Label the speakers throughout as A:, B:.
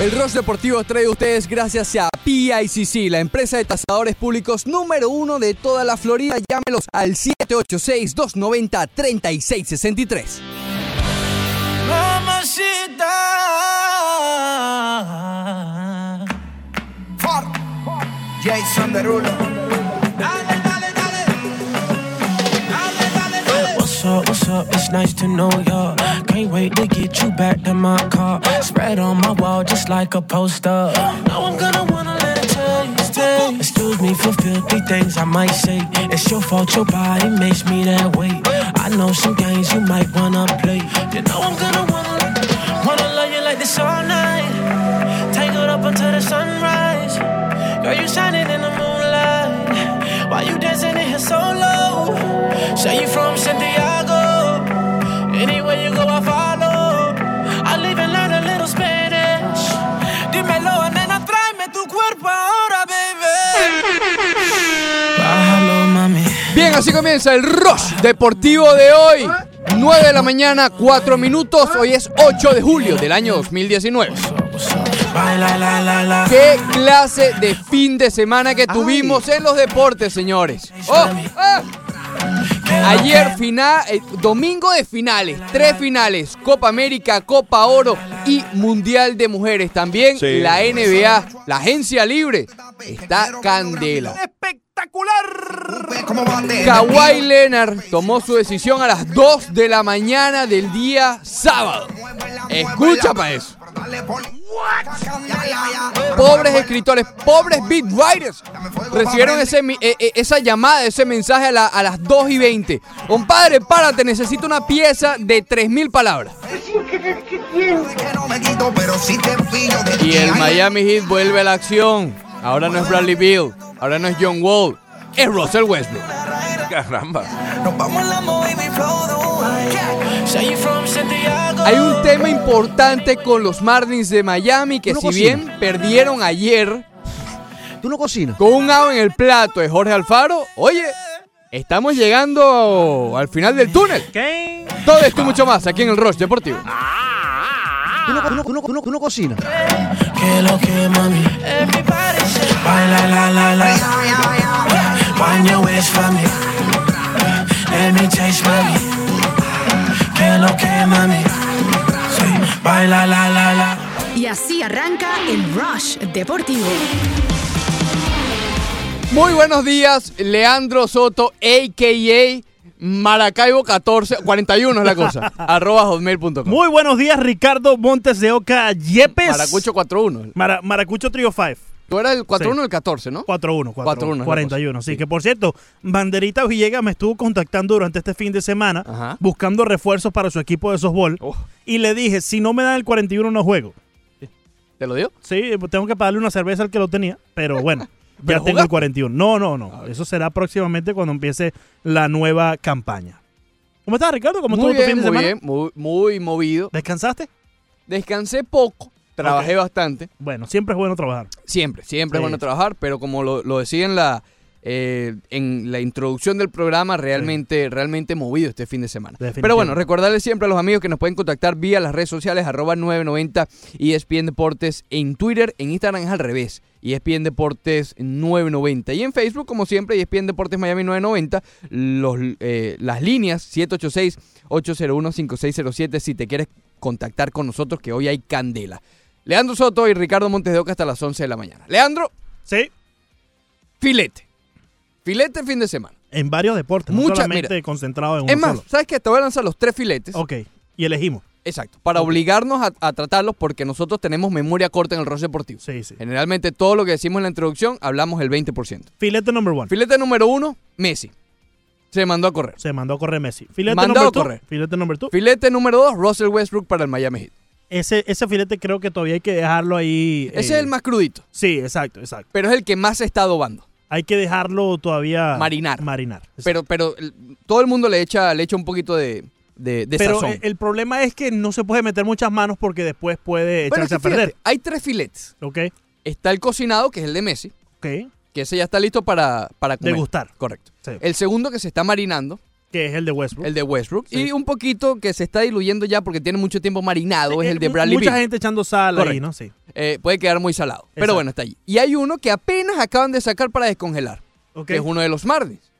A: El Rush Deportivo trae a ustedes gracias a PICC, la empresa de tasadores públicos número uno de toda la Florida. Llámelos al 786-290-3663.
B: Mamacita. Jason Derulo.
C: Up. It's nice to know ya. Can't wait to get you back in my car. Spread on my wall just like a poster. Now I'm gonna wanna let it taste. taste. Excuse me for filthy things I might say. It's your fault, your body makes me that way. I know some games you might wanna play. You know I'm gonna wanna, wanna love you like this all night. Tangled up until the sunrise. Girl, you shining in the moonlight. Why you dancing in here so low? Say you from Santiago.
A: Bien, así comienza el Rush Deportivo de hoy. 9 de la mañana, 4 minutos. Hoy es 8 de julio del año 2019.
C: Baila, la, la, la.
A: ¿Qué clase de fin de semana que tuvimos en los deportes, señores? ¡Oh! ¡Ah! Ayer final, eh, domingo de finales, tres finales, Copa América, Copa Oro y Mundial de Mujeres. También
D: Sí.
A: la NBA, la agencia libre, está candela.
B: Bate.
A: Kawhi Leonard tomó su decisión a las 2 de la mañana del día sábado. Escucha para eso. Pobres escritores, pobres beat writers, recibieron ese, eh, eh, esa llamada, ese mensaje a, la- a las 2 y 20. Compadre, párate, necesito una pieza de 3.000 palabras. Y el Miami Heat vuelve a la acción. Ahora no es Bradley Beal, ahora no es John Wall, es Russell Westbrook.
D: Caramba.
A: Hay un tema importante con los Marlins de Miami que
E: ¿Tú no
A: si bien perdieron ayer
E: ¿Tú no cocinas?
A: con un out en el plato de Jorge Alfaro, oye, estamos llegando al final del túnel. Todo esto y mucho más aquí en el Rush Deportivo.
E: ¿Tú no, tú no- tú no- tú no- tú no cocinas?
C: Que lo que, mami. Baila, la, la, la. Wind your waist for me. Let me taste, mami. Que lo que, mami. Sí. Baila, la, la, la.
F: Y así arranca el Rush Deportivo.
A: Muy buenos días, Leandro Soto, a.k.a. Maracaibo 14, 41 es la cosa, arroba hotmail.com.
G: Muy buenos días, Ricardo Montes de Oca Yepes.
A: Maracucho 41.
G: Mara- Maracucho Trio 5.
A: Tú eras el 41
G: Sí.
A: el 14, ¿no?
G: 4-1,
A: 4-1 es
G: 4-1,
A: la
G: 41.
A: cosa.
G: Sí,
A: Sí.
G: que por cierto, Banderita Villegas me estuvo contactando durante este fin de semana
A: Ajá.
G: buscando refuerzos para su equipo de softball.
A: Oh.
G: Y le dije, si no me dan el 41 no juego.
A: ¿Te lo dio?
G: Sí, pues tengo que pagarle una cerveza al que lo tenía, pero bueno, ya
A: ¿Pero
G: tengo el
A: jugaste?
G: 41. No, no, no. Eso será próximamente cuando empiece la nueva campaña. ¿Cómo estás, Ricardo? ¿Cómo
A: muy
G: estuvo tu fin de
A: muy
G: semana?
A: bien, muy, muy movido.
G: ¿Descansaste?
A: Descansé poco, trabajé bastante.
G: Bueno, siempre es bueno trabajar.
A: Siempre, siempre
G: Sí.
A: es bueno trabajar, pero como lo, lo decía en la, eh, en la introducción del programa, realmente, realmente movido este fin de semana. Pero bueno, recordarles siempre a los amigos que nos pueden contactar vía las redes sociales, arroba 990 ESPN Deportes en Twitter, en Instagram es al revés, ESPN Deportes 990 y en Facebook, como siempre, ESPN Deportes Miami 990, los, eh, las líneas 786-801-5607 si te quieres contactar con nosotros, que hoy hay candela. Leandro Soto y Ricardo Montes de Oca hasta las 11 de la mañana. Leandro,
G: Sí,
A: filete. Filete fin de semana.
G: en varios deportes, no
A: Mucha-
G: solamente
A: mira.
G: concentrado en uno
A: Es más,
G: solo.
A: ¿sabes qué? Te voy a lanzar los tres filetes.
G: Ok, y elegimos.
A: Exacto. Para obligarnos a, a tratarlos porque nosotros tenemos memoria corta en el rol deportivo.
G: Sí, sí.
A: Generalmente todo lo que decimos en la introducción hablamos el 20%.
G: Filete number one.
A: Filete número uno, Messi. Se mandó a correr.
G: Se mandó a correr Messi. Filete
A: a
G: two.
A: correr.
G: Filete number two.
A: Filete número dos, Russell Westbrook para el Miami Heat.
G: Ese, ese filete creo que todavía hay que dejarlo ahí.
A: Ese
G: eh,
A: es el más crudito,
G: Sí, exacto, exacto.
A: pero es el que más se está adobando.
G: Hay que dejarlo todavía.
A: Marinar.
G: Marinar. exacto.
A: Pero, pero el- todo el mundo le echa, le echa un poquito de, de, de
G: Pero
A: sazón.
G: eh, el problema es que no se puede meter muchas manos porque después puede
A: Pero es
G: echarse
A: que
G: a perder.
A: hay tres filetes.
G: ¿Ok?
A: Está el cocinado, que es el de Messi,
G: Ok.
A: que ese ya está listo para, para comer.
G: Degustar.
A: Correcto.
G: Sí.
A: El segundo que se está marinando,
G: Que es el de Westbrook.
A: el de Westbrook.
G: Sí.
A: Y un poquito que se está diluyendo ya porque tiene mucho tiempo marinado, es el de Bradley
G: Mucha gente echando sal ahí,
A: Correcto.
G: ¿no? Sí.
A: eh, puede quedar muy salado. Pero bueno, está allí. Y hay uno que apenas acaban de sacar para descongelar, que es uno de los Marlins.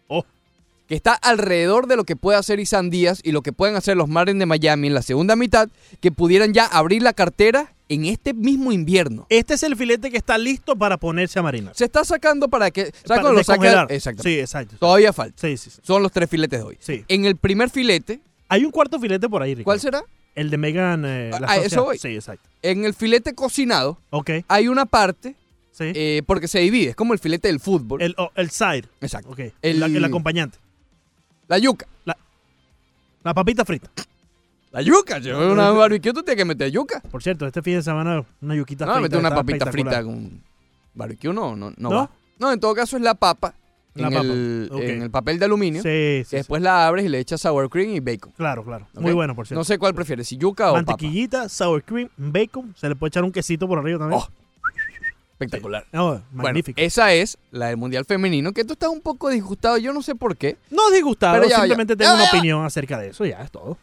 A: Que está alrededor de lo que puede hacer Isan Díaz y lo que pueden hacer los Marlins de Miami en la segunda mitad, que pudieran ya abrir la cartera en este mismo invierno.
G: Este es el filete que está listo para ponerse a marinar.
A: Se está sacando para que... ¿Sabes
G: Para
A: cuando lo saca?
G: Sí, exacto.
A: Todavía falta.
G: Sí, sí, sí.
A: Son los tres filetes de hoy.
G: Sí.
A: En el primer filete,
G: Hay un cuarto filete por ahí, Ricardo.
A: ¿cuál será?
G: El de Megan. eh, la
A: Ah, eso voy.
G: Sí, exacto.
A: En el filete cocinado
G: Ok,
A: hay una parte,
G: sí.
A: eh, porque se divide, es como el filete del fútbol.
G: el, oh, el side.
A: Exacto.
G: Ok.
A: El-
G: La- el acompañante.
A: La yuca.
G: La papita frita.
A: La yuca. Yo una barbecue tú tienes que meter yuca.
G: Por cierto, este fin de semana una yuquita
A: No,
G: frita.
A: meter una papita frita con barbecue no, no, no,
G: ¿No?
A: va. No, en todo caso es la papa,
G: La
A: en,
G: papa,
A: El, en el papel de aluminio.
G: Sí,
A: que
G: sí, sí.
A: después la abres y le echas sour cream y bacon.
G: Claro, claro. Muy bueno, por cierto.
A: No sé cuál prefieres, si yuca o papa.
G: Mantequillita, sour cream, bacon. Se le puede echar un quesito por arriba también.
A: Oh, Espectacular.
G: No,
A: Bueno,
G: magnífico.
A: esa es la del Mundial Femenino, que tú estás un poco disgustado, yo no sé por qué,
G: no disgustado,
A: Pero ya,
G: simplemente
A: ya.
G: tengo
A: Ya,
G: una opinión acerca de eso. Ya, es todo.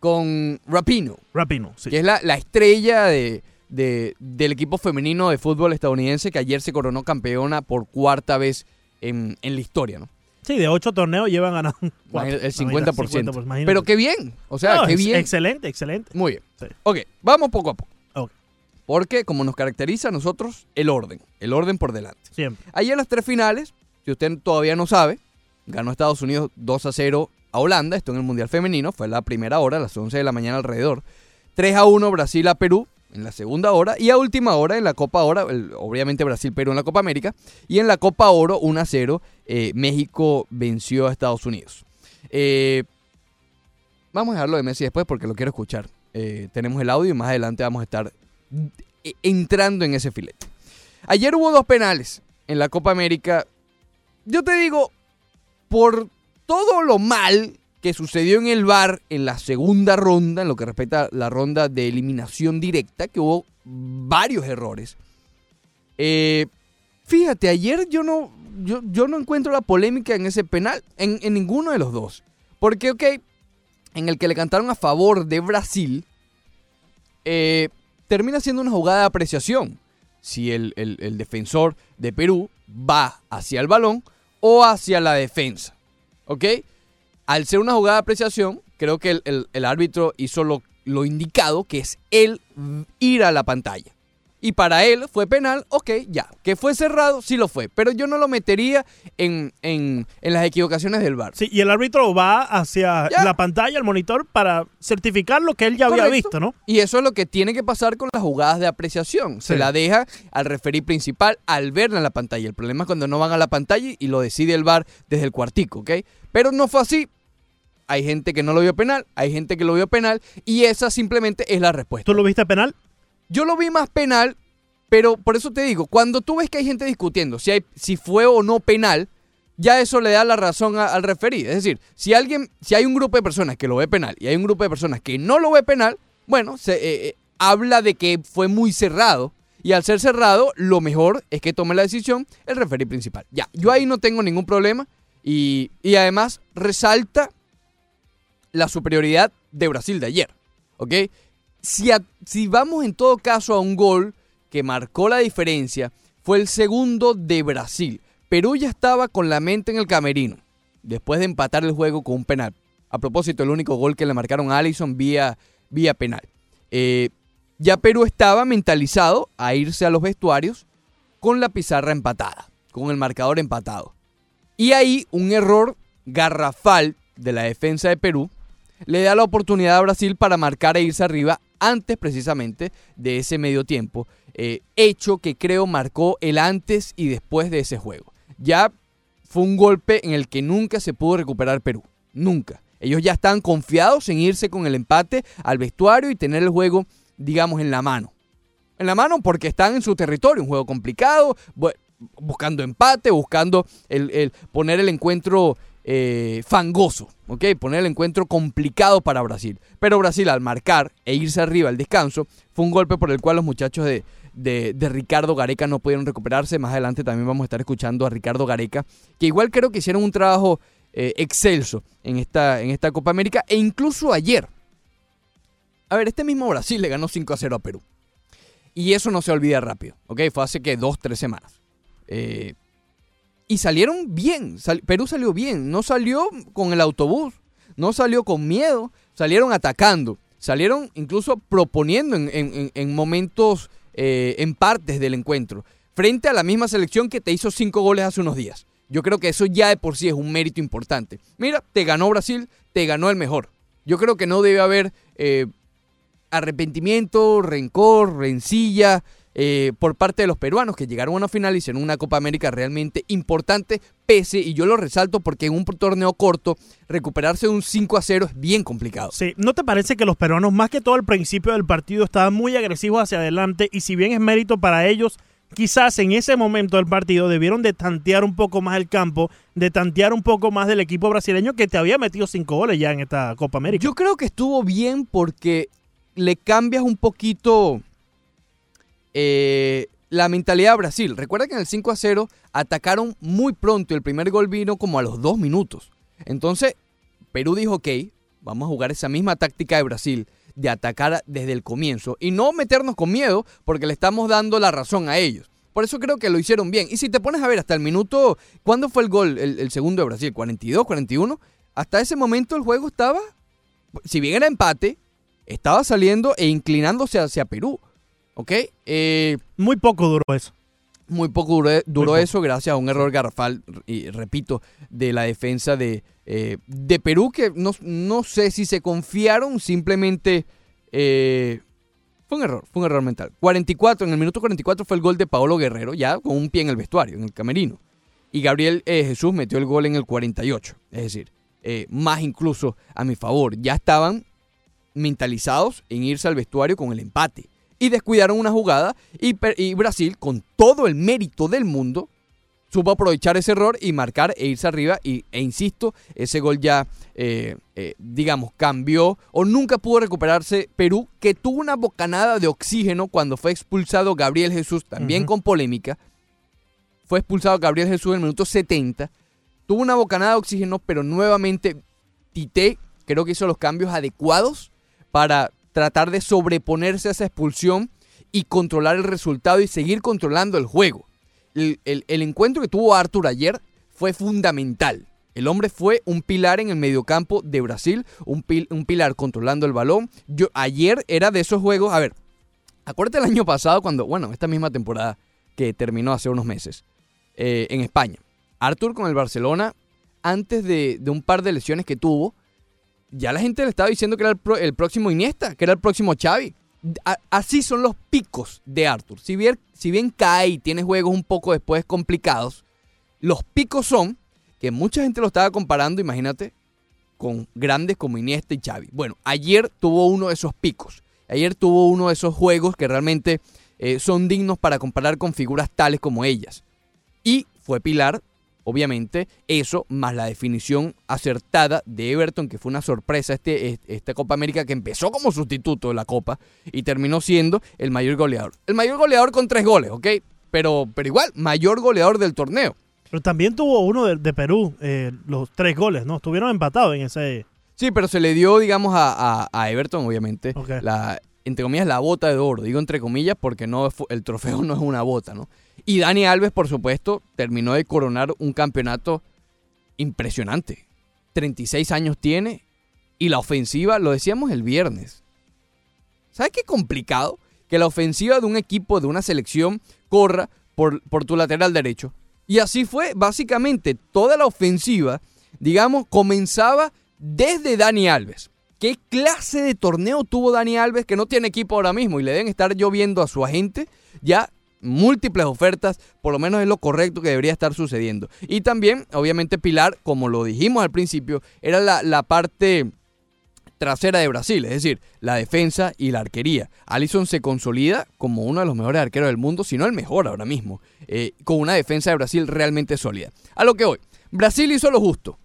A: con Rapino,
G: Rapino, sí.
A: que es la, la estrella de, de- del equipo femenino de fútbol estadounidense que ayer se coronó campeona por cuarta vez en, en la historia, ¿no?
G: Sí, de ocho torneos llevan ganado cuatro.
A: el
G: Imagínate,
A: 50%.
G: pues, imagínate.
A: Pero qué bien, o sea,
G: No,
A: qué bien.
G: Excelente, excelente.
A: Muy bien.
G: Sí.
A: Ok, vamos poco a poco. Porque como nos caracteriza a nosotros, el orden, el orden por delante.
G: Siempre.
A: Ayer las tres finales, si usted todavía no sabe, ganó Estados Unidos 2 a 0 a Holanda, esto en el Mundial Femenino, fue la primera hora, a las 11 de la mañana alrededor. 3 a 1 Brasil a Perú en la segunda hora y a última hora en la Copa Oro, obviamente Brasil-Perú en la Copa América, y en la Copa Oro 1 a 0 eh, México venció a Estados Unidos. Eh, vamos a dejarlo de Messi después porque lo quiero escuchar. Eh, tenemos el audio y más adelante vamos a estar entrando en ese filete. Ayer hubo dos penales en la Copa América. Yo te digo, por todo lo mal que sucedió en el bar en la segunda ronda, en lo que respecta a la ronda de eliminación directa, que hubo varios errores. Eh, fíjate, ayer yo no, yo, yo no encuentro la polémica en ese penal, en, en ninguno de los dos. Porque, ok, en el que le cantaron a favor de Brasil, eh, termina siendo una jugada de apreciación. Si el, el- el defensor de Perú va hacia el balón o hacia la defensa. ¿Ok? Al ser una jugada de apreciación, creo que el, el- el árbitro hizo lo, lo indicado, que es él ir a la pantalla. Y para él fue penal, ok, ya. Que fue cerrado, sí lo fue. Pero yo no lo metería en, en- en las equivocaciones del VAR.
G: Sí, y el árbitro va hacia
A: Ya.
G: la pantalla, el monitor, para certificar lo que él ya había visto, ¿no?
A: Y eso es lo que tiene que pasar con las jugadas de apreciación. Se la deja al referí principal al verla en la pantalla. El problema es cuando no van a la pantalla y lo decide el VAR desde el cuartico, ¿ok? Pero no fue así. Hay gente que no lo vio penal, hay gente que lo vio penal y esa simplemente es la respuesta.
G: ¿Tú lo viste penal?
A: Yo lo vi más penal, pero por eso te digo, cuando tú ves que hay gente discutiendo si, hay, si fue o no penal, ya eso le da la razón al referí. Es decir, si alguien, si hay un grupo de personas que lo ve penal y hay un grupo de personas que no lo ve penal, bueno, se eh, eh, habla de que fue muy cerrado. Y al ser cerrado, lo mejor es que tome la decisión el referí principal. Ya, yo ahí no tengo ningún problema. Y, y además resalta la superioridad de Brasil de ayer. ¿Ok? Si, vamos en todo caso a un gol que marcó la diferencia, fue el segundo de Brasil. Perú ya estaba con la mente en el camerino, después de empatar el juego con un penal. A propósito, el único gol que le marcaron a Allison vía, vía penal. Eh, ya Perú estaba mentalizado a irse a los vestuarios con la pizarra empatada, con el marcador empatado. Y ahí un error garrafal de la defensa de Perú le da la oportunidad a Brasil para marcar e irse arriba antes precisamente de ese medio tiempo, eh, hecho que creo marcó el antes y después de ese juego. Ya fue un golpe en el que nunca se pudo recuperar Perú, nunca. Ellos ya están confiados en irse con el empate al vestuario y tener el juego, digamos, en la mano. En la mano porque están en su territorio, un juego complicado, bu- buscando empate, buscando el poner el encuentro eh, fangoso, ¿ok? Poner el encuentro complicado para Brasil. Pero Brasil al marcar e irse arriba al descanso fue un golpe por el cual los muchachos de, de- de Ricardo Gareca no pudieron recuperarse. Más adelante también vamos a estar escuchando a Ricardo Gareca, que igual creo que hicieron un trabajo eh, excelso en esta, en esta Copa América e incluso ayer. A ver, este mismo Brasil le ganó 5 a 0 a Perú. Y eso no se olvida rápido, ¿ok? Fue hace que dos, tres semanas. Eh, y salieron bien, Perú salió bien, no salió con el autobús, no salió con miedo, salieron atacando, salieron incluso proponiendo en, en- en- en momentos, eh, en partes del encuentro, frente a la misma selección que te hizo cinco goles hace unos días. Yo creo que eso ya de por sí es un mérito importante. Mira, te ganó Brasil, te ganó el mejor. Yo creo que no debe haber eh, arrepentimiento, rencor, rencilla eh, por parte de los peruanos que llegaron a una final y hicieron una Copa América realmente importante, pese, y yo lo resalto porque en un torneo corto recuperarse de un 5 a 0 es bien complicado.
G: Sí, ¿no te parece que los peruanos, más que todo al principio del partido, estaban muy agresivos hacia adelante y si bien es mérito para ellos, quizás en ese momento del partido debieron de tantear un poco más el campo, de tantear un poco más del equipo brasileño que te había metido cinco goles ya en esta Copa América?
A: Yo creo que estuvo bien porque le cambias un poquito eh, la mentalidad a Brasil. Recuerda que en el 5 a 0 atacaron muy pronto y el primer gol vino como a los dos minutos. Entonces, Perú dijo, ok, vamos a jugar esa misma táctica de Brasil, de atacar desde el comienzo y no meternos con miedo porque le estamos dando la razón a ellos. Por eso creo que lo hicieron bien. Y si te pones a ver hasta el minuto, ¿cuándo fue el gol, el, el segundo de Brasil? ¿42, 41? Hasta ese momento el juego estaba, si bien era empate, estaba saliendo e inclinándose hacia Perú. ¿Ok? Eh,
G: Muy poco duró eso.
A: muy poco duró, eso gracias a un error garrafal, y repito, de la defensa de, eh, de Perú, que no, no sé si se confiaron, simplemente eh, fue un error, fue un error mental. 44, en el minuto 44 fue el gol de Paolo Guerrero, ya con un pie en el vestuario, en el camerino. Y Gabriel eh, Jesús metió el gol en el 48, es decir, eh, más incluso a mi favor. Ya estaban mentalizados en irse al vestuario con el empate. Y descuidaron una jugada y, Brasil, con todo el mérito del mundo, supo aprovechar ese error y marcar e irse arriba. Y, e insisto, ese gol ya, eh, eh, digamos, cambió o nunca pudo recuperarse Perú, que tuvo una bocanada de oxígeno cuando fue expulsado Gabriel Jesús, también con polémica. Fue expulsado Gabriel Jesús en el minuto 70. Tuvo una bocanada de oxígeno, pero nuevamente Tite creo que hizo los cambios adecuados para tratar de sobreponerse a esa expulsión y controlar el resultado y seguir controlando el juego. El, el- encuentro que tuvo Arthur ayer fue fundamental. El hombre fue un pilar en el mediocampo de Brasil, un, pil- un pilar controlando el balón. Yo, ayer era de esos juegos, a ver, acuérdate el año pasado cuando, bueno, esta misma temporada que terminó hace unos meses eh, en España. Arthur con el Barcelona, antes de, de un par de lesiones que tuvo, ya la gente le estaba diciendo que era el, próximo Iniesta, que era el próximo Xavi. Así son los picos de Arthur. Si bien, si bien cae y tiene juegos un poco después complicados, los picos son que mucha gente lo estaba comparando, imagínate, con grandes como Iniesta y Xavi. Bueno, ayer tuvo uno de esos picos. Ayer tuvo uno de esos juegos que realmente eh, son dignos para comparar con figuras tales como ellas. Y fue Pilar, obviamente, eso más la definición acertada de Everton, que fue una sorpresa este, est- esta Copa América que empezó como sustituto de la Copa y terminó siendo el mayor goleador. El mayor goleador con tres goles, ¿ok? Pero, pero igual, mayor goleador del torneo.
G: Pero también tuvo uno de, de Perú, eh, los tres goles, ¿no? Estuvieron empatados en ese...
A: Sí, pero se le dio, digamos, a, a- a Everton, obviamente,
G: Ok.
A: la, entre comillas, la bota de oro. Digo entre comillas porque no el trofeo no es una bota, ¿no? Y Dani Alves, por supuesto, terminó de coronar un campeonato impresionante. 36 años tiene y la ofensiva, lo decíamos el viernes. ¿Sabes qué complicado? Que la ofensiva de un equipo, de una selección, corra por, por tu lateral derecho. Y así fue, básicamente, toda la ofensiva, digamos, comenzaba desde Dani Alves. ¿Qué clase de torneo tuvo Dani Alves que no tiene equipo ahora mismo? Y le deben estar lloviendo a su agente ya múltiples ofertas, por lo menos es lo correcto que debería estar sucediendo. Y también, obviamente, Pilar, como lo dijimos al principio, era la, la parte trasera de Brasil, es decir, la defensa y la arquería. Allison se consolida como uno de los mejores arqueros del mundo, si no el mejor ahora mismo, eh, con una defensa de Brasil realmente sólida. A lo que hoy, Brasil hizo lo justo.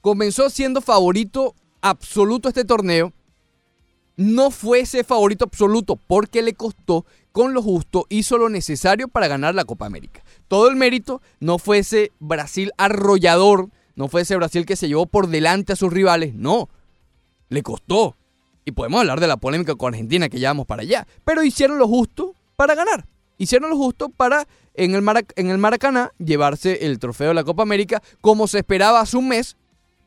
A: Comenzó siendo favorito absoluto este torneo. No fue ese favorito absoluto porque le costó con lo justo, hizo lo necesario para ganar la Copa América. Todo el mérito no fue ese Brasil arrollador, no fue ese Brasil que se llevó por delante a sus rivales, no. Le costó. Y podemos hablar de la polémica con Argentina que ya vamos para allá. Pero hicieron lo justo para ganar. Hicieron lo justo para en el, en el Maracaná llevarse el trofeo de la Copa América como se esperaba hace un mes,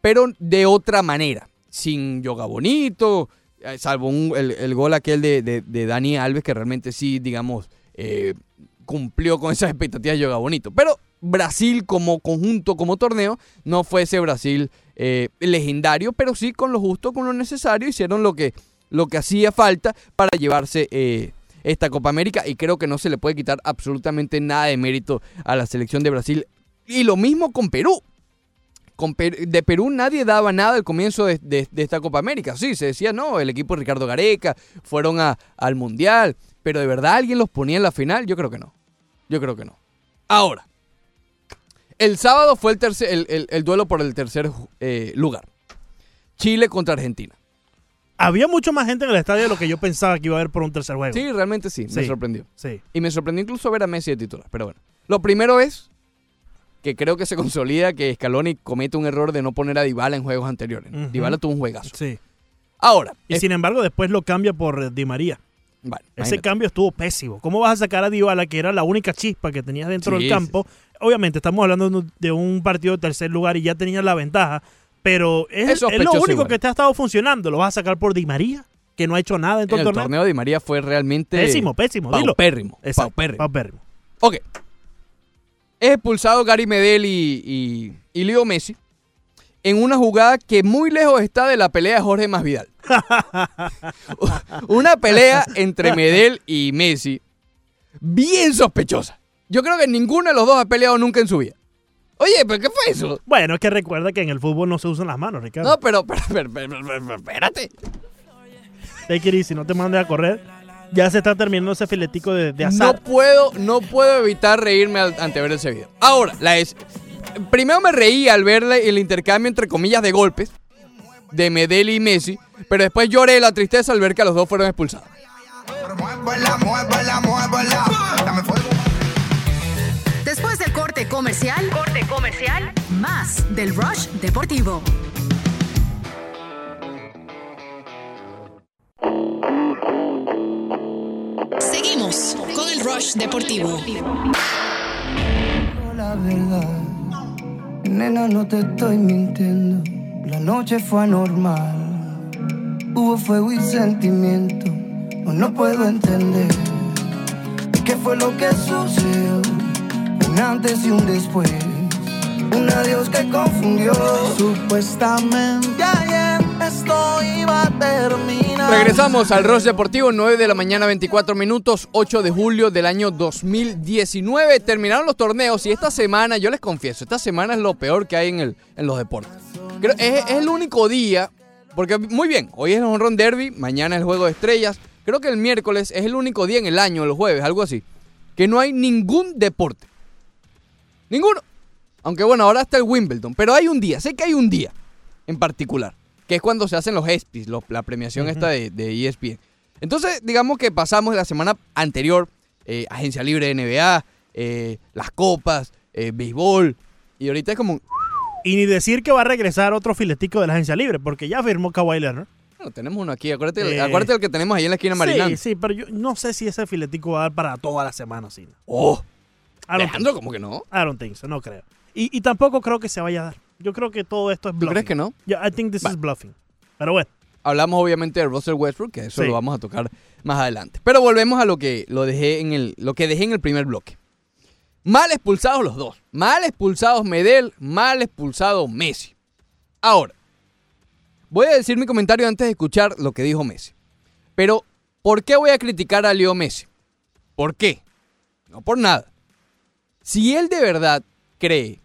A: pero de otra manera. Sin yoga bonito, eh, salvo un- el, el gol aquel de, de- de Dani Alves, que realmente sí, digamos, eh, cumplió con esas expectativas de yoga bonito. Pero Brasil como conjunto, como torneo, no fue ese Brasil eh, legendario, pero sí con lo justo, con lo necesario, hicieron lo que, lo que hacía falta para llevarse esta Copa América y creo que no se le puede quitar absolutamente nada de mérito a la selección de Brasil. Y lo mismo con Perú. Con Per- de Perú nadie daba nada al comienzo de, de- de esta Copa América. Sí, se decía, no, el equipo de Ricardo Gareca fueron a- al Mundial, pero de verdad alguien los ponía en la final, yo creo que no. Yo creo que no. Ahora, el sábado fue el, tercer, el, el- el duelo por el tercer eh, lugar. Chile contra Argentina.
G: Había mucho más gente en el estadio de lo que yo pensaba que iba a haber por un tercer juego.
A: Sí, realmente sí, me
G: Sí.
A: sorprendió.
G: Sí.
A: Y me sorprendió incluso ver a Messi de titular. Pero bueno, lo primero es que creo que se consolida que Scaloni comete un error de no poner a Dybala en juegos anteriores. Dybala tuvo un juegazo.
G: Sí.
A: Ahora,
G: Y
A: es-
G: sin embargo, después lo cambia por eh, Di María.
A: bueno,
G: Ese
A: imagínate.
G: cambio estuvo pésimo. ¿Cómo vas a sacar a Dybala, que era la única chispa que tenías dentro
A: Sí,
G: del campo? Obviamente, estamos hablando de un- partido de tercer lugar y ya tenías la ventaja, pero es,
A: Es
G: es lo único
A: igual.
G: que te ha estado funcionando. ¿Lo vas a sacar por Di María, que no ha hecho nada en todo
A: en
G: el
A: el
G: torneo?
A: torneo de Di María fue realmente
G: Pésimo, pésimo, dilo.
A: paupérrimo.
G: Exacto,
A: paupérrimo.
G: paupérrimo.
A: Ok. Es expulsado Gary Medel y, y, y Leo Messi en una jugada que muy lejos está de la pelea de Jorge Masvidal. una pelea entre Medel y Messi bien sospechosa. Yo creo que ninguno de los dos ha peleado nunca en su vida. Oye, ¿pero qué fue eso?
G: Bueno, es que recuerda que en el fútbol no se usan las manos, Ricardo.
A: No, pero, pero, pero, pero, pero, pero, espérate.
G: Take it easy, no te mandes a correr. Ya se está terminando ese filetico de, de
A: No
G: azar.
A: puedo, no puedo evitar reírme al- ante ver ese video. Ahora, la es. Primero me reí al ver el intercambio entre comillas de golpes de Medel y Messi, pero después lloré la tristeza al ver que los dos fueron expulsados.
F: Después del corte comercial, corte comercial, más del Rush Deportivo. Seguimos con el Rush Deportivo.
D: La verdad, nena, no te estoy mintiendo. La noche fue anormal. Hubo fuego y sentimiento. No, no puedo entender qué fue lo que sucedió. Un antes y un después. Un adiós que confundió. Supuestamente ayer esto iba a terminar.
A: Regresamos al Ross Deportivo, 9 de la mañana, 24 minutos, 8 de julio del año 2019. Terminaron los torneos y esta semana, yo les confieso, esta semana es lo peor que hay en, el, en los deportes. Es, es el único día, porque muy bien, hoy es el Honrón Derby, mañana es el Juego de Estrellas. Creo que el miércoles es el único día en el año, los jueves, algo así, que no hay ningún deporte. Ninguno. Aunque bueno, ahora está el Wimbledon, pero hay un día, sé que hay un día en particular, que es cuando se hacen los ESPYs, los- la premiación esta de, de ESPN. Entonces, digamos que pasamos la semana anterior, eh, agencia libre de NBA, eh, las copas, eh, béisbol, y ahorita es como,
G: Y ni decir que va a regresar otro filetico de la agencia libre, porque ya firmó Kawhi Leonard.
A: bueno, tenemos uno aquí, acuérdate,
G: Eh,
A: acuérdate del que tenemos ahí en la esquina marinando.
G: Sí, sí, pero yo no sé si ese filetico va a dar para toda la semana. Sí.
A: Oh, Alejandro, ¿cómo que no?
G: I don't think so, no creo. Y, y tampoco creo que se vaya a dar. Yo creo que todo esto es
A: ¿Tú
G: bluffing.
A: crees que no?
G: Yeah, I think this is bluffing. Pero bueno,
A: Hablamos obviamente de Russell Westbrook, que eso
G: Sí.
A: lo vamos a tocar más adelante. Pero volvemos a lo que lo dejé en el lo que dejé en el primer bloque. Mal expulsados los dos. Mal expulsados Medel, mal expulsado Messi. Ahora, voy a decir mi comentario antes de escuchar lo que dijo Messi. Pero, ¿por qué voy a criticar a Leo Messi? ¿Por qué? No por nada. Si él de verdad cree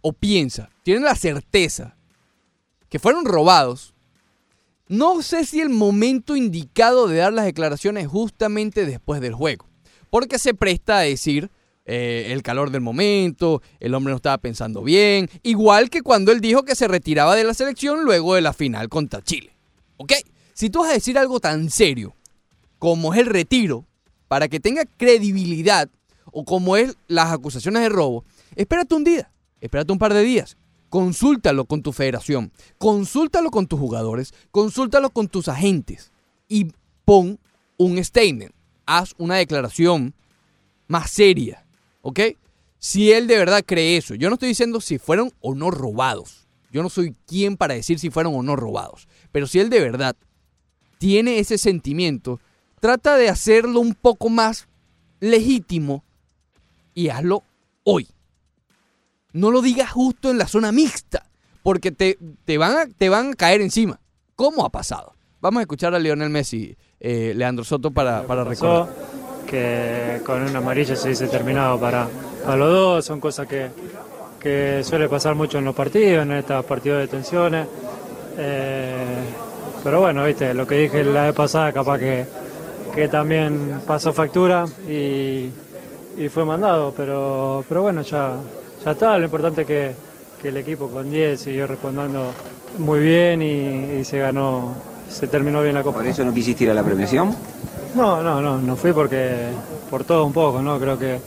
A: o piensa, tiene la certeza que fueron robados, no sé si el momento indicado de dar las declaraciones es justamente después del juego. Porque se presta a decir eh, el calor del momento, el hombre no estaba pensando bien, igual que cuando él dijo que se retiraba de la selección luego de la final contra Chile. ¿Ok? Si tú vas a decir algo tan serio como es el retiro, para que tenga credibilidad, o como es las acusaciones de robo, espérate un día, espérate un par de días. Consúltalo con tu federación, consúltalo con tus jugadores, consúltalo con tus agentes y pon un statement. haz una declaración más seria, ¿ok? Si él de verdad cree eso, yo no estoy diciendo si fueron o no robados. Yo no soy quien para decir si fueron o no robados. Pero si él de verdad tiene ese sentimiento, trata de hacerlo un poco más legítimo y hazlo hoy. No lo digas justo en la zona mixta, porque te, te, van, a, te van a caer encima. ¿Cómo ha pasado? Vamos a escuchar a Lionel Messi, eh, Leandro Soto, para, para recordar.
H: que con una amarilla se dice terminado para, para los dos, son cosas que, que suele pasar mucho en los partidos, en estos partidos de tensiones. Eh, pero bueno, viste, lo que dije la vez pasada, capaz que, que también pasó factura y, y fue mandado, pero, pero bueno, ya, ya está, lo importante es que, que el equipo con 10 siguió respondiendo muy bien y, y se ganó, se terminó bien la Copa.
I: ¿Por eso no quisiste ir a la premiación?
H: No, no, no, no fui porque por todo un poco, ¿no? Creo que,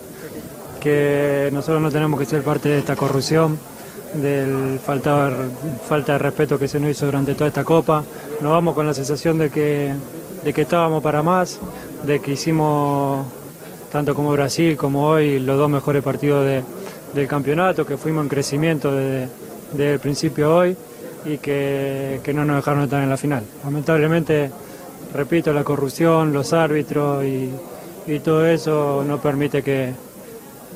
H: que nosotros no tenemos que ser parte de esta corrupción, del falta, falta de respeto que se nos hizo durante toda esta Copa. Nos vamos con la sensación de que, de que estábamos para más, de que hicimos, tanto como Brasil como hoy, los dos mejores partidos de- del campeonato, que fuimos en crecimiento desde, desde el principio hoy y que, que no nos dejaron estar en la final. Lamentablemente repito, la corrupción, los árbitros y, y todo eso no permite que,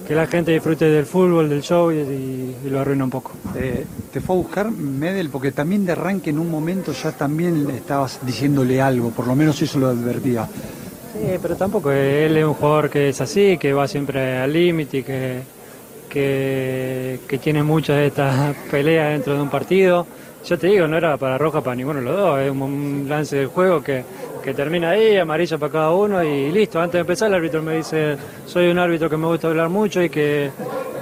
H: que la gente disfrute del fútbol, del show y, y- y lo arruina un poco.
J: Eh, te fue a buscar Medel porque también de arranque en un momento ya también estabas diciéndole algo, por lo menos eso lo advertía.
H: Sí, pero tampoco él es un jugador que es así, que va siempre al límite y que, que, que tiene muchas de estas peleas dentro de un partido. Yo te digo, no era para roja para ninguno de los dos, es un, lance del juego que, que termina ahí, amarilla para cada uno y listo. Antes de empezar el árbitro me dice, soy un árbitro que me gusta hablar mucho y que,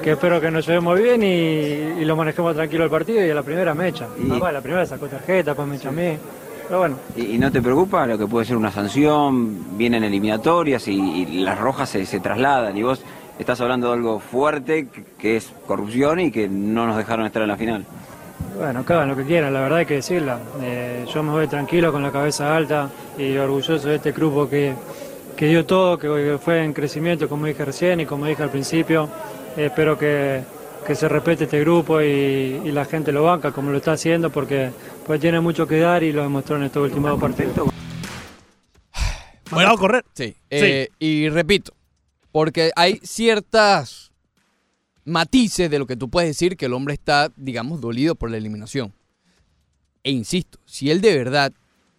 H: que espero que nos llevemos bien y, y lo manejemos tranquilo el partido y a la primera me echa.
I: Y-
H: Ah, bueno, la primera sacó tarjeta, pues me echa a mí. Pero bueno,
I: ¿Y, y no te preocupa lo que puede ser una sanción? Vienen eliminatorias y, y las rojas se, se trasladan y vos estás hablando de algo fuerte que, es corrupción y que no nos dejaron estar en la final.
H: Bueno, que hagan lo que quieran, la verdad hay que decirla. Eh, yo me voy tranquilo, con la cabeza alta y orgulloso de este grupo que, que dio todo, que fue en crecimiento, como dije recién y como dije al principio. Eh, espero que, que se respete este grupo y, y la gente lo banca como lo está haciendo porque, porque tiene mucho que dar y lo demostró en estos últimos dos partidos.
G: Mandado a correr.
A: Sí. eh, y repito, porque hay ciertas matices de lo que tú puedes decir que el hombre está, digamos, dolido por la eliminación. E insisto, si él de verdad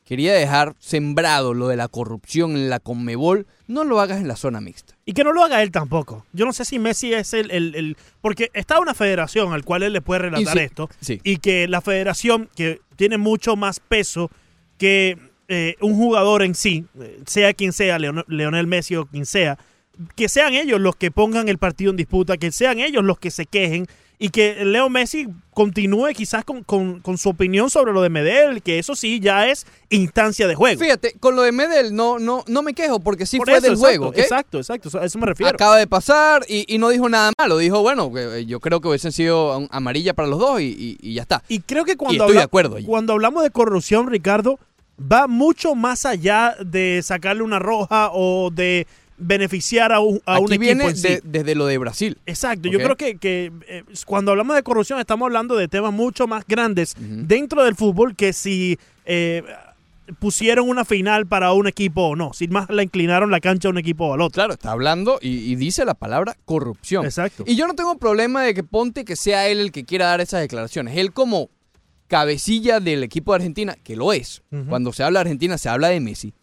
A: quería dejar sembrado lo de la corrupción en la Conmebol, no lo hagas en la zona mixta.
G: Y que no lo haga él tampoco. Yo no sé si Messi es el... el- el- porque está una federación al cual él le puede relatar
A: Y sí,
G: esto.
A: sí.
G: Y que la federación, que tiene mucho más peso que eh, un jugador en sí, eh, sea quien sea, Leon- Leonel Messi o quien sea, que sean ellos los que pongan el partido en disputa, que sean ellos los que se quejen y que Leo Messi continúe quizás con, con- con su opinión sobre lo de Medel, que eso sí ya es instancia de juego.
A: Fíjate, con lo de Medel no, no, no me quejo porque sí
G: Por
A: fue
G: eso,
A: del
G: exacto,
A: juego.
G: Exacto, exacto, a eso me refiero.
A: Acaba de pasar y, y no dijo nada malo. Dijo, bueno, eh, yo creo que hubiesen sido amarilla para los dos y, y- y ya está.
G: Y creo que cuando, habla-
A: de acuerdo
G: cuando hablamos de corrupción, Ricardo, va mucho más allá de sacarle una roja o de beneficiar a un, a un equipo
A: viene
G: en sí.
A: de- desde lo de Brasil.
G: Exacto, yo creo que, que, eh, cuando hablamos de corrupción estamos hablando de temas mucho más grandes dentro del fútbol que si eh, pusieron una final para un equipo o no, si más la inclinaron la cancha a un equipo o al otro.
A: Claro, está hablando y, y dice la palabra corrupción.
G: Exacto.
A: Y yo no tengo problema de que ponte que sea él el que quiera dar esas declaraciones. Él como cabecilla del equipo de Argentina, que lo es. Cuando se habla de Argentina se habla de Messi.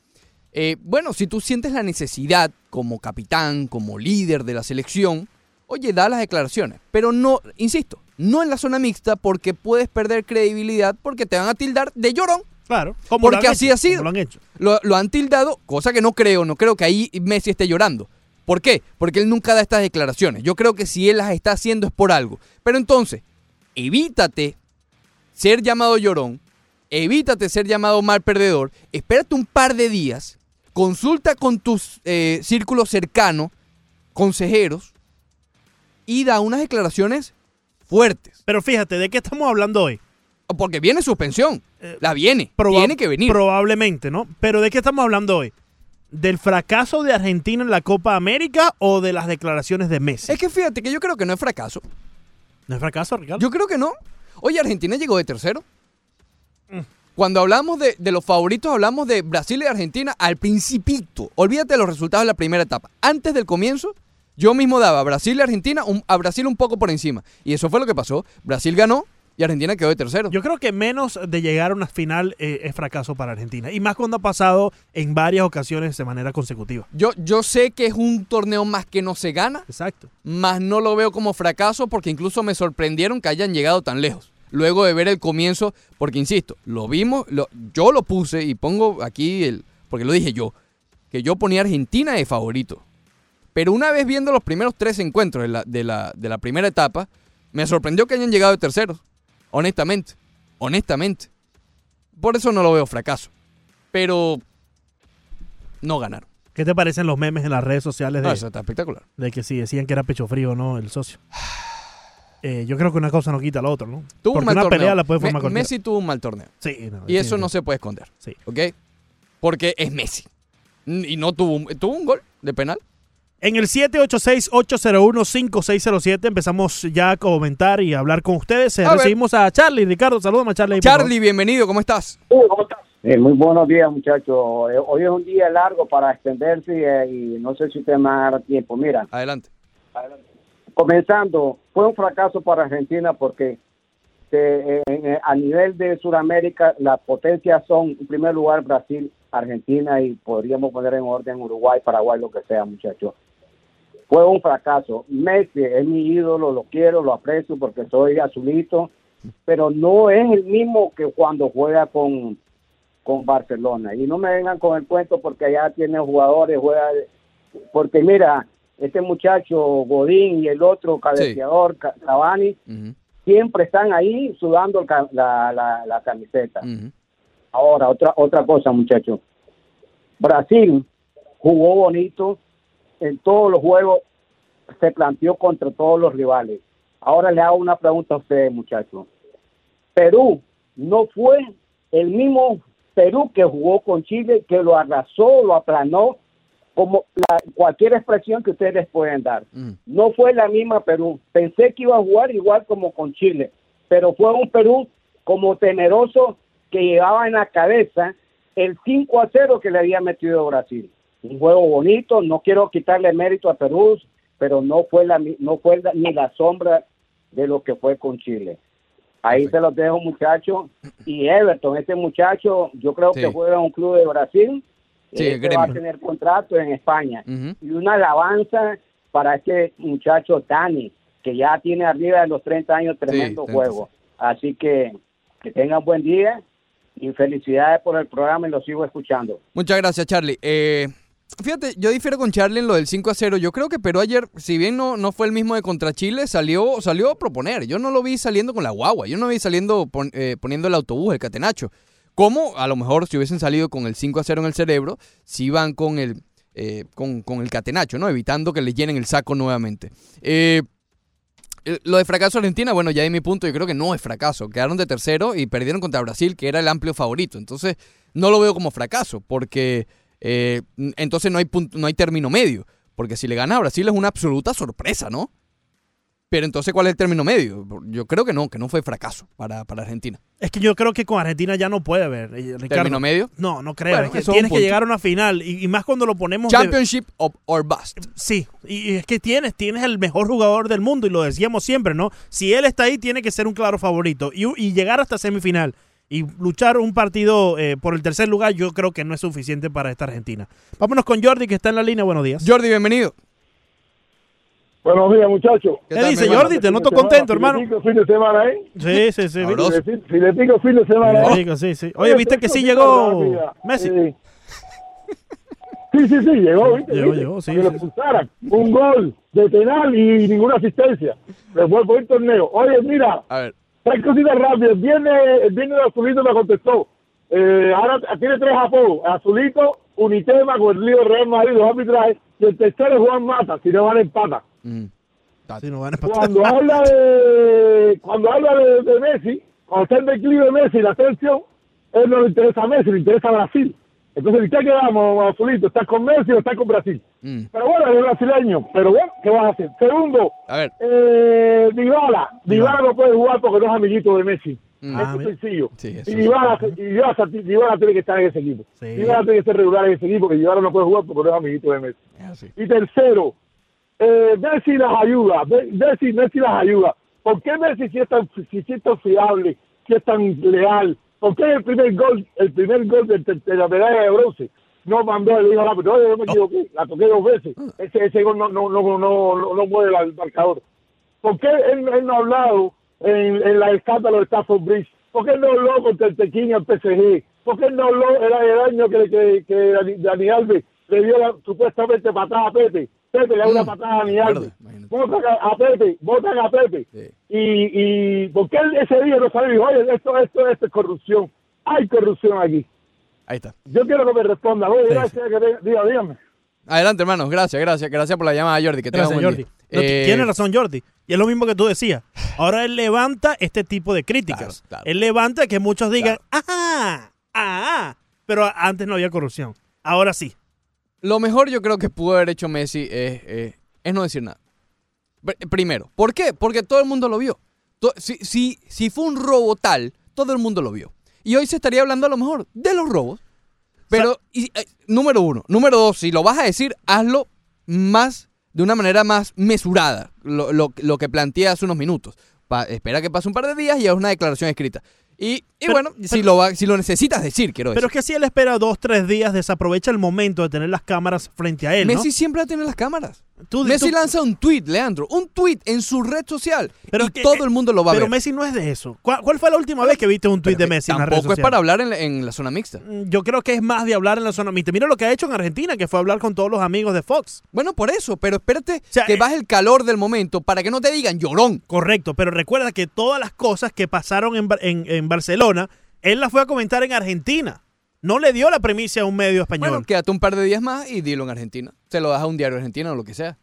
A: Eh, bueno, si tú sientes la necesidad como capitán, como líder de la selección, oye, da las declaraciones. Pero no, insisto, no en la zona mixta porque puedes perder credibilidad porque te van a tildar de llorón.
G: Claro, como
A: porque así
G: hecho,
A: ha sido.
G: como lo han hecho.
A: Lo, lo han tildado, cosa que no creo, no creo que ahí Messi esté llorando. ¿Por qué? Porque él nunca da estas declaraciones. Yo creo que si él las está haciendo es por algo. Pero entonces, evítate ser llamado llorón, evítate ser llamado mal perdedor, espérate un par de días, consulta con tus eh, círculos cercanos, consejeros, y da unas declaraciones fuertes.
G: Pero fíjate, ¿de qué estamos hablando hoy?
A: Porque viene suspensión. La viene. Tiene que venir.
G: Probablemente, ¿no? Pero ¿de qué estamos hablando hoy? ¿Del fracaso de Argentina en la Copa América o de las declaraciones de Messi?
A: Es que fíjate que yo creo que no es fracaso.
G: ¿No es fracaso, Ricardo?
A: Yo creo que no. Oye, Argentina llegó de tercero. Cuando hablamos de, de los favoritos, hablamos de Brasil y Argentina al principito. Olvídate de los resultados de la primera etapa. Antes del comienzo, yo mismo daba a Brasil y Argentina, un- a Brasil un poco por encima. Y eso fue lo que pasó. Brasil ganó y Argentina quedó de tercero.
G: Yo creo que menos de llegar a una final eh, es fracaso para Argentina. Y más cuando ha pasado en varias ocasiones de manera consecutiva.
A: Yo, yo sé que es un torneo más que no se gana,
G: Exacto.
A: más no lo veo como fracaso porque incluso me sorprendieron que hayan llegado tan lejos. Luego de ver el comienzo, porque insisto, lo vimos, lo- yo lo puse y pongo aquí el, porque lo dije yo, que yo ponía Argentina de favorito. Pero una vez viendo los primeros tres encuentros de la, de la, de la primera etapa, me sorprendió que hayan llegado de terceros. Honestamente, honestamente. Por eso no lo veo fracaso. Pero no ganaron.
G: ¿Qué te parecen los memes en las redes sociales de,
A: Ah, eso está espectacular.
G: de que si decían que era pecho frío o no el socio? Eh, yo creo que una cosa no quita la otra, ¿no?
A: Tuvo
G: Porque
A: un mal
G: una
A: torneo.
G: pelea la puede
A: Me-
G: formar cualquiera.
A: Messi tuvo un mal torneo.
G: Sí, no,
A: Y eso
G: sí,
A: no
G: sí.
A: se puede esconder.
G: Sí.
A: ¿Ok? Porque es Messi. Y no tuvo un, tuvo un gol de penal.
G: En el 786-801-5607 empezamos ya a comentar y a hablar con ustedes. Eh,
A: ver.
G: recibimos a Charlie. Ricardo, saludamos a Charlie.
A: Charlie, bienvenido, ¿cómo estás?
K: Eh, muy buenos días, muchachos. Eh, hoy es un día largo para extenderse y no sé si usted me va a dar tiempo. Mira,
A: Adelante.
K: Comenzando, fue un fracaso para Argentina porque eh, eh, a nivel de Sudamérica las potencias son, en primer lugar, Brasil, Argentina y podríamos poner en orden Uruguay, Paraguay, lo que sea, muchachos. Fue un fracaso. Messi es mi ídolo, lo quiero, lo aprecio porque soy azulito, pero no es el mismo que cuando juega con, con Barcelona. Y no me vengan con el cuento porque allá tiene jugadores, juega, porque mira, este muchacho Godín y el otro cabeceador Ca- Cavani siempre están ahí sudando el ca- la, la, la camiseta. Ahora, otra, otra cosa, muchachos. Brasil jugó bonito en todos los juegos, se planteó contra todos los rivales. Ahora le hago una pregunta a ustedes, muchachos. Perú no fue el mismo Perú que jugó con Chile, que lo arrasó, lo aplanó, como la- cualquier expresión que ustedes pueden dar. No fue la misma Perú. Pensé que iba a jugar igual como con Chile, pero fue un Perú como temeroso que llevaba en la cabeza el 5 a 0 que le había metido Brasil. Un juego bonito, no quiero quitarle mérito a Perú, pero no fue la no fue la- ni la sombra de lo que fue con Chile. Ahí se los dejo, muchachos. Y Everton, este muchacho, yo creo
A: Sí.
K: que juega en un club de Brasil.
A: Sí,
K: Este
A: gremio.
K: va a tener contrato en España.
A: Ujú.
K: Y una alabanza para este muchacho Dani, que ya tiene arriba de los 30 años tremendo
A: 30,
K: juego. Así que que tengan buen día y felicidades por el programa y lo sigo escuchando.
A: Muchas gracias, Charlie. Eh, fíjate, yo difiero con Charlie en lo del 5 a 0. Yo creo que Perú ayer, si bien no, no fue el mismo de contra Chile, salió, salió a proponer. Yo no lo vi saliendo con la guagua. Yo no lo vi saliendo pon- eh, poniendo el autobús, el catenacho. Como a lo mejor si hubiesen salido con el 5 a 0 en el cerebro, si iban con el, eh, con, con el catenacho, ¿no? Evitando que le llenen el saco nuevamente. Eh, eh, lo de fracaso Argentina, bueno, ya de mi punto, yo creo que no es fracaso. Quedaron de tercero y perdieron contra Brasil, que era el amplio favorito. Entonces, no lo veo como fracaso, porque eh, entonces no hay, punto, no hay término medio. Porque si le gana a Brasil es una absoluta sorpresa, ¿no? Pero entonces, ¿cuál es el término medio? Yo creo que no, que no fue fracaso para, para Argentina.
G: Es que yo creo que con Argentina ya no puede haber. eh, Ricardo.
A: ¿Término medio?
G: No, no creo.
A: Bueno,
G: es que
A: eso es un
G: tienes que llegar a una final. Y, y más cuando lo ponemos. de-
A: Championship or, or bust.
G: Sí, y y es que tienes, tienes el mejor jugador del mundo y lo decíamos siempre, ¿no? Si él está ahí, tiene que ser un claro favorito. Y, y llegar hasta semifinal y luchar un partido eh, por el tercer lugar, yo creo que no es suficiente para esta Argentina. Vámonos con Jordi, que está en la línea. Buenos días.
A: Jordi, bienvenido.
L: Buenos días, muchachos.
G: ¿Qué ¿Qué dice, Jordi? Te noto contento, hermano.
L: Filetico fin de semana, ¿eh?
G: Sí, sí, sí.
L: Filetico- Filetico fin de semana, ¿eh?
G: Sí, sí. Oye, ¿viste que sí llegó Messi?
L: Sí. Sí, sí, sí, llegó, ¿viste?
G: Llegó, llegó, sí,
L: Que lo. Un gol de penal y ninguna asistencia. Después por el torneo. Oye, mira,
A: A ver.
L: tres cositas rápidas. El viernes, el viernes de Azulito me contestó. Eh, ahora tiene tres apodos. Azulito, Unitema con el lío de Real Madrid, los arbitrajes. Y el tercero es Juan Mata, si no van a empata.
G: Sí, no van a empatar.
L: Cuando habla de cuando habla de, de Messi, cuando está en declive de Messi, la selección, él no le interesa a Messi, le interesa a Brasil. Entonces, ¿y qué quedamos, Azulito? ¿Estás con Messi o estás con Brasil?
A: Mm.
L: Pero bueno, es brasileño. Pero bueno, ¿qué vas a hacer? Segundo,
A: A ver.
L: eh, Dybala. Dybala no puede jugar porque no es amiguito de Messi.
A: Mm.
G: Ah,
L: es sencillo.
A: Sí, eso
L: y
A: sí.
L: Dybala, Dybala tiene que estar en ese equipo.
G: Sí.
L: Dybala tiene que ser regular en ese equipo, que Dybala no puede jugar porque no es amiguito de Messi. Y tercero, eh, Messi las ayuda, Messi, Messi las ayuda. ¿Por qué Messi si es tan, si, es tan fiable, si es tan leal? ¿Por qué el primer gol, el primer gol de, la medalla de bronce no mandó el hijo árbitro? Oye, yo me equivoqué, la toqué dos veces. Ese, ese gol no, no, no, no, no, no mueve el marcador. ¿Por qué él, no ha hablado en, en la escándalo de Stafford Bridge? ¿Por qué no habló contra el al PSG? ¿Por qué no habló el, el año que, que, Dani, Alves le dio la, supuestamente patada a Pepe? Pepe le da una patada a
A: imagínate.
L: Votan a, Pepe, votan a Pepe.
A: Sí.
L: Y, y ¿por qué él ese día no salió y dijo, oye, esto, esto, esto es corrupción? Hay corrupción aquí.
A: Ahí está.
L: Yo quiero que me responda. Oye,
G: Sí,
L: gracias, que te- diga, dígame.
A: Adelante, hermanos. Gracias, gracias. Gracias por la llamada, Jordi. Que
G: Gracias, Jordi. No,
A: Eh,
G: Tiene razón, Jordi. Y es lo mismo que tú decías. Ahora él levanta este tipo de críticas.
A: Claro, claro.
G: Él levanta que muchos digan, ¡ah! ¡ah! Pero antes no había corrupción. Ahora sí.
A: Lo mejor yo creo que pudo haber hecho Messi es, eh, es no decir nada. Pr- Primero, ¿por qué? Porque todo el mundo lo vio. Si, si, si fue un robo tal, todo el mundo lo vio. Y hoy se estaría hablando a lo mejor de los robos. Pero, y, eh, número uno. Número dos, si lo vas a decir, hazlo más, de una manera más mesurada, lo, lo- lo que planteé hace unos minutos. Pa- espera que pase un par de días y haz una declaración escrita. Y, y
G: Pero-
A: bueno, si,
G: pero-
A: lo va- si lo necesitas decir, quiero
G: Pero
A: decir.
G: es que si él espera dos, tres días, desaprovecha el momento de tener las cámaras frente a él, ¿no?
A: Messi siempre va a tener las cámaras.
G: Tú-
A: Messi
G: tú-
A: lanza un tweet, Leandro, un tweet en su red social
G: Pero
A: y
G: que-
A: todo el mundo lo va a
G: Pero
A: ver.
G: Messi no es de eso. ¿Cuál, cuál fue la última vez que viste un tuit de Messi en las redes
A: Tampoco es para hablar en la, en la zona mixta.
G: Mm, Yo creo que es más de hablar en la zona mixta. Mira lo que ha hecho en Argentina, que fue hablar con todos los amigos de Fox.
A: Bueno, por eso, pero espérate
G: sea,
A: que
G: eh,
A: baje el calor del momento para que no te digan llorón.
G: Correcto, pero recuerda que todas las cosas que pasaron en, Bar- en- en Barcelona, él las fue a comentar en Argentina. No le dio la premisa a un medio español.
A: Bueno, quédate un par de días más y dilo en Argentina. Se lo das a un diario argentino o lo que sea.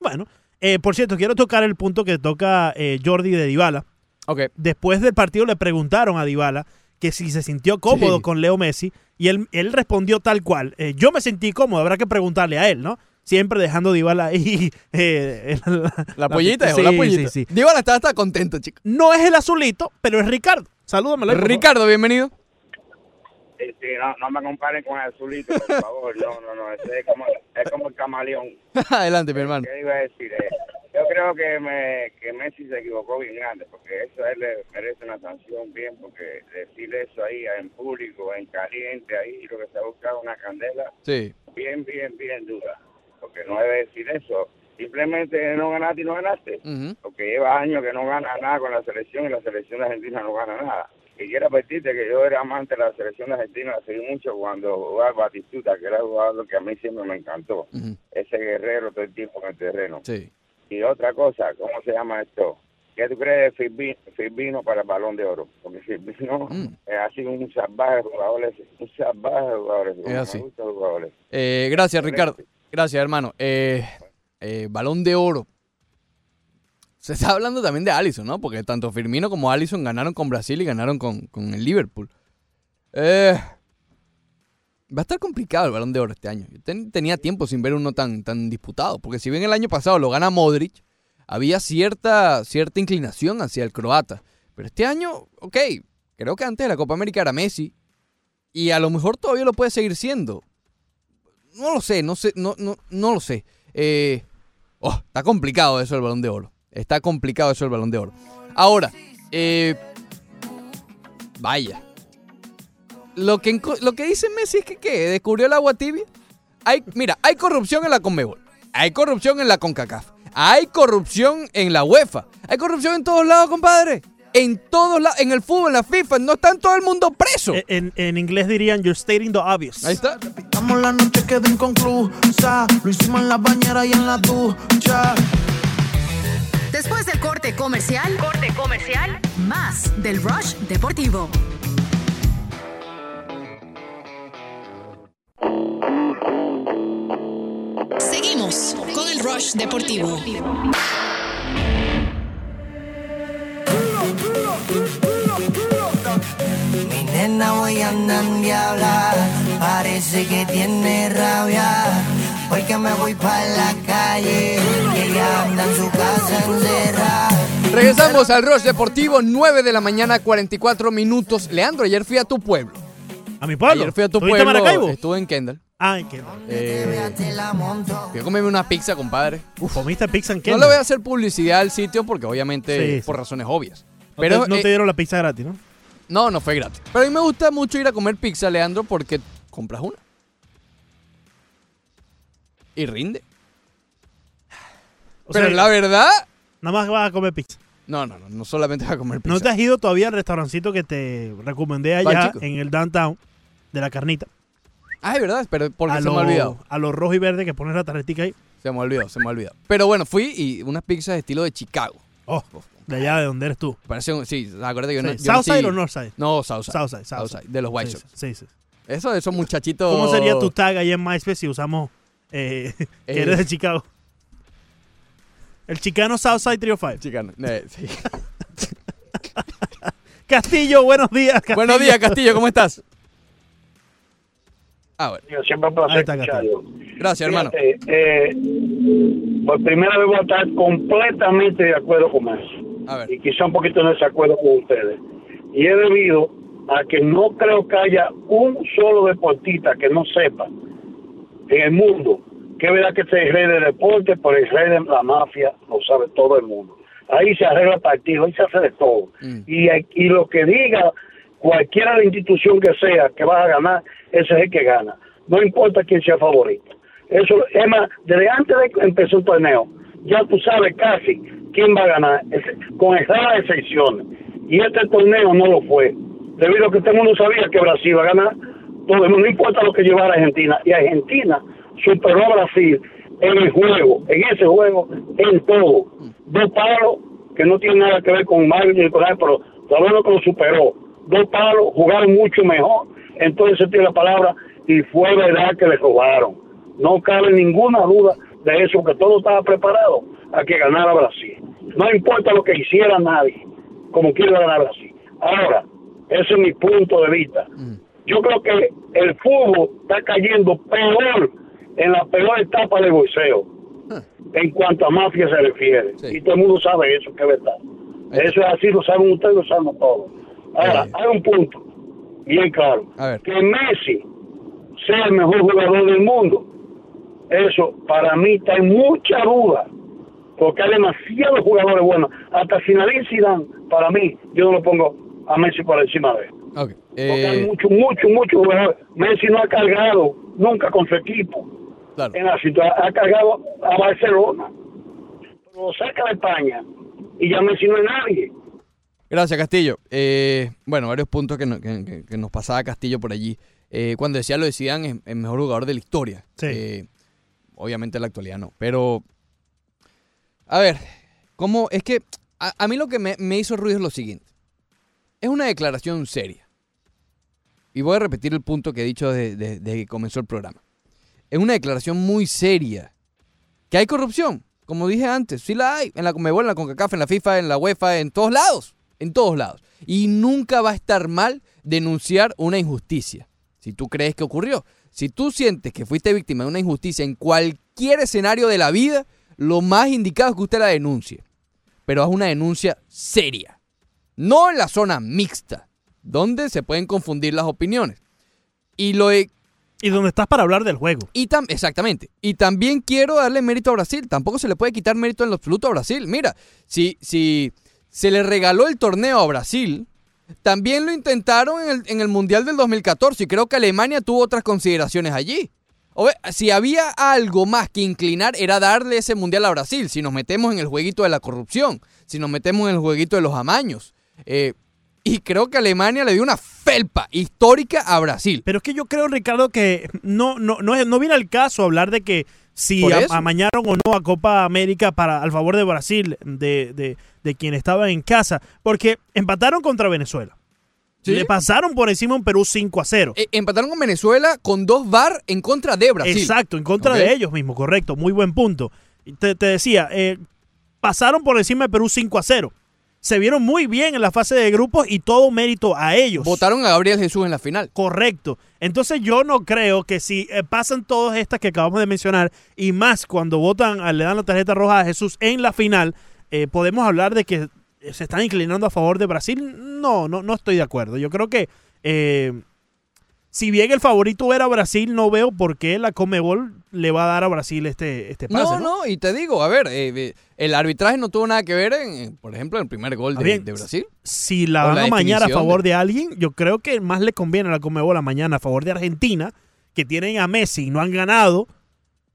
G: Bueno, eh, por cierto, quiero tocar el punto que toca eh, Jordi de Dybala.
A: Ok.
G: Después del partido le preguntaron a Dybala que si se sintió cómodo
A: Sí.
G: con Leo Messi y él, él respondió tal cual. eh, yo me sentí cómodo, habrá que preguntarle a él, ¿no? Siempre dejando Dybala ahí. eh, la,
A: La pollita, dejó
G: sí,
A: la pollita.
G: sí, sí.
A: Dybala está, está contento, chico.
G: No es el azulito, pero es Ricardo. Salúdame.
A: Ricardo, bienvenido.
M: Sí, sí, no, no me comparen con el azulito, por favor. No, no, no. Ese es como, es como el camaleón.
A: Adelante, mi hermano.
M: ¿Qué iba a decir? Eh, yo creo que, me, que Messi se equivocó bien grande, porque eso a él le merece una sanción bien, porque decir eso ahí en público, en caliente, ahí lo que se ha buscado una candela
A: Sí.
M: bien, bien, bien dura. Porque no debe decir eso. Simplemente no ganaste y no ganaste. Porque lleva años que no gana nada con la selección y la selección de Argentina no gana nada. Y quiero advertirte que yo era amante de la selección de Argentina, la seguí mucho cuando jugaba Batistuta, que era un jugador que a mí siempre me encantó. Ese guerrero todo el tiempo en el terreno.
A: Sí.
M: Y otra cosa, ¿cómo se llama esto? ¿Qué tú crees de Firmino, para el Balón de Oro? Porque Firmino
A: Mm.
M: es así un salvaje jugador, un salvaje jugador. como
A: así.
M: Me jugadores.
A: Eh, gracias, Ricardo. Gracias, hermano. Eh, eh, balón de oro. Se está hablando también de Allison, ¿no? Porque tanto Firmino como Allison ganaron con Brasil y ganaron con, con el Liverpool. Eh, va a estar complicado el balón de oro este año. Yo ten- tenía tiempo sin ver uno tan, tan disputado. Porque si bien el año pasado lo gana Modric, había cierta, cierta inclinación hacia el croata. Pero este año, ok, creo que antes de la Copa América era Messi. Y a lo mejor todavía lo puede seguir siendo. No lo sé, no sé, no, no, no lo sé. Eh, oh, está complicado eso el balón de oro. Está complicado eso el balón de oro. Ahora, eh, vaya. Lo que, lo que dice Messi es que ¿qué? descubrió el agua tibia. Hay, mira, hay corrupción en la Conmebol. Hay corrupción en la CONCACAF. Hay corrupción en la UEFA. Hay corrupción en todos lados, compadre. En todos lados. En el fútbol, en la FIFA. No está en todo el mundo preso.
G: Eh, En, en inglés dirían, you're stating the obvious.
A: Ahí está.
B: Estamos la noche quedó inconclusa. Lo hicimos en la bañera y en la ducha.
F: Después del corte comercial, corte comercial, más del Rush Deportivo. Seguimos con el Rush Deportivo.
D: Mi nena voy andando y hablar, Parece que tiene rabia porque me voy para la calle y ella anda en su casa encerrada.
A: Regresamos al Rush Deportivo, 9 de la mañana, 44 minutos. Leandro, ayer fui a tu pueblo.
G: ¿A mi pueblo?
A: Ayer fui a tu
G: ¿Tuviste
A: pueblo.
G: Maracaibo?
A: Estuve en Kendall.
G: Ah, ¿en qué?
A: Eh, fui a comerme una pizza, compadre.
G: ¿Comiste pizza en
A: No
G: Kendall?
A: le voy a hacer publicidad al sitio porque obviamente
G: Sí,
A: por razones obvias.
G: No
A: Pero
G: te, no
A: eh,
G: te dieron la pizza gratis, ¿no?
A: no, no fue gratis. Pero a mí me gusta mucho ir a comer pizza, Leandro, porque compras una. Y rinde.
G: O
A: Pero
G: sea,
A: la verdad,
G: Nada más vas a comer pizza.
A: no, no, no, no solamente vas a comer pizza.
G: ¿No te has ido todavía al restaurancito que te recomendé
A: ¿Cuál,
G: allá en el downtown de la carnita?
A: Ah, es verdad, pero porque
G: a
A: se
G: lo,
A: me ha olvidado.
G: A lo rojo y verde que pones la tarjetita ahí.
A: Se me olvidó, se me olvidó. Pero bueno, fui y unas pizzas de estilo de Chicago.
G: Oh, de allá de donde eres tú.
A: Parece un, sí, acuérdate que yo
G: Sí.
A: no, yo
G: ¿Southside
A: nací-
G: o Northside?
A: No, Southside.
G: Southside, Southside.
A: de los White
G: Sí,
A: Sox.
G: sí, sí.
A: Eso de esos muchachitos.
G: ¿Cómo sería tu tag ahí en MySpace si usamos eh, que
A: Eh.
G: eres de Chicago? El chicano Southside 305.
A: Chicano, eh, sí.
G: Castillo, buenos días. Castillo.
A: Buenos días, Castillo, ¿cómo estás? Ah, bueno.
N: Siempre un placer
G: Ahí está,
N: escucharlo.
A: Gracias, hermano.
N: Fíjate, eh, por primera vez voy a estar completamente de acuerdo con eso.
A: A ver.
N: Y quizá un poquito en desacuerdo con ustedes. Y es debido a que no creo que haya un solo deportista que no sepa en el mundo que es verdad que este es el rey del deporte, pero el rey de la mafia lo sabe todo el mundo. Ahí se arregla partido, ahí se hace de todo. Y, y lo que diga cualquiera de la institución que sea que vas a ganar, ese es el que gana. No importa quién sea favorito. Eso, es más, desde antes de que empezó el torneo, ya tú sabes casi quién va a ganar, con raras excepciones. Y este torneo no lo fue. Debido a que todo el mundo sabía que Brasil iba a ganar, no importa lo que llevara Argentina. Y Argentina superó a Brasil en el juego, en ese juego, en todo. Dos palos que no tienen nada que ver con Mario ni nada, pero todavía que lo superó. Dos palos, jugaron mucho mejor. Entonces se tiene la palabra y fue verdad que le robaron. No cabe ninguna duda de eso, que todo estaba preparado a que ganara Brasil. No importa lo que hiciera nadie, como quiera ganar Brasil. Ahora, ese es mi punto de vista. Yo creo que el fútbol está cayendo peor en la peor etapa del boxeo en cuanto a mafia se refiere. Y todo el mundo sabe eso, que es verdad. Eso es así, lo saben ustedes, lo saben todos. Ahora, hay un punto bien claro. Que Messi sea el mejor jugador del mundo. Eso para mí está en mucha duda. Porque hay demasiados jugadores buenos. Hasta Zinedine Zidane, para mí, yo no lo pongo a Messi por encima de él.
A: Ok.
N: Porque hay
A: Eh,
N: muchos, muchos jugadores. Messi no ha cargado nunca con su equipo. En la situación, ha cargado a Barcelona. Lo saca de España. Y ya Messi no es nadie.
A: gracias, Castillo. Eh, bueno, varios puntos que, no- que- que- que nos pasaba Castillo por allí. Eh, cuando decía lo de Zidane es el mejor jugador de la historia. Eh, obviamente en la actualidad no. Pero, a ver, ¿cómo? Es que a, a mí lo que me, me hizo ruido es lo siguiente. Es una declaración seria. Y voy a repetir el punto que he dicho desde de, de que comenzó el programa. Es una declaración muy seria. Que hay corrupción. Como dije antes, sí la hay. En la Comebol, en la CONCACAF, en la FIFA, en la UEFA, en todos lados. En todos lados. Y nunca va a estar mal denunciar una injusticia. Si tú crees que ocurrió. Si tú sientes que fuiste víctima de una injusticia en cualquier escenario de la vida, lo más indicado es que usted la denuncie. Pero es una denuncia seria. No en la zona mixta, donde se pueden confundir las opiniones. Y lo he
G: Y donde estás para hablar del juego.
A: y tam- exactamente. Y también quiero darle mérito a Brasil. Tampoco se le puede quitar mérito en lo absoluto a Brasil. Mira, si, si se le regaló el torneo a Brasil, también lo intentaron en el, en el Mundial del 2014 y creo que Alemania tuvo otras consideraciones allí. O si había algo más que inclinar era darle ese Mundial a Brasil. Si nos metemos en el jueguito de la corrupción, si nos metemos en el jueguito de los amaños. Eh, y creo que Alemania le dio una felpa histórica a Brasil.
G: Pero es que yo creo, Ricardo, que no, no, no, no viene al caso hablar de que si amañaron o no a Copa América para al favor de Brasil, de, de, de quien estaba en casa, porque empataron contra Venezuela. Le pasaron por encima un Perú 5 a 0.
A: Eh, empataron con Venezuela con dos VAR en contra de Brasil.
G: Exacto, en contra de ellos mismos, correcto. Muy buen punto. Te decía, eh, pasaron por encima de Perú 5 a 0. Se vieron muy bien en la fase de grupos y todo mérito a ellos.
A: Votaron a Gabriel Jesús en la final.
G: Correcto. Entonces yo no creo que si eh, pasan todas estas que acabamos de mencionar y más cuando votan, le dan la tarjeta roja a Jesús en la final, eh, podemos hablar de que se están inclinando a favor de Brasil. No, no, no estoy de acuerdo. Yo creo que eh, si bien el favorito era Brasil, no veo por qué la Comebol le va a dar a Brasil este, este pase.
A: No,
G: ¿no?
A: no, y te digo, a ver, eh, eh, el arbitraje no tuvo nada que ver, en, por ejemplo, en el primer gol
G: Ah,
A: de,
G: bien.
A: de Brasil.
G: si la van a mañar a favor
A: de-
G: de... alguien, yo creo que más le conviene a la Comebol la mañana a favor de Argentina, que tienen a Messi y no han ganado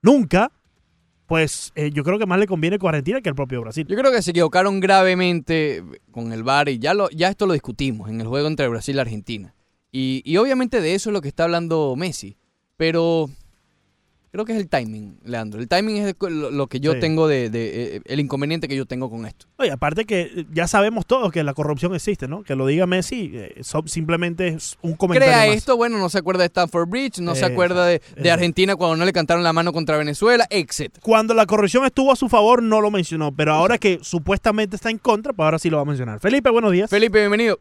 G: nunca, pues eh, yo creo que más le conviene con Argentina que el propio Brasil.
A: Yo creo que se equivocaron gravemente con el VAR y ya, lo, ya esto lo discutimos en el juego entre Brasil y Argentina. Y, y obviamente de eso es lo que está hablando Messi. Pero creo que es el timing, Leandro. El timing es lo, que yo
G: Sí.
A: tengo de, de, eh, el inconveniente que yo tengo con esto.
G: Oye, aparte que ya sabemos todos que la corrupción existe, ¿no? Que lo diga Messi eh, simplemente es un comentario
A: Crea
G: más.
A: esto, bueno, no se acuerda de Stanford Bridge, no se acuerda de. Argentina cuando no le cantaron la mano contra Venezuela, etc.
G: Cuando la corrupción estuvo a su favor, no lo mencionó, pero ahora que supuestamente está en contra, pues ahora sí lo va a mencionar. Felipe, buenos días.
A: Felipe, bienvenido.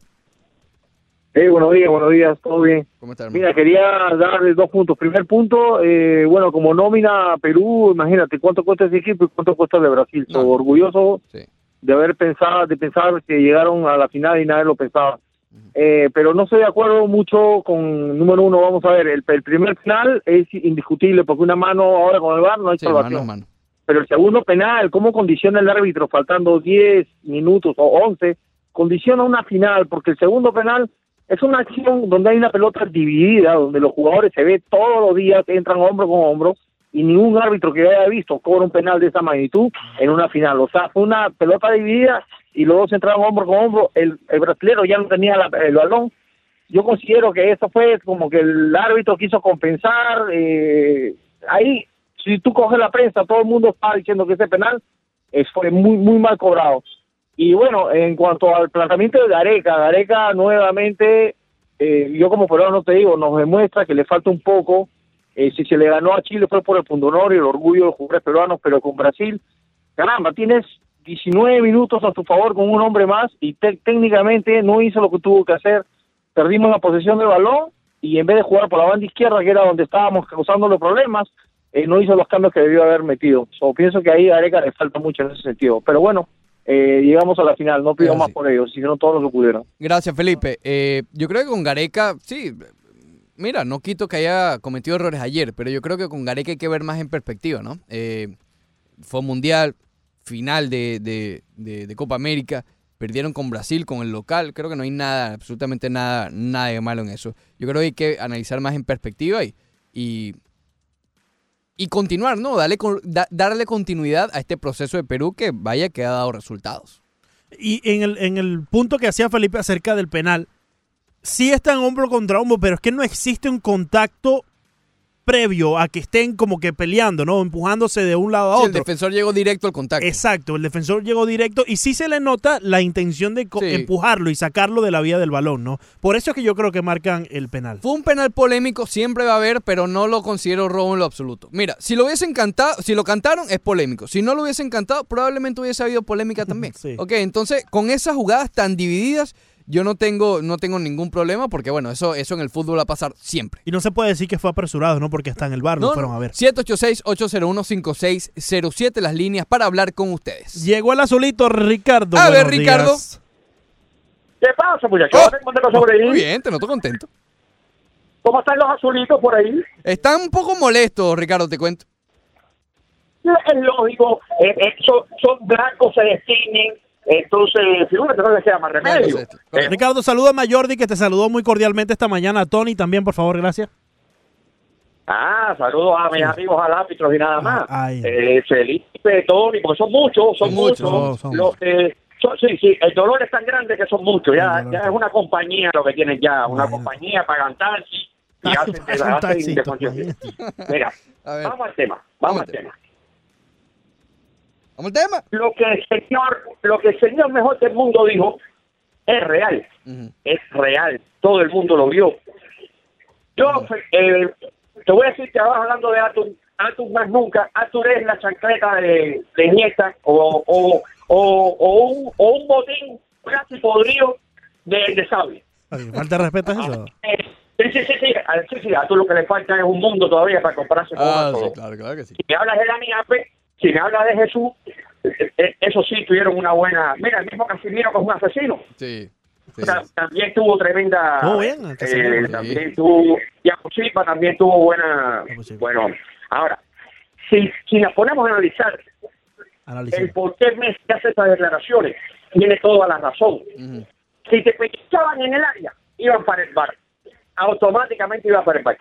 O: Sí, buenos días, buenos días, todo bien.
A: ¿Cómo estás,
O: Mira, quería darle dos puntos. Primer punto, eh, bueno, como nómina Perú, imagínate cuánto cuesta ese equipo y cuánto cuesta el de Brasil. So, orgulloso de haber pensado, de pensar que llegaron a la final y nadie lo pensaba. Eh, pero no estoy de acuerdo mucho con, número uno, vamos a ver, el, el primer penal es indiscutible porque una mano ahora con el VAR no hay
A: Sí, mano
O: salvación.
A: mano.
O: Pero el segundo penal, ¿cómo condiciona el árbitro faltando 10 minutos o 11? Condiciona una final, porque el segundo penal es una acción donde hay una pelota dividida, donde los jugadores se ve todos los días, entran hombro con hombro, y ningún árbitro que haya visto cobra un penal de esa magnitud en una final. O sea, fue una pelota dividida y los dos entraron hombro con hombro. El, el brasilero ya no tenía el balón. Yo considero que eso fue como que el árbitro quiso compensar. eh, ahí, si tú coges la prensa, todo el mundo está diciendo que ese penal fue muy, muy mal cobrado. Y bueno, en cuanto al planteamiento de Gareca, Gareca nuevamente, eh, yo como peruano te digo, nos demuestra que le falta un poco. Eh, si se le ganó a Chile fue por el pundonor y el orgullo de los jugadores peruanos, pero con Brasil, caramba, tienes 19 minutos a tu favor con un hombre más y te- técnicamente no hizo lo que tuvo que hacer. Perdimos la posesión del balón y en vez de jugar por la banda izquierda, que era donde estábamos causando los problemas, eh, no hizo los cambios que debió haber metido. So, pienso que ahí a Gareca le falta mucho en ese sentido. Pero bueno, eh, llegamos a la final, no pido más por ellos, sino todo lo que pudieron.
A: Gracias, Felipe. Eh, yo creo que con Gareca, sí, mira, no quito que haya cometido errores ayer, pero yo creo que con Gareca hay que ver más en perspectiva, ¿no? Eh, fue mundial, final de, de- de- de Copa América, perdieron con Brasil, con el local, creo que no hay nada, absolutamente nada, nada de malo en eso. Yo creo que hay que analizar más en perspectiva y, y, y continuar, ¿no? Darle, darle continuidad a este proceso de Perú que vaya que ha dado resultados.
G: Y en el, en el punto que hacía Felipe acerca del penal, sí están hombro contra hombro, pero es que no existe un contacto previo a que estén como que peleando, ¿no? Empujándose de un lado a
A: Sí, el
G: otro.
A: defensor llegó directo al contacto.
G: Exacto, el defensor llegó directo y sí se le nota la intención de
A: Sí.
G: empujarlo y sacarlo de la vía del balón, ¿no? Por eso es que yo creo que marcan el penal.
A: Fue un penal polémico, siempre va a haber, pero no lo considero robo en lo absoluto. Mira, si lo hubiesen cantado, si lo cantaron, es polémico. Si no lo hubiesen cantado, probablemente hubiese habido polémica también. Ok, entonces, con esas jugadas tan divididas, yo no tengo, no tengo ningún problema, porque bueno, eso, eso en el fútbol va a pasar siempre.
G: Y no se puede decir que fue apresurado, ¿no? Porque está en el bar, lo
A: No,
G: fueron a ver.
A: 786-801-5607, las líneas para hablar con ustedes.
G: Llegó el azulito Ricardo.
A: A ver, Ricardo.
G: días.
P: ¿Qué pasa, muchachos? ¿Cómo te pasó por ahí?
A: Muy bien, te noto contento.
P: ¿Cómo están los azulitos por ahí?
A: Están un poco molestos, Ricardo, te cuento.
P: Es lógico, eh, eh, son, son blancos, se destinen, entonces, figúrate, no les queda más remedio. Eh,
G: Ricardo, saluda a Jordi que te saludó muy cordialmente esta mañana. A Tony también, por favor, gracias.
P: ah, saludos a mis amigos al árbitro y nada más.
G: ay.
P: Eh, Felipe, Tony, porque son muchos, son
G: Son
P: muchos.
G: muchos, son
P: Los que- son- sí, sí, el dolor es tan grande que son muchos. Ya, ya es una compañía lo que tienen ya, una compañía pagan taxi y hacen,
G: un
P: hacen
G: taxi,
P: de conciencia. Mira, vamos al tema, vamos al tema.
A: Vamos al tema.
P: Lo que el señor, lo que el señor mejor del mundo dijo es real, es real, todo el mundo lo vio. Yo eh, te voy a decir que ahora hablando de Artur, Artur más nunca, Artur es la chancleta de, de Iniesta o, o, o, o un, o un botín casi podrido de, de sable.
G: Falta respeto es eso.
P: Eh, Sí, sí, sí, sí, a, sí, sí, a tú lo que le falta es un mundo todavía para comprarse con
A: Ah,
P: todo.
A: sí, claro, claro que sí.
P: Si me hablas de la Me hablas de Jesús, eh, eh, eso sí tuvieron una buena... Mira, el mismo Casimiro que es un asesino.
A: Sí. sí.
P: Ta- También tuvo tremenda...
G: Estuvo bien,
P: eh,
G: sí.
P: También tuvo... Yaco Silva también tuvo buena... Bueno, ahora, si, si nos ponemos a analizar el por qué Messi hace estas declaraciones, tiene toda la razón. Si te pechaban en el área, iban para el bar. Automáticamente iban para el bar.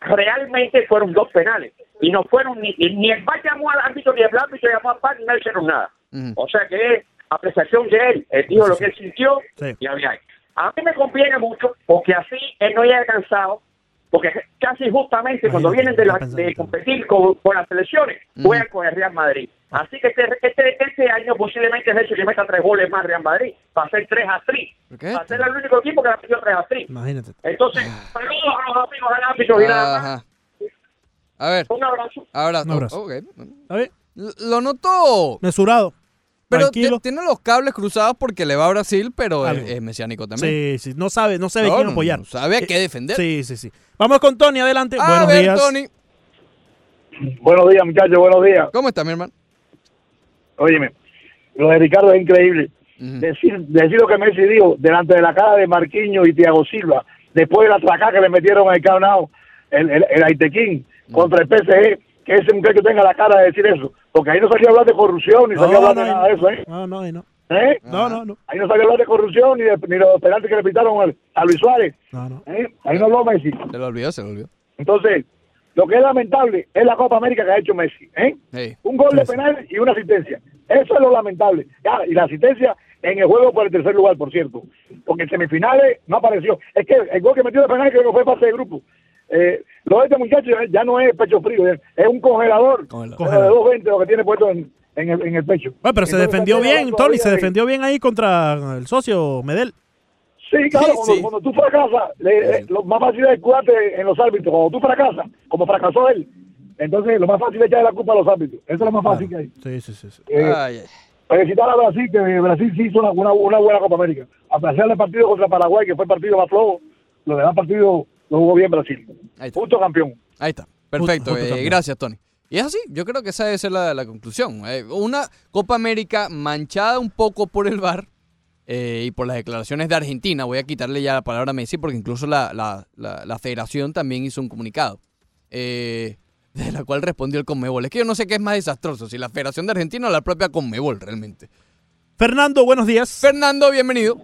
P: Realmente fueron dos penales. Y no fueron ni, ni el bar llamó al árbitro, ni el árbitro llamó al ni no hicieron nada. O sea que es apreciación de él. Él dijo lo que él sintió y había ahí. A mí me conviene mucho porque así él no llega cansado. Porque casi justamente cuando vienen de, la- de competir con, con las selecciones, juegan con el Real Madrid. Así que este, este, este año posiblemente es el que meta tres goles más Real Madrid. Va a ser 3 a 3. Va a ser el único equipo que ha metido 3 a 3.
G: Imagínate.
P: Entonces, saludos a los amigos del árbitro y nada más.
A: A ver.
P: Un abrazo.
A: Ahora,
G: Un abrazo.
A: ok.
G: A ver,
A: L- Lo noto.
G: mesurado.
A: Pero tiene los cables cruzados porque le va a Brasil, pero es, mesiánico también.
G: Sí, sí, no sabe, no sabe
A: No,
G: quién apoyar.
A: no sabe a qué defender.
G: Sí, sí, sí. Vamos con Tony, adelante.
A: A
G: Buenos
A: ver,
G: días.
A: Tony.
L: Buenos días, muchachos, buenos días.
A: ¿Cómo está, mi hermano?
L: Óyeme, lo de Ricardo es increíble. decir, decir lo que Messi dijo delante de la cara de Marquinhos y Thiago Silva, después de la tracada que le metieron al Caunao, el, el, el Aitequín, contra el PSG, que ese muchacho tenga la cara de decir eso. Porque ahí no salió a hablar de corrupción, ni
G: No,
L: salió a hablar
G: no,
L: de
G: no.
L: nada de eso, ¿eh?
G: No, no, no.
L: ¿Eh?
G: No, no, no.
L: Ahí no salió a hablar de corrupción, ni de, ni de los penaltis que le pitaron al- a Luis Suárez.
G: No, no.
L: ¿Eh? Ahí no habló Messi.
A: Se lo olvidó, se lo olvidó.
L: Entonces, lo que es lamentable es la Copa América que ha hecho Messi. ¿eh?
A: Hey.
L: Un gol de penal y una asistencia. Eso es lo lamentable. Ya, y la asistencia en el juego por el tercer lugar, por cierto. Porque en semifinales no apareció. Es que el gol que metió de penal creo que fue parte de grupo. Eh, lo de este muchacho ya- ya no es pecho frío, es es un congelador, pero de
G: Congelador.
L: 220 lo que tiene puesto en, en el, en el pecho.
G: Bueno, pero se defendió bien, Tony, se defendió bien ahí contra el socio Medel.
L: Sí, claro,
G: Sí,
L: cuando,
G: sí.
L: cuando tú fracasas, le- eh, lo más fácil es cuidarte en los árbitros. Cuando tú fracasas, como fracasó él, entonces lo más fácil es echarle la culpa a los árbitros. Eso es lo más fácil que hay.
G: Sí, sí, sí. sí.
L: Eh,
A: ay.
L: felicitar a Brasil, que Brasil sí hizo una, una, una buena Copa América. A pesar del partido contra Paraguay, que fue el partido más flojo, los demás partidos lo jugó bien Brasil. Justo campeón.
A: Ahí está. Perfecto.
L: Justo
A: eh, gracias, Tony. Y es así, yo creo que esa debe ser la, la conclusión. Eh, una Copa América manchada un poco por el VAR eh, y por las declaraciones de Argentina. Voy a quitarle ya la palabra a Messi porque incluso la, la- la- la federación también hizo un comunicado. eh, de la cual respondió el Conmebol. Es que yo no sé qué es más desastroso, si la Federación de Argentina o la propia Conmebol realmente.
G: Fernando, buenos días.
A: Fernando, bienvenido.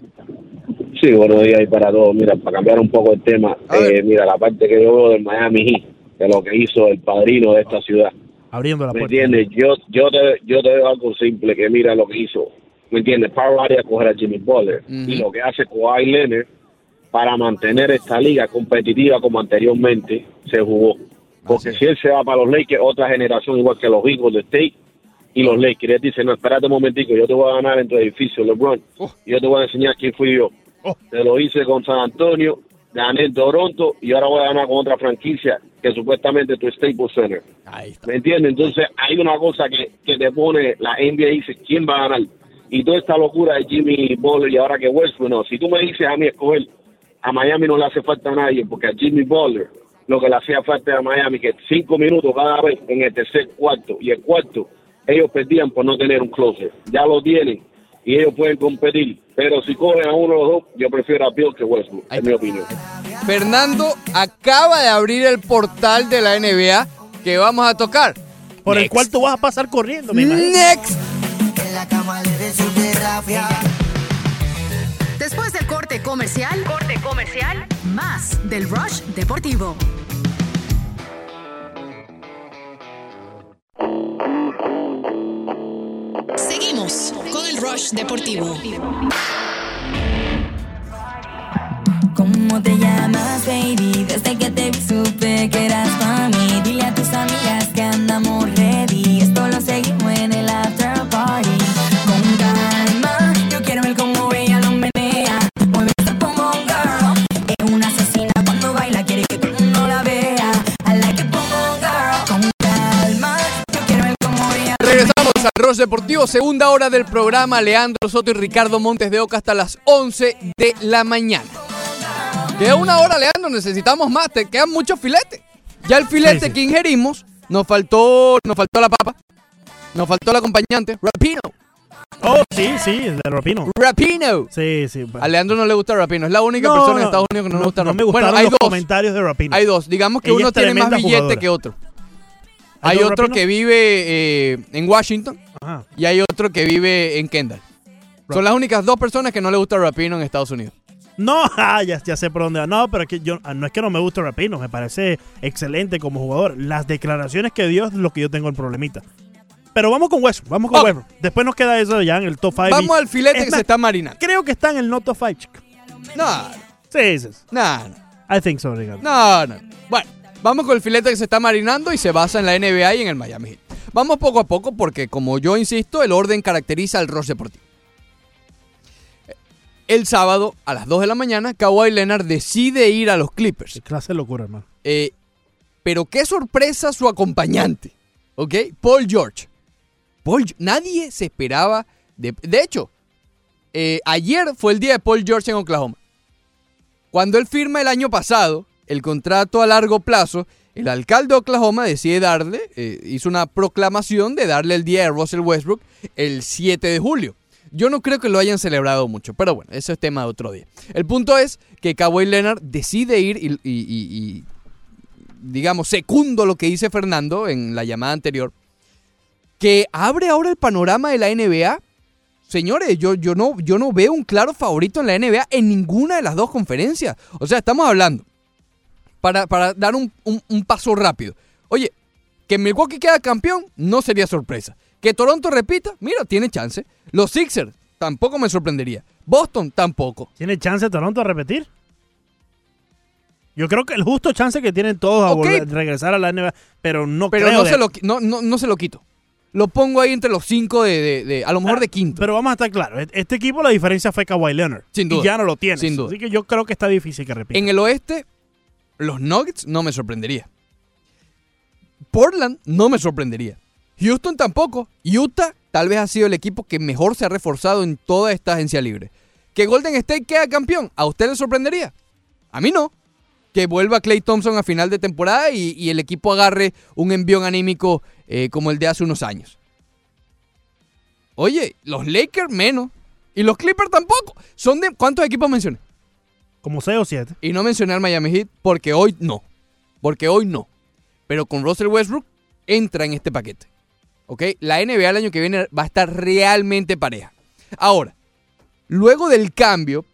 Q: Sí, buenos días y para todos. Mira, para cambiar un poco el tema, eh, mira, la parte que yo veo del Miami Heat, de lo que hizo el padrino de esta ciudad.
G: Abriendo la
Q: ¿Me
G: puerta.
Q: entiendes? Yo, yo, te, yo te veo algo simple, que mira lo que hizo. ¿Me entiendes? Power área coger a Jimmy Butler y lo que hace Kawhi Leonard para mantener esta liga competitiva como anteriormente se jugó. Porque si él se va para los Lakers, otra generación igual que los Eagles de State y los Lakers, él dice, no, espérate un momentico, yo te voy a ganar en tu edificio, LeBron. Y yo te voy a enseñar quién fui yo. Te lo hice con San Antonio, gané en Toronto y ahora voy a ganar con otra franquicia que supuestamente es tu Staples Center. ¿Me entiendes? Entonces hay una cosa que, que te pone, la NBA dice, ¿quién va a ganar? Y toda esta locura de Jimmy Butler y ahora que Westbrook, no, si tú me dices a mí escoger, a Miami no le hace falta a nadie, porque a Jimmy Butler lo que le hacía falta a Miami, que cinco minutos cada vez en el tercer cuarto, y el cuarto ellos perdían por no tener un closer. Ya lo tienen y ellos pueden competir, pero si cogen a uno los dos, yo prefiero a Bill que Westbrook, en mi opinión.
A: Fernando acaba de abrir el portal de la NBA que vamos a tocar.
G: Por el cual tú vas a pasar corriendo, me imagino.
A: Next.
F: Después del corte comercial, corte comercial, más del Rush Deportivo. Seguimos con el Rush Deportivo.
R: ¿Cómo te llamas, baby? Desde que te supe que eras mí. Dile a tus amigas
A: Ross Deportivo, segunda hora del programa. Leandro Soto y Ricardo Montes de Oca hasta las 11 de la mañana. Queda una hora, Leandro, necesitamos más. Te quedan muchos filetes. Ya el filete
G: Sí, sí.
A: que ingerimos, nos faltó, nos faltó la papa, nos faltó el acompañante, Rapino.
G: Oh, sí, sí, el de Rapino.
A: Rapino.
G: Sí, sí.
A: A Leandro no le gusta Rapino. Es la única
G: No,
A: persona en
G: no,
A: Estados Unidos que no, le gusta
G: no
A: Rapino.
G: me gustaron
A: bueno, hay
G: los
A: dos.
G: comentarios de Rapino.
A: Hay dos. Digamos que
G: Ella
A: uno tiene más billete
G: jugadora.
A: que otro.
G: ¿Hay
A: otro
G: Rapino?
A: que vive eh, en Washington
G: Ajá.
A: y hay otro que vive en Kendall. Son las únicas dos personas que no le gusta Rapino en Estados Unidos.
G: No, ah, ya, ya sé por dónde va. No, pero es que yo, ah, no es que no me guste Rapino, me parece excelente como jugador. Las declaraciones que dio es lo que yo tengo el problemita. Pero vamos con Westbrook, vamos con
A: Oh.
G: Westbrook. Después nos queda eso ya en el top 5.
A: Vamos al filete que se está marinando.
G: Creo que está en el no top 5, chico.
A: No,
G: Sí, sí. sí.
A: no, no.
G: I think so, Ricardo.
A: No, no. Bueno, vamos con el filete que se está marinando y se basa en la NBA y en el Miami Heat. Vamos poco a poco porque, como yo insisto, el orden caracteriza al Ross Deportivo. El sábado, a las 2 de la mañana, Kawhi Leonard decide ir a los Clippers.
G: Qué clase de locura, hermano.
A: Eh, pero qué sorpresa su acompañante, ¿ok? Paul George. Paul, nadie se esperaba. De, de hecho, eh, ayer fue el día de Paul George en Oklahoma. Cuando él firma el año pasado el contrato a largo plazo, el alcalde de Oklahoma decide darle, eh, hizo una proclamación de darle el día de Russell Westbrook el 7 de julio. Yo no creo que lo hayan celebrado mucho, pero bueno, eso es tema de otro día. El punto es que Kawhi Leonard decide ir y, y- y- y, digamos, secundo lo que dice Fernando en la llamada anterior, que abre ahora el panorama de la NBA. Señores, yo, yo, no, yo no veo un claro favorito en la NBA en ninguna de las dos conferencias. O sea, estamos hablando, para, para dar un, un- un paso rápido. Oye, que Milwaukee queda campeón no sería sorpresa. Que Toronto repita, mira, tiene chance. Los Sixers tampoco me sorprendería. Boston tampoco.
G: ¿Tiene chance Toronto a repetir? Yo creo que el justo chance que tienen todos a volver- regresar a la NBA, pero no
A: Pero
G: creo
A: no
G: de-
A: se, lo, no, no, no se lo quito. Lo pongo ahí entre los cinco de, de- de- a lo mejor de quinto.
G: Pero vamos a estar claros, este equipo la diferencia fue Kawhi Leonard.
A: Sin duda.
G: Y ya no lo tiene.
A: Sin duda.
G: Así que yo creo que está difícil que repita.
A: En el oeste, los Nuggets no me sorprendería. Portland no me sorprendería. Houston tampoco. Utah tal vez ha sido el equipo que mejor se ha reforzado en toda esta agencia libre. ¿Que Golden State queda campeón? ¿A usted le sorprendería? A mí no. Que vuelva Clay Thompson a final de temporada y, el equipo agarre un envión anímico eh, como el de hace unos años. Oye, los Lakers menos. Y los Clippers tampoco. Son de. ¿Cuántos equipos mencioné?
G: Como 6 o 7.
A: Y no mencioné al Miami Heat porque hoy no. Porque hoy no. Pero con Russell Westbrook entra en este paquete. ¿Ok? La NBA el año que viene va a estar realmente pareja. Ahora, luego del cambio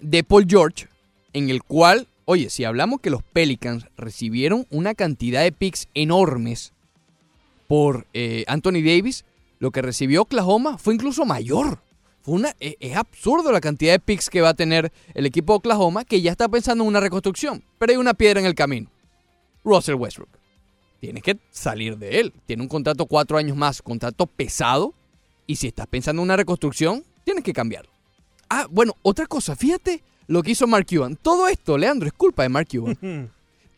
A: de Paul George, en el cual, oye, si hablamos que los Pelicans recibieron una cantidad de picks enormes por eh, Anthony Davis, lo que recibió Oklahoma fue incluso mayor. Fue una, e- es, absurdo la cantidad de picks que va a tener el equipo de Oklahoma, que ya está pensando en una reconstrucción. Pero hay una piedra en el camino. Russell Westbrook. Tienes que salir de él. Tiene un contrato cuatro años más, contrato pesado. Y si estás pensando en una reconstrucción, tienes que cambiarlo. Ah, bueno, otra cosa, fíjate lo que hizo Mark Cuban. Todo esto, Leandro, es culpa de Mark Cuban.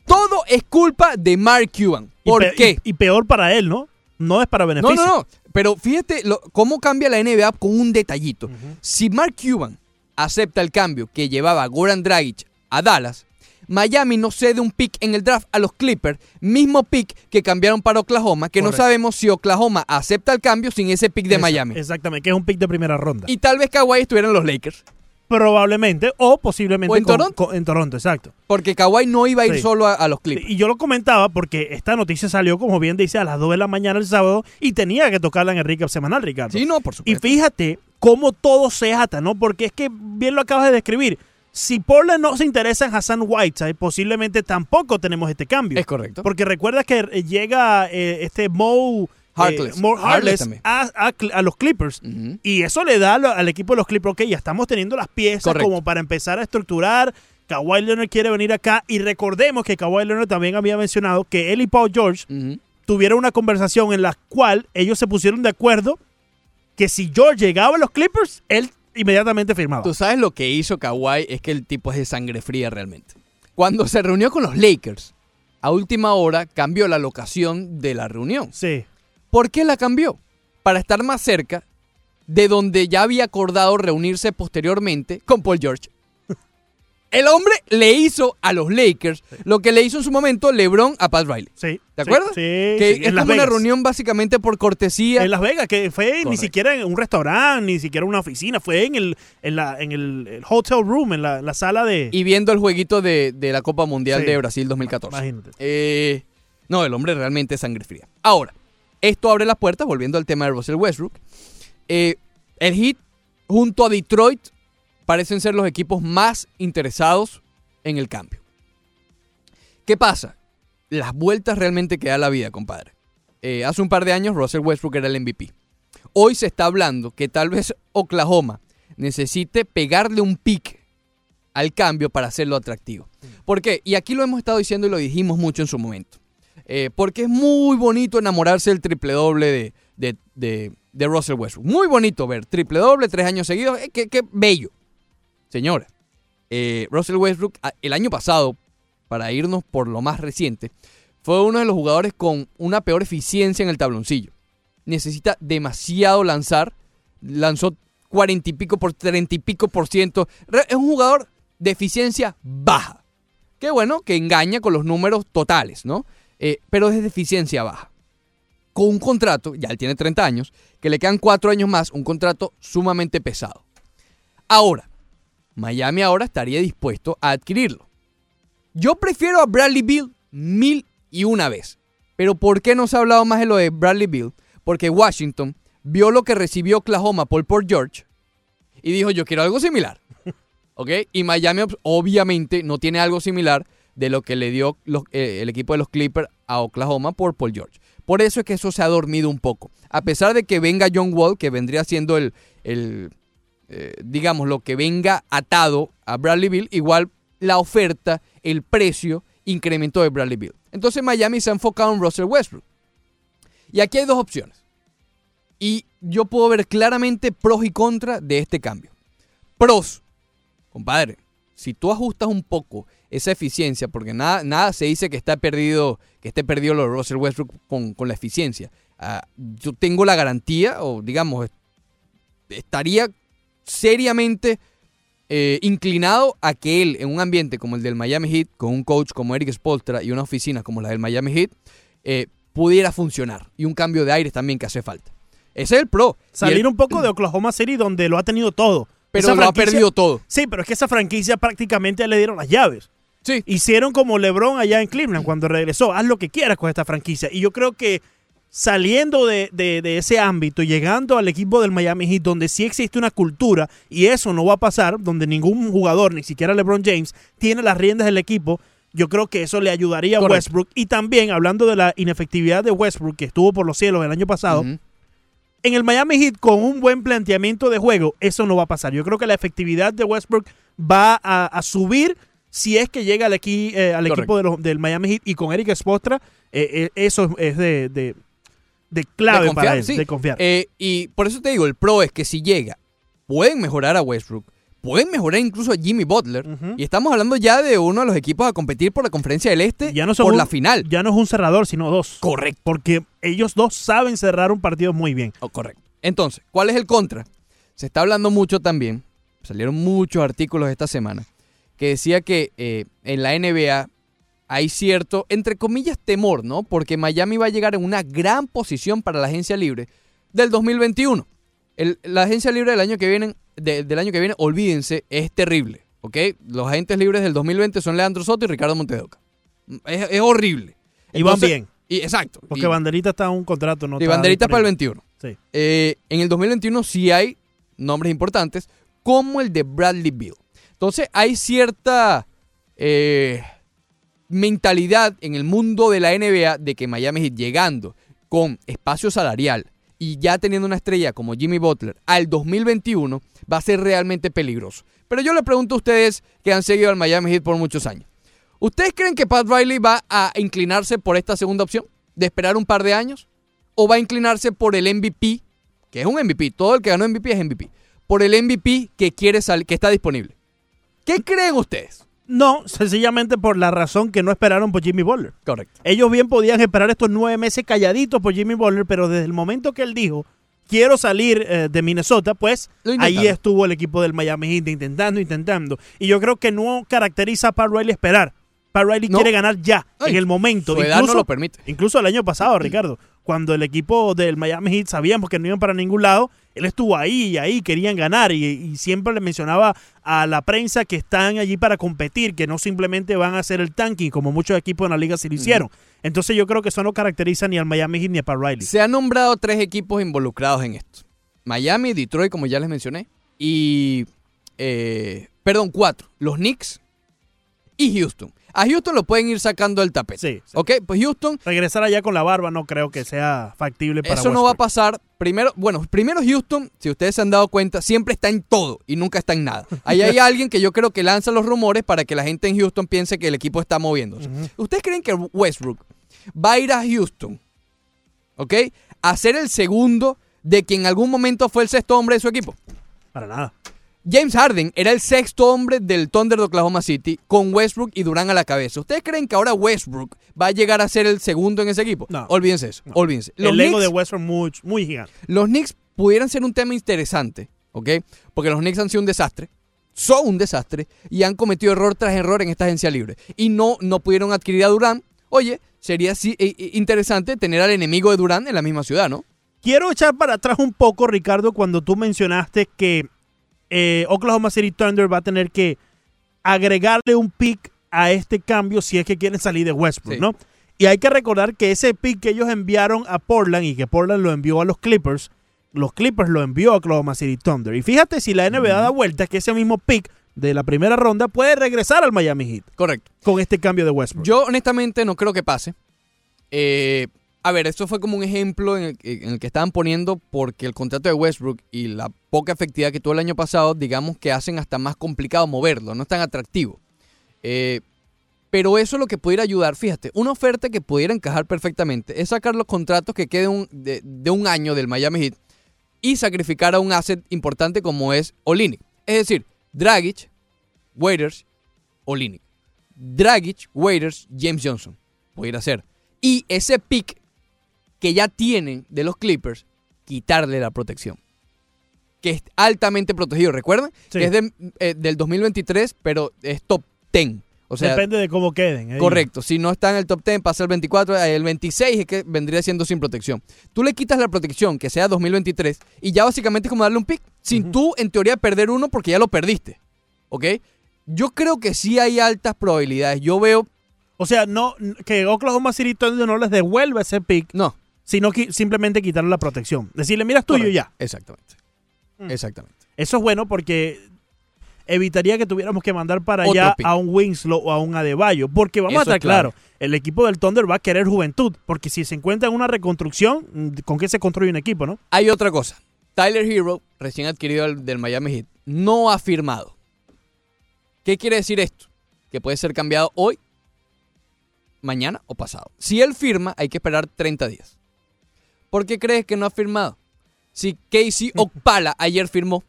A: Todo es culpa de Mark Cuban. ¿Por
G: y
A: qué?
G: Y, y peor para él, ¿no? No es para
A: No,
G: beneficio.
A: no, no. Pero fíjate lo- cómo cambia la NBA con un detallito. Si Mark Cuban acepta el cambio que llevaba Goran Dragic a Dallas, Miami no cede un pick en el draft a los Clippers, mismo pick que cambiaron para Oklahoma, que
G: Correcto.
A: no sabemos si Oklahoma acepta el cambio sin ese pick de Miami.
G: Exactamente, que es un pick de primera ronda.
A: Y tal vez Kawhi estuviera en los Lakers,
G: Probablemente, o posiblemente
A: O en
G: con-
A: Toronto.
G: con- en Toronto, exacto.
A: porque Kawhi no iba a ir
G: Sí.
A: solo a, a los Clippers.
G: Y yo lo comentaba porque esta noticia salió, como bien dice, a las 2 de la mañana el sábado y tenía que tocarla en el recap semanal, Ricardo.
A: Sí, no, por
G: Y
A: supuesto.
G: fíjate cómo todo se ata, ¿no? Porque es que bien lo acabas de describir. Si Portland no se interesa en Hassan Whiteside, posiblemente tampoco tenemos este cambio.
A: Es correcto.
G: Porque recuerda que llega eh, este Mo
A: Harkless.
G: eh, Mo
A: Harkless
G: Harkless a, a Cl- a los Clippers. Y eso le da al, al equipo de los Clippers, ok, ya estamos teniendo las piezas
A: Correcto.
G: como para empezar a estructurar. Kawhi Leonard quiere venir acá. Y recordemos que Kawhi Leonard también había mencionado que él y Paul George tuvieron una conversación en la cual ellos se pusieron de acuerdo que si George llegaba a los Clippers, él inmediatamente firmaba.
A: Tú sabes lo que hizo Kawhi es que el tipo es de sangre fría realmente. Cuando se reunió con los Lakers, a última hora cambió la locación de la reunión.
G: Sí.
A: ¿Por qué la cambió? para estar más cerca de donde ya había acordado reunirse posteriormente con Paul George. El hombre le hizo a los Lakers lo que le hizo en su momento LeBron a Pat Riley.
G: Sí.
A: ¿Te acuerdas?
G: Sí,
A: que
G: sí,
A: es
G: en
A: como una reunión básicamente por cortesía.
G: En Las Vegas, que fue ni siquiera en un restaurante, ni siquiera una oficina, fue en el, en la, en el, el hotel room, en la, la sala de...
A: y viendo el jueguito de, de la Copa Mundial
G: Sí.
A: de Brasil 2014.
G: Imagínate.
A: Eh, no, el hombre realmente es sangre fría. Ahora, esto abre las puertas, volviendo al tema de Russell Westbrook. Eh, el Heat, junto a Detroit, parecen ser los equipos más interesados en el cambio. ¿Qué pasa? Las vueltas realmente que da la vida, compadre. Eh, hace un par de años Russell Westbrook era el MVP. Hoy se está hablando que tal vez Oklahoma necesite pegarle un pique al cambio para hacerlo atractivo. ¿Por qué? Y aquí lo hemos estado diciendo y lo dijimos mucho en su momento. Eh, porque es muy bonito enamorarse del triple doble de, de, de- Russell Westbrook. Muy bonito ver triple doble tres años seguidos. Eh, qué, qué bello. Señora, eh, Russell Westbrook a- el año pasado, para irnos por lo más reciente, fue uno de los jugadores con una peor eficiencia en el tabloncillo. Necesita demasiado lanzar. Lanzó cuarenta y pico por treinta y pico por ciento. Es un jugador de eficiencia baja. Qué bueno que engaña con los números totales, ¿no? Eh, pero es de eficiencia baja. Con un contrato, ya él tiene 30 años, que le quedan 4 años más, un contrato sumamente pesado. Ahora, Miami ahora estaría dispuesto a adquirirlo. Yo prefiero a Bradley Bill mil y una vez. Pero ¿por qué no se ha hablado más de lo de Bradley Bill? Porque Washington vio lo que recibió Oklahoma por Port George y dijo, yo quiero algo similar. ¿Ok? Y Miami ob- obviamente no tiene algo similar de lo que le dio eh, el equipo de los Clippers a Oklahoma por Paul George. Por eso es que eso se ha dormido un poco. A pesar de que venga John Wall, que vendría siendo el, el, eh, digamos, lo que venga atado a Bradley Bill, igual la oferta, el precio incrementó de Bradley Bill. Entonces Miami se ha enfocado en Russell Westbrook. Y aquí hay dos opciones. Y yo puedo ver claramente pros y contras de este cambio. Pros, compadre, si tú ajustas un poco esa eficiencia, porque nada, nada se dice que está perdido, que esté perdido lo de Russell Westbrook con, con la eficiencia. Ah, yo tengo la garantía, o digamos, estaría seriamente eh, inclinado a que él, en un ambiente como el del Miami Heat, con un coach como Eric Spolstra y una oficina como la del Miami Heat, eh, pudiera funcionar. Y un cambio de aires también que hace falta. Ese es el pro.
G: Salir
A: el-
G: un poco de Oklahoma City donde lo ha tenido todo.
A: Pero
G: Esa
A: lo ha perdido todo.
G: Sí, pero es que esa franquicia prácticamente le dieron las llaves.
A: Sí.
G: Hicieron como LeBron allá en Cleveland cuando regresó. Haz lo que quieras con esta franquicia. Y yo creo que saliendo de, de- de ese ámbito, llegando al equipo del Miami Heat, donde sí existe una cultura, y eso no va a pasar, donde ningún jugador, ni siquiera LeBron James, tiene las riendas del equipo, yo creo que eso le ayudaría a. Westbrook. Y también, hablando de la inefectividad de Westbrook, que estuvo por los cielos el año pasado, en el Miami Heat, con un buen planteamiento de juego, eso no va a pasar. Yo creo que la efectividad de Westbrook va a, a subir si es que llega al, equi- eh, al equipo de los- del Miami Heat y con Eric Spoelstra, eh, eh, eso es de, de- de clave
A: de
G: para él,
A: sí.
G: de confiar.
A: Y por eso te digo, el pro es que si llega, pueden mejorar a Westbrook, pueden mejorar incluso a Jimmy Butler. Y estamos hablando ya de uno de los equipos a competir por la conferencia del Este
G: ya no
A: por
G: un-
A: la final.
G: Ya no es un cerrador, sino dos.
A: Correcto.
G: Porque ellos dos saben cerrar un partido muy bien.
A: Oh, correcto. Entonces, ¿cuál es el contra? Se está hablando mucho también, salieron muchos artículos esta semana, que decía que eh, en la NBA hay cierto, entre comillas, temor, ¿no? Porque Miami va a llegar en una gran posición para la agencia libre del 2021. El- la agencia libre del año que viene, de- del año que viene, olvídense, es terrible, ¿ok? Los agentes libres del 2020 son Leandro Soto y Ricardo Montedoca. Es, es horrible.
G: Y van bien.
A: Y, exacto.
G: Porque
A: Y-
G: Banderita está en un contrato. No
A: y banderita para el
G: disponible.
A: 21.
G: Sí.
A: Eh, en el 2021 sí hay nombres importantes, como el de Bradley Bill. Entonces hay cierta eh, mentalidad en el mundo de la NBA de que Miami Heat llegando con espacio salarial y ya teniendo una estrella como Jimmy Butler al 2021 va a ser realmente peligroso. Pero yo le pregunto a ustedes que han seguido al Miami Heat por muchos años. ¿Ustedes creen que Pat Riley va a inclinarse por esta segunda opción? ¿De esperar un par de años? ¿O va a inclinarse por el MVP? Que es un MVP. Todo el que ganó MVP es MVP. Por el MVP que quiere salir, que está disponible. ¿Qué creen ustedes?
G: No, sencillamente por la razón que no esperaron por Jimmy Butler.
A: Correcto.
G: Ellos bien podían esperar estos nueve meses calladitos por Jimmy Butler, pero desde el momento que él dijo, quiero salir eh, de Minnesota, pues ahí estuvo el equipo del Miami Heat intentando, intentando. Y yo creo que no caracteriza a Pat Riley esperar. Pat Riley
A: No.
G: quiere ganar ya,
A: Ay,
G: en el momento.
A: su edad no lo permite.
G: Incluso el año pasado, Ricardo, cuando el equipo del Miami Heat sabíamos que no iban para ningún lado, él estuvo ahí y ahí querían ganar y, y siempre le mencionaba a la prensa que están allí para competir, que no simplemente van a hacer el tanking como muchos equipos en la liga sí lo hicieron. Entonces yo creo que eso no caracteriza ni al Miami Heat ni a Pat Riley.
A: Se han nombrado tres equipos involucrados en esto. Miami, Detroit, como ya les mencioné, y... eh, perdón, cuatro. Los Knicks y Houston. A Houston lo pueden ir sacando del tapete.
G: Sí, sí.
A: Ok, pues Houston,
G: Regresar allá con la barba no creo que sea factible para
A: eso no va a pasar. Primero, bueno, primero Houston, si ustedes se han dado cuenta, siempre está en todo y nunca está en nada. Ahí hay alguien que yo creo que lanza los rumores para que la gente en Houston piense que el equipo está moviéndose. ¿Ustedes creen que Westbrook va a ir a Houston, ok, a ser el segundo de que en algún momento fue el sexto hombre de su equipo?
G: Para nada.
A: James Harden era el sexto hombre del Thunder de Oklahoma City con Westbrook y Durán a la cabeza. ¿Ustedes creen que ahora Westbrook va a llegar a ser el segundo en ese equipo?
G: No.
A: Olvídense eso. Olvídense. Los
G: el ego de Westbrook muy, muy gigante.
A: los Knicks pudieran ser un tema interesante, ¿ok? Porque los Knicks han sido un desastre, son un desastre y han cometido error tras error en esta agencia libre. Y no, no pudieron adquirir a Durán. Oye, sería sí, eh, eh, interesante tener al enemigo de Durán en la misma ciudad, ¿no?
G: Quiero echar para atrás un poco, Ricardo, cuando tú mencionaste que eh, Oklahoma City Thunder va a tener que agregarle un pick a este cambio si es que quieren salir de Westbrook,
A: Sí.
G: ¿no? Y hay que recordar que ese pick que ellos enviaron a Portland y que Portland lo envió a los Clippers, los Clippers lo envió a Oklahoma City Thunder. Y fíjate si la NBA da vuelta que ese mismo pick de la primera ronda puede regresar al Miami Heat
A: Correcto.
G: con este cambio de Westbrook.
A: Yo honestamente no creo que pase. Eh, a ver, esto fue como un ejemplo en el, que- estaban poniendo porque el contrato de Westbrook y la poca efectividad que tuvo el año pasado, digamos que hacen hasta más complicado moverlo, no es tan atractivo. Eh, pero eso es lo que pudiera ayudar, fíjate, una oferta que pudiera encajar perfectamente es sacar los contratos que queden de, un año del Miami Heat y sacrificar a un asset importante como es Olinik. Es decir, Dragic, Waiters, Olinik. Dragic, Waiters, James Johnson. Pudiera ser. Y ese pick que ya tienen de los Clippers, quitarle la protección. Que es altamente protegido. ¿Recuerdan?
G: Sí.
A: Que es de, eh, del 2023, pero es top 10. O sea,
G: Depende de cómo queden. ¿eh?
A: Correcto, si no está en el top 10, pasa el 24, eh, el 26 es que vendría siendo sin protección. Tú le quitas la protección, que sea 2023, y ya básicamente es como darle un pick, sin tú en teoría perder uno porque ya lo perdiste. ¿Ok? Yo creo que sí hay altas probabilidades. Yo veo...
G: O sea, no que Oklahoma City Thunder no les devuelva ese pick.
A: No.
G: Sino que simplemente quitarle la protección. Decirle, mira, es tuyo
A: Correcto,
G: ya.
A: Exactamente. Exactamente.
G: Eso es bueno porque evitaría que tuviéramos que mandar para
A: Otro
G: allá
A: pick.
G: a un Winslow o a un Adebayo. Porque vamos
A: Eso
G: a estar
A: es claro.
G: claros, el equipo del Thunder va a querer juventud. Porque si se encuentra en una reconstrucción, mm, ¿con qué se construye un equipo, no?
A: Hay otra cosa. Tyler Hero, recién adquirido del Miami Heat, no ha firmado. ¿Qué quiere decir esto? Que puede ser cambiado hoy, mañana o pasado. Si él firma, hay que esperar 30 días. ¿Por qué crees que no ha firmado? Si Casey Okpala ayer firmó,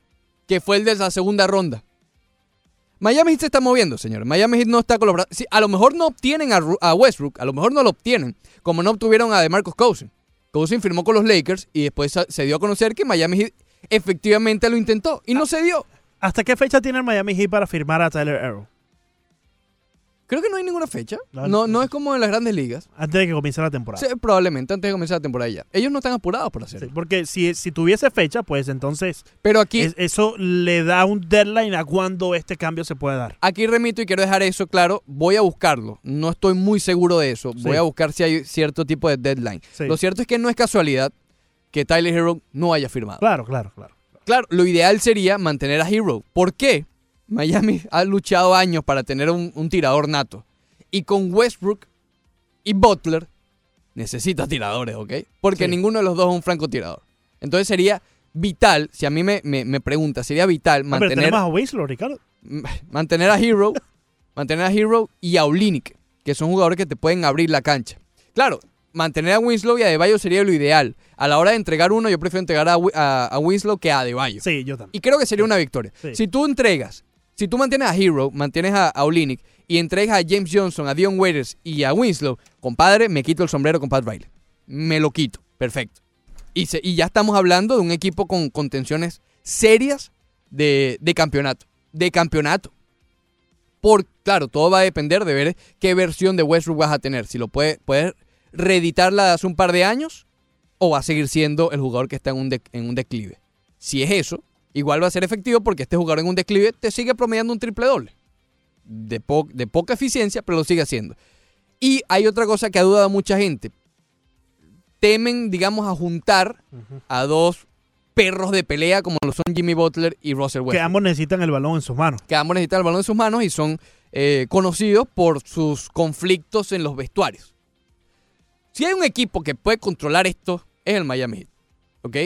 A: que fue el de la segunda ronda. Miami Heat se está moviendo, señores. Miami Heat no está colaborando. Sí, a lo mejor no obtienen a, Westbrook, a lo mejor no lo obtienen, como no obtuvieron a DeMarcus Cousins. Cousins firmó con los Lakers y después se dio a conocer que Miami Heat efectivamente lo intentó y no se dio.
G: ¿Hasta qué fecha tiene el Miami Heat para firmar a Tyler Arrow?
A: Creo que no hay ninguna fecha.
G: No,
A: No, no es como en las grandes ligas.
G: Antes de que comience la temporada.
A: Sí, probablemente antes de comenzar la temporada ya. Ellos no están apurados por hacerlo.
G: Sí, porque si, si tuviese fecha, pues entonces
A: Pero aquí,
G: es- eso le da un deadline a cuándo este cambio se puede dar.
A: aquí remito y quiero dejar eso claro. Voy a buscarlo. No estoy muy seguro de eso.
G: Sí.
A: Voy a buscar si hay cierto tipo de deadline. Lo cierto es que no es casualidad que Tyler Hero no haya firmado.
G: Claro, claro, claro.
A: Claro, lo ideal sería mantener a Hero. ¿Por qué? Miami ha luchado años para tener un, un tirador nato. Y con Westbrook y Butler necesita tiradores, ¿ok? Porque
G: Sí.
A: ninguno de los dos es un francotirador. Entonces sería vital, si a mí me, me, me pregunta, sería vital
G: Ah, pero
A: mantener,
G: tenemos a Winslow, Ricardo.
A: mantener a Hero, mantener a Hero y a Olinik, que son jugadores que te pueden abrir la cancha. Claro, mantener a Winslow y a Adebayo sería lo ideal. A la hora de entregar uno, yo prefiero entregar a, Wi- a, a Winslow que a Adebayo.
G: Sí, yo también.
A: Y creo que sería una victoria.
G: Sí.
A: Si tú entregas, si tú mantienes a Hero, mantienes a, a y entregas a James Johnson, a Dion Waiters y a Winslow, compadre, me quito el sombrero con Pat Riley. Me lo quito. Perfecto. Y, ya estamos hablando de un equipo con contenciones serias de, campeonato. De campeonato. Por, claro, todo va a depender de ver qué versión de Westbrook vas a tener. Si lo puede, puedes reeditarla hace un par de años o va a seguir siendo el jugador que está en un declive. Si es eso, igual va a ser efectivo porque este jugador en un declive te sigue promediando un triple doble. De, po- de poca eficiencia, pero lo sigue haciendo. Y hay otra cosa que ha dudado mucha gente. Temen, digamos, a juntar a dos perros de pelea como lo son Jimmy Butler y Russell
G: Que
A: Westbrook.
G: ambos necesitan el balón en sus manos.
A: Que ambos necesitan el balón en sus manos y son eh, conocidos por sus conflictos en los vestuarios. Si hay un equipo que puede controlar esto, es el Miami Heat. ¿Ok?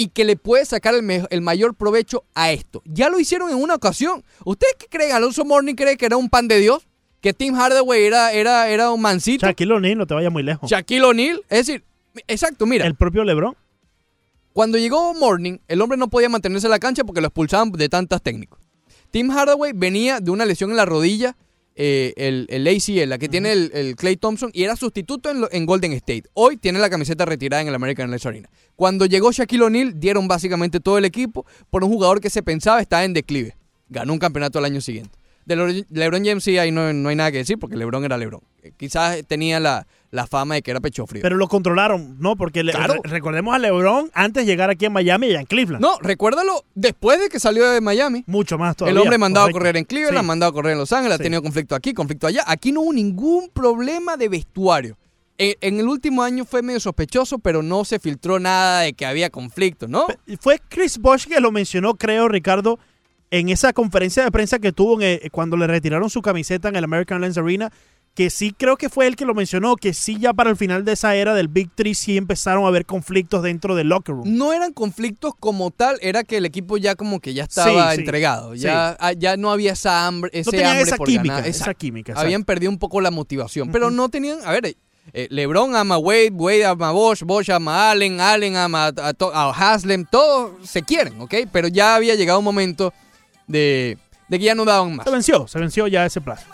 A: Y que le puede sacar el, el mayor provecho a esto. Ya lo hicieron en una ocasión. ¿Ustedes qué creen? ¿Alonso Morning cree que era un pan de Dios? ¿Que Tim Hardaway era, era, era un mancito?
G: Shaquille O'Neal, no te vayas muy lejos.
A: Shaquille O'Neal. Es decir, exacto, mira.
G: El propio LeBron.
A: Cuando llegó Morning, el hombre no podía mantenerse en la cancha porque lo expulsaban de tantas técnicos. Tim Hardaway venía de una lesión en la rodilla, eh, el, el ACL, la que tiene el, el Clay Thompson, y era sustituto en, lo- en Golden State. Hoy tiene la camiseta retirada en el American Airlines Arena. Cuando llegó Shaquille O'Neal, dieron básicamente todo el equipo por un jugador que se pensaba estaba en declive. Ganó un campeonato el año siguiente. De Lebron- LeBron James sí, ahí no, no hay nada que decir porque LeBron era LeBron. Eh, Quizás tenía la, la fama de que era pecho frío.
G: Pero lo controlaron, ¿no? Porque le-
A: Claro.
G: re- recordemos a LeBron antes de llegar aquí en Miami y en Cleveland.
A: No, recuérdalo después de que salió de Miami.
G: Mucho más todavía.
A: el hombre mandado
G: correcto.
A: a correr en Cleveland,
G: Sí.
A: mandado a correr en Los Ángeles,
G: Sí.
A: ha tenido conflicto aquí, conflicto allá. Aquí no hubo ningún problema de vestuario. En, en el último año fue medio sospechoso, pero no se filtró nada de que había conflicto, ¿no?
G: Fue Chris Bosh que lo mencionó, creo, Ricardo, en esa conferencia de prensa que tuvo en, cuando le retiraron su camiseta en el American Airlines Arena, que sí creo que fue él que lo mencionó, que sí ya para el final de esa era del Big Three sí empezaron a haber conflictos dentro del locker room.
A: No eran conflictos como tal, era que el equipo ya como que ya estaba
G: Sí, sí,
A: entregado. Ya, ah, ya no había esa hambre, ese
G: tenían
A: hambre
G: esa
A: por
G: química,
A: ganar.
G: esa química, exacto.
A: Habían perdido un poco la motivación, pero no tenían, a ver, eh, LeBron ama a Wade, Wade ama a Bosch, Bosch ama a Allen, Allen ama a, a a Haslem, todos se quieren, ¿ok? Pero ya había llegado un momento de, de que ya no daban más.
G: Se venció, se venció ya ese plazo.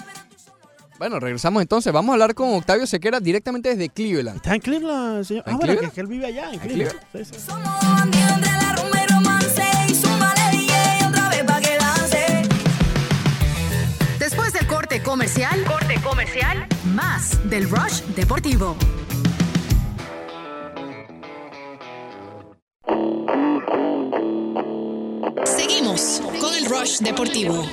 A: Bueno, regresamos entonces. Vamos a hablar con Octavio Sequera directamente desde Cleveland.
G: Está en Cleveland, señor.
A: ¿En
G: Ah, bueno, que,
A: Cleveland?
G: que él vive allá, en
A: ¿En
G: Cleveland. Sí, sí.
F: Después del corte comercial, corte comercial, más del Rush Deportivo.
S: Seguimos con el Rush Deportivo.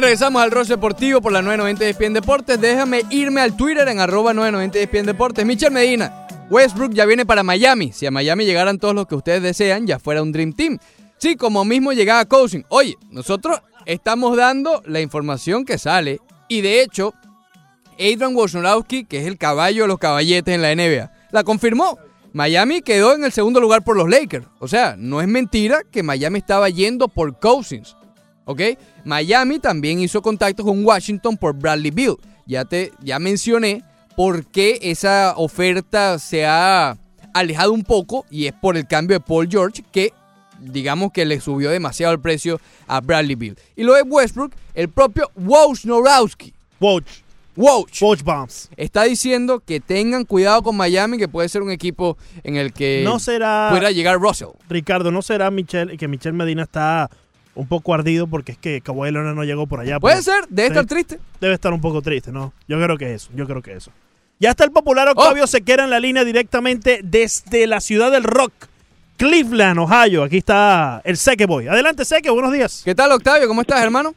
A: Regresamos al Rush Deportivo por la 990 de ESPN Deportes. Déjame irme al Twitter en arroba 990 de ESPN Deportes. Michel Medina, Westbrook ya viene para Miami. Si a Miami llegaran todos los que ustedes desean, ya fuera un Dream Team. Sí, como mismo llegaba Cousin. Oye, nosotros estamos dando la información que sale. Y de hecho, Adrian Wojnarowski, que es el caballo de los caballetes en la NBA, la confirmó. Miami quedó en el segundo lugar por los Lakers. O sea, no es mentira que Miami estaba yendo por Cousins. ¿Ok? Miami también hizo contacto con Washington por Bradley Bill. Ya, te, ya mencioné por qué esa oferta se ha alejado un poco y es por el cambio de Paul George que digamos que le subió demasiado el precio a Bradley Bill. Y lo de Westbrook, el propio Wojnarowski.
G: Woj.
A: Woj.
G: Woj Bombs.
A: Está diciendo que tengan cuidado con Miami, que puede ser un equipo en el que
G: No será.
A: pueda llegar Russell.
G: Ricardo, ¿no será Michel, que Michel Medina está un poco ardido porque es que Kawhi Leonard no llegó por allá?
A: Puede
G: Por-
A: ser, debe
G: Sí.
A: estar triste.
G: Debe estar un poco triste, ¿no? Yo creo que eso, yo creo que eso. Ya está el popular
A: Oh.
G: Octavio Sequera en la línea directamente desde la ciudad del rock, Cleveland, Ohio. Aquí está el Seque Boy. Adelante, Seque, buenos días.
A: ¿Qué tal, Octavio? ¿Cómo estás, hermano?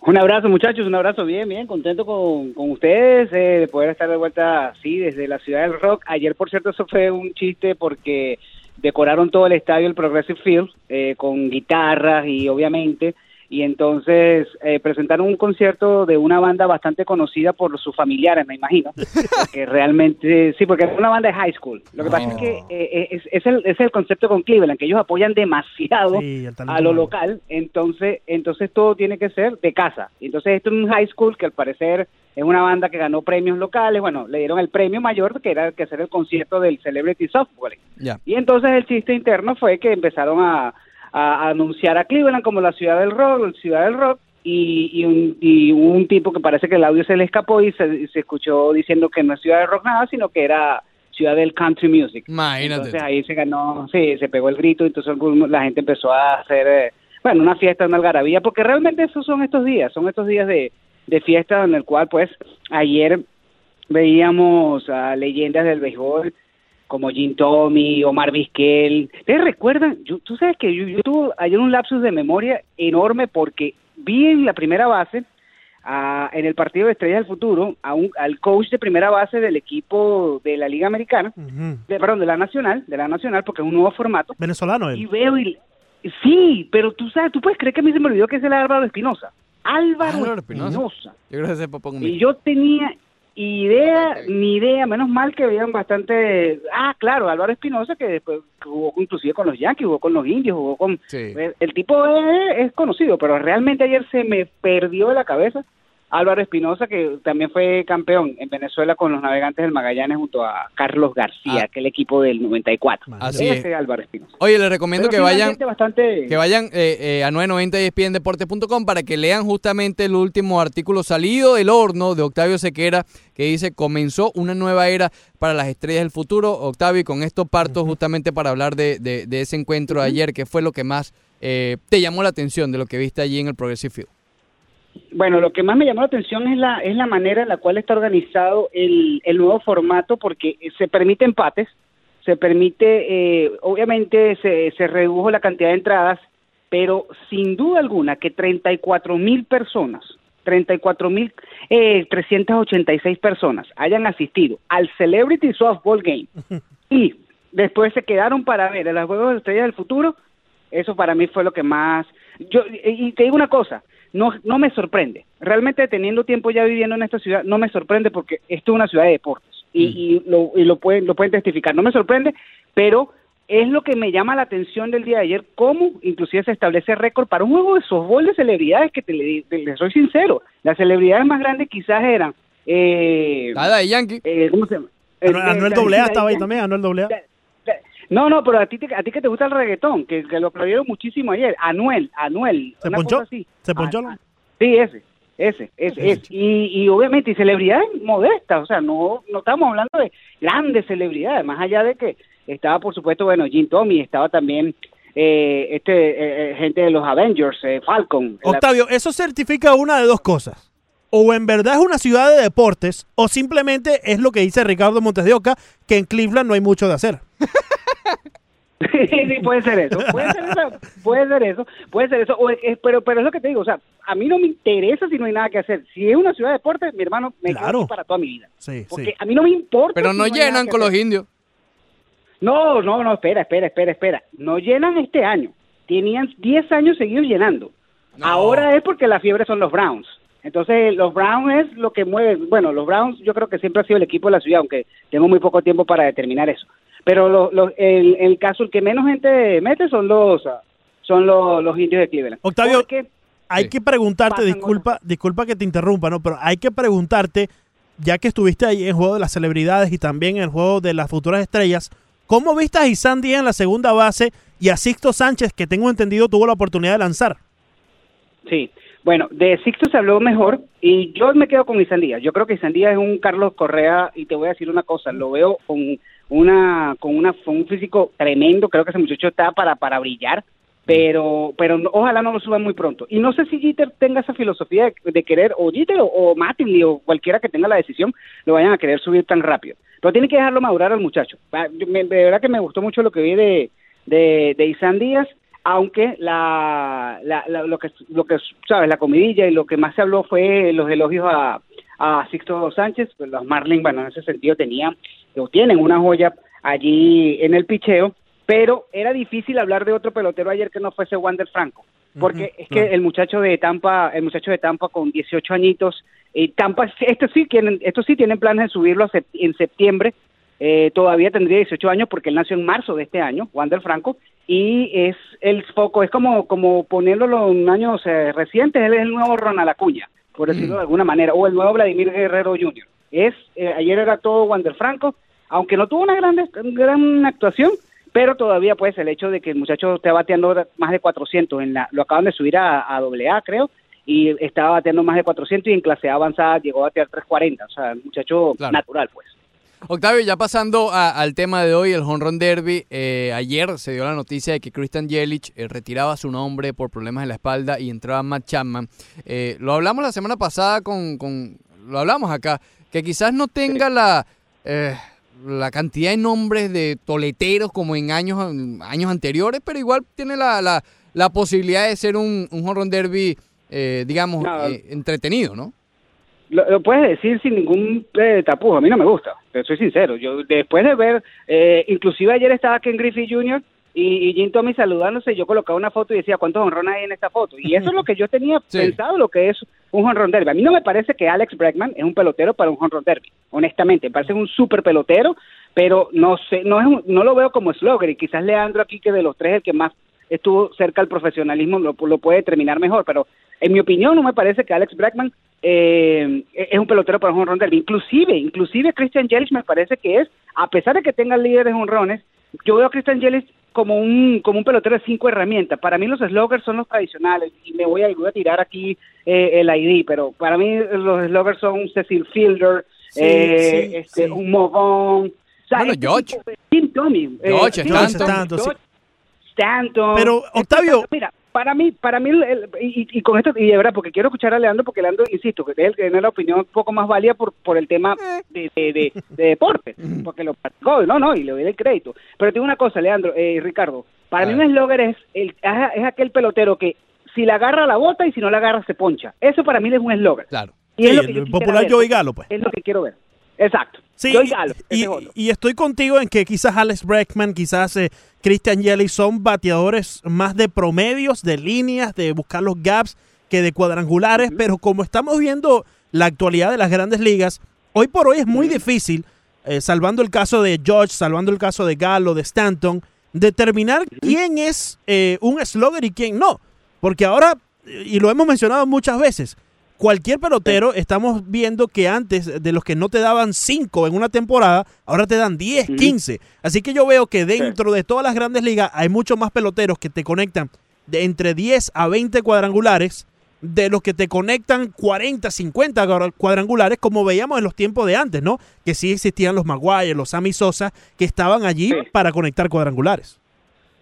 T: Un abrazo, muchachos, un abrazo bien, bien, contento con, con ustedes eh, de poder estar de vuelta así desde la ciudad del rock. Ayer, por cierto, eso fue un chiste porque decoraron todo el estadio, el Progressive Field, eh, con guitarras y obviamente y entonces eh, presentaron un concierto de una banda bastante conocida por sus familiares, me imagino, porque realmente, sí, porque es una banda de high school. Lo que pasa es que eh, es, es el, es el concepto con Cleveland, que ellos apoyan demasiado
G: Sí,
T: a lo local, entonces, entonces todo tiene que ser de casa. Entonces esto es un high school que al parecer es una banda que ganó premios locales, bueno, le dieron el premio mayor que era que hacer el concierto del Celebrity Softball. Y entonces el chiste interno fue que empezaron a, a anunciar a Cleveland como la ciudad del rock, la ciudad del rock, y, y, un, y un tipo que parece que el audio se le escapó y se, escuchó diciendo que no es ciudad del rock nada, sino que era ciudad del country music.
A: Imagínate.
T: Entonces ahí se ganó, sí, se pegó el grito, y entonces la gente empezó a hacer, eh, bueno, una fiesta, una algarabía, porque realmente esos son estos días, son estos días de, de fiesta en el cual, pues, ayer veíamos a leyendas del béisbol como Jim Tommy, Omar Vizquel. ¿Ustedes recuerdan? Yo- tú sabes que yo, yo tuve ayer un lapsus de memoria enorme porque vi en la primera base, a- en el partido de Estrellas del Futuro, a un, al coach de primera base del equipo de la Liga Americana, de, perdón, de la Nacional, de la Nacional, porque es un nuevo formato.
G: Venezolano
T: Y
G: él.
T: veo y... Sí, pero tú sabes, tú puedes creer que a mí se me olvidó que es el Álvaro Espinosa. Álvaro,
A: Álvaro Espinosa. Yo creo que
T: Y yo tenía idea, ni idea, menos mal que habían bastante... Ah, claro, Álvaro Espinosa, que después jugó inclusive con los Yankees, jugó con los Indios, jugó con... El, el tipo es, es conocido, pero realmente ayer se me perdió de la cabeza Álvaro Espinosa, que también fue campeón en Venezuela con los navegantes del Magallanes junto a Carlos García, aquel equipo del 94.
A: Así
T: Ese
A: es.
T: Álvaro Espinosa.
A: Oye, les recomiendo
T: Pero
A: que vayan
T: bastante...
A: que vayan eh, eh, a 990 y espndeporte.com para que lean justamente el último artículo salido del horno de Octavio Sequera que dice comenzó una nueva era para las estrellas del futuro. Octavio, y con esto parto justamente para hablar de, de- de ese encuentro de ayer, que fue lo que más eh, te llamó la atención de lo que viste allí en el Progressive Field.
T: Bueno, lo que más me llamó la atención es la, es la manera en la cual está organizado el, el nuevo formato, porque se permite empates, se permite, eh, obviamente se, se redujo la cantidad de entradas, pero sin duda alguna que 34 mil personas, 34 mil eh, 386 personas hayan asistido al Celebrity Softball Game. Y después se quedaron para ver los Juegos de Estrellas del Futuro, eso para mí fue lo que más... Yo, y te digo una cosa, no, no me sorprende. Realmente teniendo tiempo ya viviendo en esta ciudad, no me sorprende porque esto es una ciudad de deportes y, y lo, y lo, pueden, lo pueden testificar. No me sorprende, pero es lo que me llama la atención del día de ayer, cómo inclusive se establece récord para un juego de softball de celebridades, que te, le, te- le soy sincero, las celebridades más grandes quizás eran... Eh,
A: Yankee.
T: ¿Cómo se llama?
G: Anuel,
T: Eh,
G: Anuel
T: eh,
G: Doblea
T: eh,
G: estaba ahí
T: eh,
G: también, Anuel Doblea.
T: No, no, pero a ti, te- a ti que te gusta el reggaetón, que, que lo aplaudieron muchísimo ayer. Anuel, Anuel.
G: ¿Se ponchó?
T: así.
G: ¿Se ponchó?
T: Ah, ah, sí, ese, ese, ese. ese. Y, y obviamente, y celebridades modestas, o sea, no, no estamos hablando de grandes celebridades, más allá de que estaba, por supuesto, bueno, Jim Tommy, estaba también eh, este eh, eh, gente de los Avengers, eh, Falcon. la-
G: Octavio, eso certifica una de dos cosas. O en verdad es una ciudad de deportes, o simplemente es lo que dice Ricardo Montes de Oca, que en Cleveland no hay mucho de hacer.
T: sí, puede ser eso, puede ser eso, puede ser eso, puede ser eso, o es- pero, pero es lo que te digo, o sea, a mí no me interesa si no hay nada que hacer. Si es una ciudad de deportes, mi hermano, me
A: Claro.
T: para toda mi vida.
G: Sí,
T: Porque a mí no me importa.
A: Pero
T: si
A: no llenan con los indios.
T: No, no, no, espera, espera, espera, espera. No llenan este año. Tenían 10 años seguidos llenando. Ahora es porque la fiebre son los Browns. Entonces, los Browns es lo que mueve. Bueno, los Browns yo creo que siempre ha sido el equipo de la ciudad, aunque tengo muy poco tiempo para determinar eso. Pero lo, lo- el, el caso, el que menos gente mete son los ah, son los, los indios de Cleveland.
G: Octavio,
T: Porque-
G: hay que preguntarte, disculpa, disculpa que te interrumpa, ¿no? Pero hay que preguntarte, ya que estuviste ahí en el juego de las celebridades y también en el juego de las futuras estrellas, ¿cómo viste a Isan Díaz en la segunda base y a Sixto Sánchez, que tengo entendido tuvo la oportunidad de lanzar?
T: Sí, bueno, de Sixto se habló mejor y yo me quedo con Isandía. Yo creo que Isandía es un Carlos Correa y te voy a decir una cosa, lo veo con una con una un físico tremendo, creo que ese muchacho está para para brillar, pero pero ojalá no lo suban muy pronto. Y no sé si Jeter tenga esa filosofía de, de querer o Jeter o, o o cualquiera que tenga la decisión lo vayan a querer subir tan rápido. Pero tiene que dejarlo madurar al muchacho. Ah, De verdad que me gustó mucho lo que vi de de, de Isan Díaz aunque la, la- la- lo que lo que sabes la comidilla y lo que más se habló fue los elogios a, a Sixto Sánchez pues los Marlins bueno en ese sentido tenían o tienen una joya allí en el picheo pero era difícil hablar de otro pelotero ayer que no fuese Wander Franco porque es que el muchacho de Tampa, el muchacho de Tampa con 18 añitos, eh, Tampa, estos sí tienen, estos sí tienen planes de subirlo en septiembre, eh, todavía tendría 18 años porque él nació en marzo de este año, Wander Franco, y es el foco, es como, como ponerlo en años eh, recientes, él es el nuevo Ronald Acuña, por decirlo de alguna manera, o el nuevo Vladimir Guerrero Jr. Es, eh, ayer era todo Wander Franco, aunque no tuvo una gran, gran actuación, pero todavía pues el hecho de que el muchacho esté bateando más de 400, en la, lo acaban de subir a, a AA creo, y estaba bateando más de 400 y en clase A avanzada llegó a batear 340, o sea, el muchacho
A: Claro.
T: natural pues.
A: Octavio, ya pasando a- al tema de hoy, el Home Run Derby, eh, ayer se dio la noticia de que Christian Yelich eh, retiraba su nombre por problemas en la espalda y entraba Matt Chapman. Eh, lo hablamos la semana pasada con, con- lo hablamos acá, que quizás no tenga la, eh, la cantidad de nombres de toleteros como en años, años anteriores, pero igual tiene la, la, la posibilidad de ser un, un Home Run Derby, eh, digamos,
T: No.
A: eh, entretenido, ¿no?
T: Lo, lo puedes decir sin ningún eh, tapujo, a mí no me gusta, soy sincero. Yo después de ver, eh, inclusive ayer estaba Ken Griffey Jr. y, y Jim Tommy saludándose, yo colocaba una foto y decía cuántos honrones hay en esta foto. Y eso es lo que yo tenía
A: Sí.
T: pensado, lo que es un honrón derby. A mí no me parece que Alex Bregman es un pelotero para un honrón derby, honestamente. Me parece un súper pelotero, pero no sé, no, es un- no lo veo como slugger y quizás Leandro aquí, que de los tres el que más estuvo cerca al profesionalismo, lo, lo puede terminar mejor, pero en mi opinión no me parece que Alex Bregman eh, es un pelotero para un honrón derby. Inclusive, inclusive Christian Yelich me parece que es, a pesar de que tenga líderes honrones, yo veo a Christian Yelich como un como un pelotero de cinco herramientas. Para mí los sluggers son los tradicionales y me voy a, voy a tirar aquí eh, el ID, pero para mí los sluggers son un Cecil Fielder,
G: Sí,
T: eh,
G: sí,
T: este,
G: sí.
T: un o sea,
A: Bueno,
T: este
A: George.
T: tipo Jim Tommy, eh,
A: George,
T: sí,
A: Stanton.
G: Stanton, sí.
T: George, Stanton.
G: Pero, Octavio-
T: Mira, para mí, para mí, el- y, y con esto, y de verdad, porque quiero escuchar a Leandro, porque Leandro, insisto, que es el que tiene la opinión un poco más válida por, por el tema de, de, de, de deporte, porque lo practicó, no, no, y le doy el crédito. Pero te digo una cosa, Leandro, eh, Ricardo, para mí un slogger es, el, es, aquel pelotero que si la agarra la bota y si no la agarra se poncha. Eso para mí es un slogger.
A: Claro.
T: Y es
G: Sí,
T: lo que
G: el
T: yo
G: popular. Joey Galo, pues.
T: Es lo que quiero ver. Exacto.
G: Sí,
T: Galo,
G: y, y estoy contigo en que quizás Alex Bregman, quizás eh, Christian Yelich son bateadores más de promedios, de líneas, de buscar los gaps que de cuadrangulares, pero como estamos viendo la actualidad de las grandes ligas, hoy por hoy es muy difícil, eh, salvando el caso de George, salvando el caso de Gallo, de Stanton, determinar quién es eh, un slugger y quién no. Porque ahora, y lo hemos mencionado muchas veces, cualquier pelotero, estamos viendo que antes de los que no te daban 5 en una temporada, ahora te dan 10, 15. Así que yo veo que dentro de todas las grandes ligas hay muchos más peloteros que te conectan de entre 10 a 20 cuadrangulares de los que te conectan 40, 50 cuadra- cuadrangulares, como veíamos en los tiempos de antes, ¿no? Que sí existían los Maguire, los Sammy Sosa, que estaban allí para conectar cuadrangulares.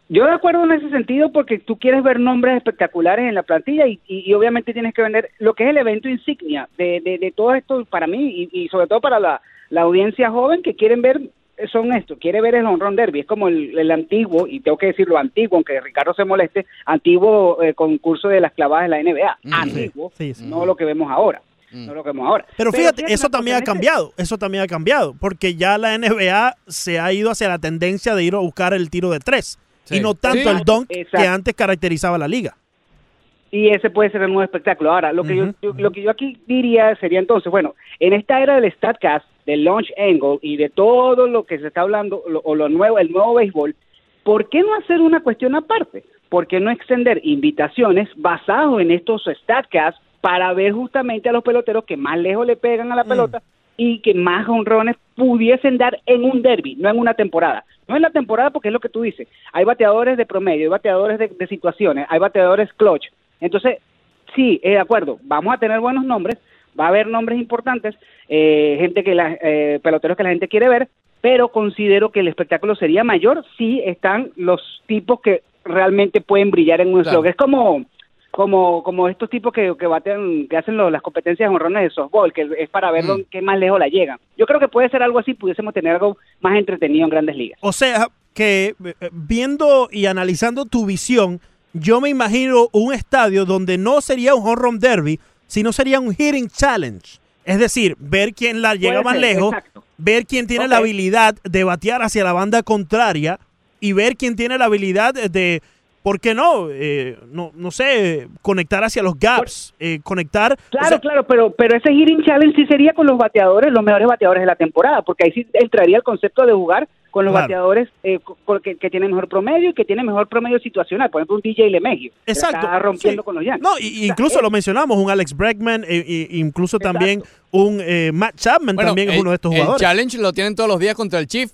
T: Yo de acuerdo en ese sentido porque tú quieres ver nombres espectaculares en la plantilla y, y- y obviamente tienes que vender lo que es el evento insignia de, de, de todo esto para mí y, y sobre todo para la, la audiencia joven que quieren ver son esto, quiere ver el home derby, es como el, el antiguo, y tengo que decirlo antiguo, aunque Ricardo se moleste, antiguo eh, concurso de las clavadas de la NBA, antiguo, no lo que vemos ahora, no lo que vemos ahora.
G: Pero fíjate, eso también ha cambiado, eso también ha cambiado, porque ya la NBA se ha ido hacia la tendencia de ir a buscar el tiro de tres
T: Sí.
G: y no tanto
T: Sí.
G: el dunk que
T: Exacto.
G: antes caracterizaba la liga.
T: y ese puede ser el nuevo espectáculo. Ahora, lo que yo, yo- lo que yo aquí diría sería entonces, bueno, en esta era del Statcast, del launch angle y de todo lo que se está hablando lo- o lo nuevo, el nuevo béisbol, ¿por qué no hacer una cuestión aparte? ¿Por qué no extender invitaciones basadas en estos Statcasts para ver justamente a los peloteros que más lejos le pegan a la pelota y que más honrones pudiesen dar en un derby, no en una temporada. No en la temporada porque es lo que tú dices. Hay bateadores de promedio, hay bateadores de, de situaciones, hay bateadores clutch. Entonces, sí, eh, de acuerdo, vamos a tener buenos nombres, va a haber nombres importantes, eh, gente que la, eh, peloteros que la gente quiere ver, pero considero que el espectáculo sería mayor si están los tipos que realmente pueden brillar en un
A: Claro.
T: slog. Es como como como estos tipos que, que batean, que hacen lo- las competencias honrones de softball, que es para ver
G: Mm.
T: dónde- qué más lejos la llegan. Yo creo que puede ser algo así, pudiésemos tener algo más entretenido en grandes ligas.
G: O sea, que eh, viendo y analizando tu visión, yo me imagino un estadio donde no sería un home run derby, sino sería un hitting challenge. Es decir, ver quién la llega
T: Puede
G: más
T: ser,
G: lejos,
T: exacto.
G: ver quién tiene la habilidad de batear hacia la banda contraria y ver quién tiene la habilidad de ¿por qué no? Eh, no, no sé, conectar hacia los gaps, eh, conectar...
T: Claro, claro, pero, pero ese hitting challenge sí sería con los bateadores, los mejores bateadores de la temporada, porque ahí sí entraría el concepto de jugar con los
G: Claro.
T: bateadores eh, co- que, que tienen mejor promedio y que tienen mejor promedio situacional. Por ejemplo, un DJ la
G: Exacto,
T: Está rompiendo
G: sí.
T: con los Yankees.
G: No, y- y incluso lo mencionamos, un Alex Bregman, y- incluso también un eh, Matt Chapman
A: Bueno,
G: también es
A: el-
G: uno de estos
A: el
G: jugadores.
A: challenge lo tienen todos los días contra el Chief.